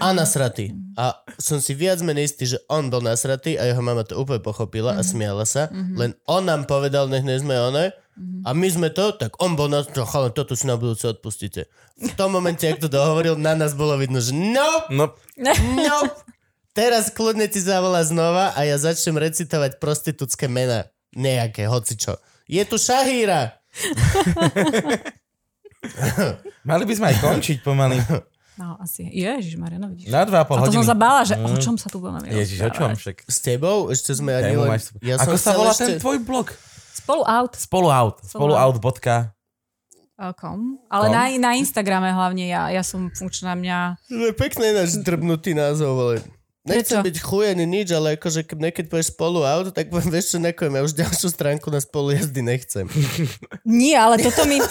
A nasratý. A som si viac menej istý, že on bol nasratý a jeho mama to úplne pochopila a smiala sa. Len on nám povedal, nech nie sme one. A my sme to, tak on bol na to, chalan, toto si na budúce odpustíte. V tom momente, ak to dohovoril, na nás bolo vidno, že nope, No, nope. Teraz kľudne ti zavolá znova a ja začnem recitovať prostitútske mená. Nejaké, hocičo. Je tu Šahíra. mali by sme aj končiť pomaly. No, asi. Ježiš, Mariano, vidíš. Na 2,5 A to hodiny. som sa bála, že o čom sa tu budeme Ježiš, o čom však? S tebou? Ešte sme ani len... Ja Ako sa volá ešte... ten tvoj blog? Spolu out. Spoluout. Spoluout. bodka. Uh, kom. Ale Kom? na, na Instagrame hlavne ja, ja som funkčná mňa. To je pekný náš drbnutý názov, ale... Nechcem Prečo? byť chuj ani nič, ale akože keď niekedy povieš spolu auto, tak poviem, vieš čo, nekojem, ja už ďalšiu stránku na spolu jazdy nechcem. Nie, ale toto mi...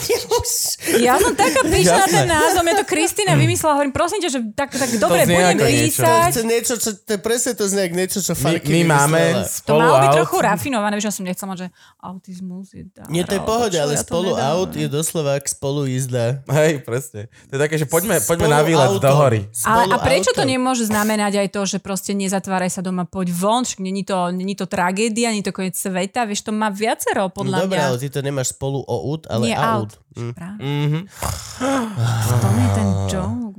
Ja som taká pyšná na ten názov, mňa to Kristina vymyslela, hovorím, prosím ťa, že tak, tak dobre, znie budem niečo. To písať. chce niečo, čo, to je presne to znie, niečo, čo My, Farky my máme vymyslela. To malo byť trochu rafinované, vieš, ja som nechcela mať, že autizmus je dar. Nie, to je pohode, ale ja to spolu aut je doslova ako spolu jízda. Hej, presne. To je také, že poďme, poďme Spolu na výlet do hory. Ale Spolu a prečo to nemôže znamenať aj to, že proste nezatváraj sa doma, poď von, však není to, není to tragédia, není to koniec sveta, vieš, to má viacero No podľa dobré, mňa. ale ty to nemáš spolu o ut, ale Nie out. Hm. Práve. Mhm. To je ten joke.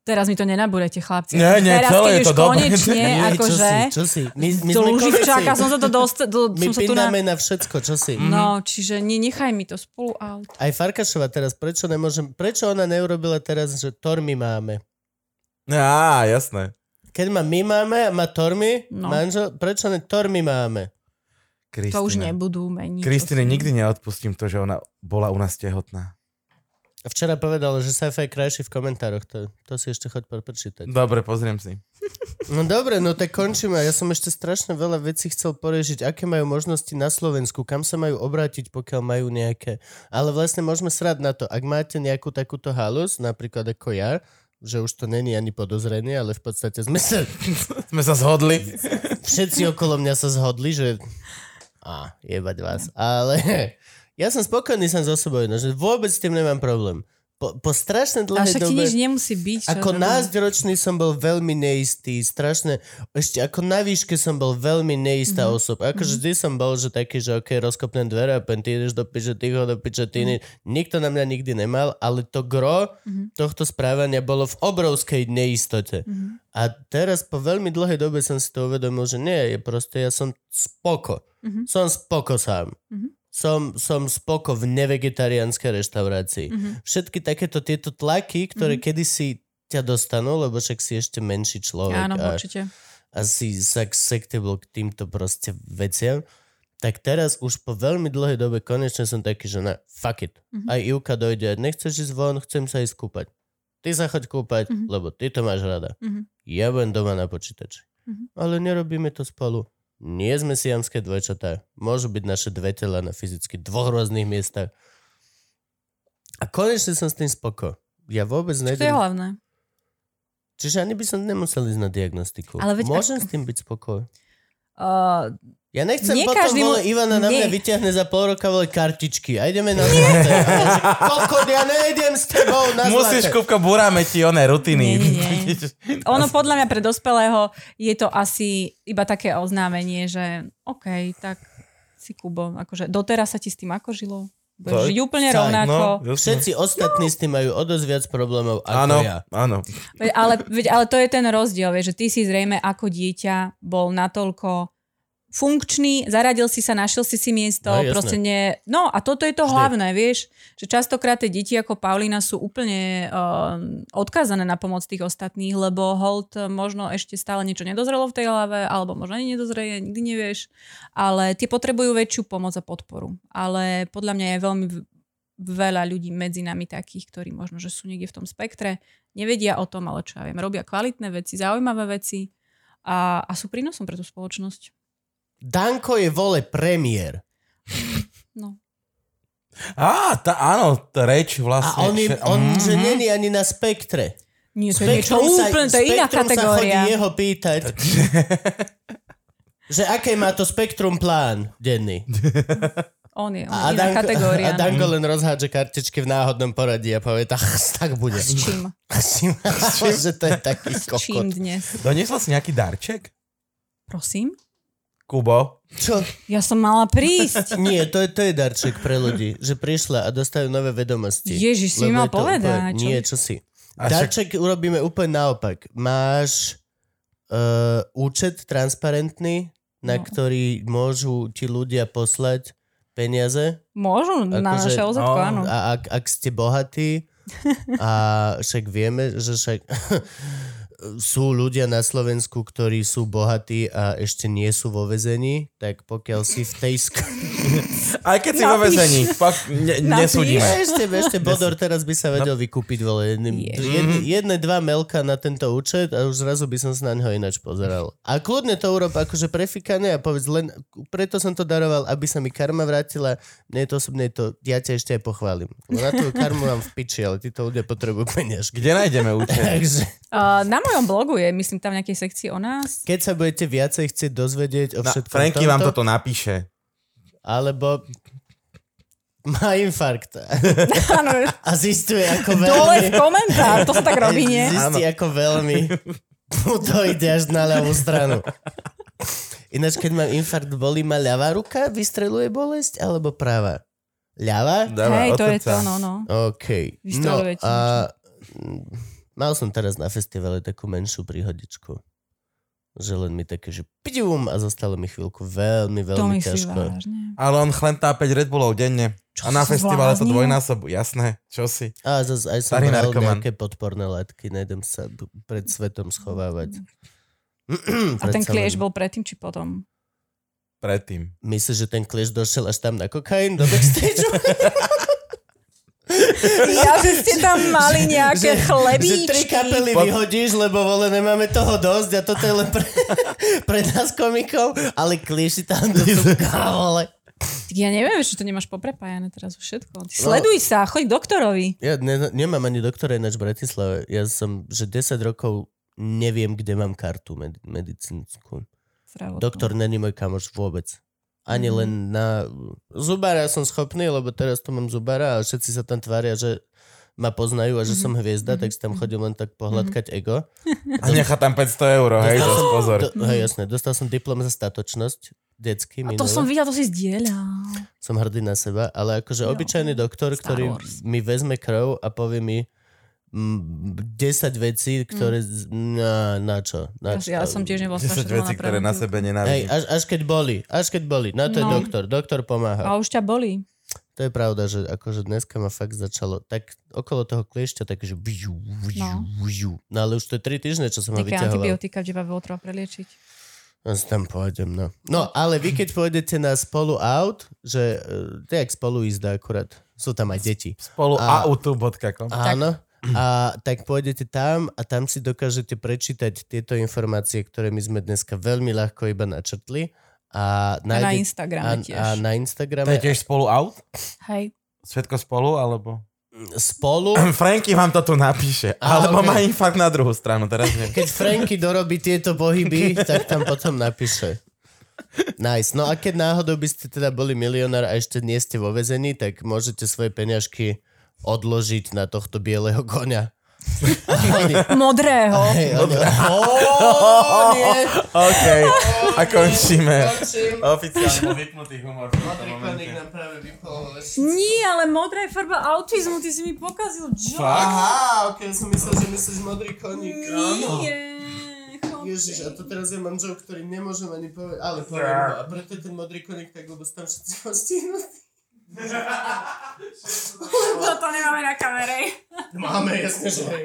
Teraz mi to nenabúrete, chlapci. Nie, nie, Teraz, celé keď je už to dobré. konečne, Nie, čo akože... si, čo si? My, my do sme Luživčáka som sa to dost... Do, My som na... na všetko, čo si? No, čiže nie, nechaj mi to spolu out. Aj Farkašova teraz, prečo nemôžem, prečo ona neurobila teraz, že Tormy máme? Á, jasné. Keď má my máme a má Tormy, No. manžel, prečo ne Tormy máme? To už nebudú meniť. Kristine nikdy neodpustím to, že ona bola u nás tehotná. A Včera povedal, že Sci-Fi je krajší v komentároch, to, to si ešte choď prečítať. Dobre, pozriem si. No dobre, no tak končíme. Ja som ešte strašne veľa vecí chcel poriešiť, aké majú možnosti na Slovensku, kam sa majú obrátiť, pokiaľ majú nejaké. Ale vlastne môžeme srať na to, ak máte nejakú takúto halus, napríklad ako ja, že už to není ani podozrenie, ale v podstate sme sa, Sme sa zhodli. všetci okolo mňa sa zhodli, že a, jebať vás. Ale ja som spokojný som so sebou, no, že vôbec s tým nemám problém. Po, po strašne A dlhej však dobe... nič nemusí byť. Ako robím. násťročný som bol veľmi neistý, strašne, ešte ako na výške som bol veľmi neistá mm-hmm. osoba. Ako mm-hmm. vždy som bol, že taký, že ok, rozkopnem dvere a pen, ty ideš do piče, ty ho do piče, ty mm-hmm. Nikto na mňa nikdy nemal, ale to gro mm-hmm. tohto správania bolo v obrovskej neistote. Mm-hmm. A teraz po veľmi dlhej dobe som si to uvedomil, že nie, je proste, ja som spoko. Mm-hmm. Som spoko sám. Mm-hmm. Som, som spoko v nevegetariánskej reštaurácii. Mhm. Všetky takéto tieto tlaky, ktoré kedysi ťa dostanú, lebo však si ešte menší človek Áno, a, určite. a si susceptible k týmto proste veciam, tak teraz už po veľmi dlhej dobe konečne som taký, že ne, fuck it. Mhm. Aj Ivka dojde, nechceš ísť von, chcem sa ísť kúpať. Ty sa choď kúpať, Mhm. lebo ty to máš rada. Mhm. Ja budem doma na počítači. Mhm. Ale nerobíme to spolu. Nie sme siamské dvojčatá. Môžu byť naše dve tela na fyzicky dvoch rôznych miestach. A konečne som s tým spoko. Ja vôbec To je nejdem... hlavné. Čiže ani by som nemusel ísť na diagnostiku. Ale veď Môžem s tým byť spokoj. Uh, Ja nechcem Nie potom, každý vole, Ivana na mňa Nie. vyťahne za pol roka, vole, kartičky. A ideme na zlaté. A ja, že, Kokot, ja nejdem s tebou na Musíš, zlaté. Kupka, buráme ti oné rutiny. Nie, nie, ono podľa mňa pre dospelého je to asi iba také oznámenie, že OK, tak si Kubo, akože doteraz sa ti s tým ako žilo? Budeš žiť úplne tak, rovnako. No, Všetci ostatní s tým majú o dosť viac problémov ako Áno, ja. áno. Veď, ale, veď, ale to je ten rozdiel, vieš, že ty si zrejme ako dieťa bol natoľko funkčný, zaradil si sa, našiel si si miesto, No, jasné. proste ne... No a toto je to Vždy. hlavné, vieš, že častokrát tie deti ako Paulina sú úplne um, odkázané na pomoc tých ostatných, lebo hold možno ešte stále niečo nedozrelo v tej hlave, alebo možno ani nedozreje, nikdy nevieš, ale tie potrebujú väčšiu pomoc a podporu. Ale podľa mňa je veľmi veľa ľudí medzi nami takých, ktorí možno, že sú niekde v tom spektre, nevedia o tom, ale čo ja viem, robia kvalitné veci, zaujímavé veci a, a sú prínosom pre tú spoločnosť. Danko je, vole, premiér. No. Á, tá, áno, tá reč vlastne. A on, je, on Mhm. že není ani na spektre. Nie, to je niečo úplne, to je iná Spektrum sa chodí kategória. jeho pýtať, že aké má to spektrum plán denný. On je, on A iná Danko, kategória. a Danko len rozhádže kartičky v náhodnom poradí a povie, tak, tak bude. S čím? S čím? že to je taký S čím kokot. dnes? Doniesla si nejaký darček? Prosím? Kubo? Čo? Ja som mala prísť. Nie, to je, to je darček pre ľudí, že prišla a dostajú nové vedomosti. Ježiš, si mi mal povedať, Úplne, čo? nie, čo si. A však- Darček urobíme úplne naopak. Máš uh, účet transparentný, na No. ktorý môžu ti ľudia poslať peniaze. Môžu, na Akože- naše OZ, no, áno. A ak, ak ste bohatí, a však vieme, že však sú ľudia na Slovensku, ktorí sú bohatí a ešte nie sú vo vezení, tak pokiaľ si v tej sk- Aj keď si vo Napíš. vezení, fakt ne, nesúdime. ešte, ešte Bodor teraz by sa vedel vykúpiť vole, jedným, Ježiš. jedne, jedne, dva melka na tento účet a už zrazu by som sa na neho ináč pozeral. A kľudne to urob akože prefikane a povedz len, preto som to daroval, aby sa mi karma vrátila. Nie to osobne to, ja ťa ešte aj pochválim. Na tú karmu mám v piči, ale títo ľudia potrebujú peniažky. Kde nájdeme účet? Takže Uh, na mojom blogu je, myslím, tam v nejakej sekcii o nás. keď sa budete viacej chcieť dozvedieť o všetkom Franky tomto, vám toto napíše. alebo má infarkt Áno, a zistuje, ako dole veľmi... v komentár, to sa tak robí, nie? Zistí, ako veľmi mu to ide až na ľavú stranu. Ináč, keď mám infarkt, bolí ma ľavá ruka, vystreluje bolesť, alebo práva? Ľavá? Dáva Hej, to je to, no, no. OK. No Vystreluje ti a mal som teraz na festivale takú menšiu príhodičku. Že len mi také, že pďum, a zostalo mi chvíľku veľmi, To veľmi myslíš ťažko. vážne. Ale on chlentá 5 Red Bullov denne. Čo a na festivale to dvojnásob. Jasné, čo si? A zase aj som Starý bral narkoman. nejaké podporné látky, nejdem sa pred svetom schovávať. A ten len. bol predtým či potom? Predtým. Myslíš, že ten klieš došiel až tam na kokain do backstage? Ja, že ste tam mali nejaké že chlebíčky. tri kapely vyhodíš, lebo vole, nemáme toho dosť a toto je len pre, pre nás komikov, ale klieš si tam do súka, vole. Tak Ja neviem, že to nemáš poprepájané teraz už všetko. Ty No. sleduj sa, choď k doktorovi. Ja ne, nemám ani doktora ináč v Bratislave. Ja som, že 10 rokov neviem, kde mám kartu med, medicínsku. Zdravotnú. Doktor není môj kamoš vôbec. Ani Mhm. len na... Zubára som schopný, lebo teraz tu mám zubára a všetci sa tam tvária, že ma poznajú a že Mhm. som hviezda, tak si tam chodím len tak pohľadkať ego. A nechá tam 500 eur, hej, Dostal som- pozor. Do, hej, jasné. Dostal som diplom za statočnosť detský A minule. to som videla, to si zdieľal. Som hrdý na seba, ale akože Jo. obyčajný doktor, Star ktorý Wars. mi vezme krv a povie mi, mm, 10 vecí, ktoré... z- Na, na čo? Na čo? Ja, ja som tiež nebola 10 strašne vecí, ktoré na sebe Hej, nenávidím. až, až keď boli, až keď boli. Na to je No. doktor. Doktor pomáha. A už ťa boli. To je pravda, že akože dneska ma fakt začalo tak okolo toho kliešťa, takže viu, viu, No. viu. No ale už to je 3 týždne, čo som ho vyťahoval. antibiotika v bolo treba preliečiť. Ja si tam pôjdem, no. No, ale vy keď pôjdete na spolu out, že e, to je jak spolu jízda akurát. Sú tam aj deti. Spolu A- autu.com. Áno. A tak pôjdete tam a tam si dokážete prečítať tieto informácie, ktoré my sme dneska veľmi ľahko iba načrtli. A, A na nájde- Instagrame a, tiež. a na To Instagrame je tiež spolu out? Hej. Všetko spolu, alebo? spolu. Franky vám to tu napíše. Á, Alebo ok. má infarkt na druhú stranu, teraz neviem. Keď Franky dorobí tieto pohyby, tak tam potom napíše. Nice. No a keď náhodou by ste teda boli milionár a ešte nie ste vo vezení, tak môžete svoje peňažky odložiť na tohto bieleho konia. Modrého. Hej, oni, oh, nie. OK. A končíme. Oficiálne vypnutý humor. Nie, ale modrá je farba autizmu, ty si mi pokazil joke. Aha, ok, som myslel, že myslíš modrý koník. Nie. Ježiš, a to teraz ja mám joke, ktorý nemôžem ani povedať, ale poviem ho. A preto je ten modrý koník tak, lebo tam všetci postihnutí. Toto nemáme na kamere. Máme, jasne, že hej.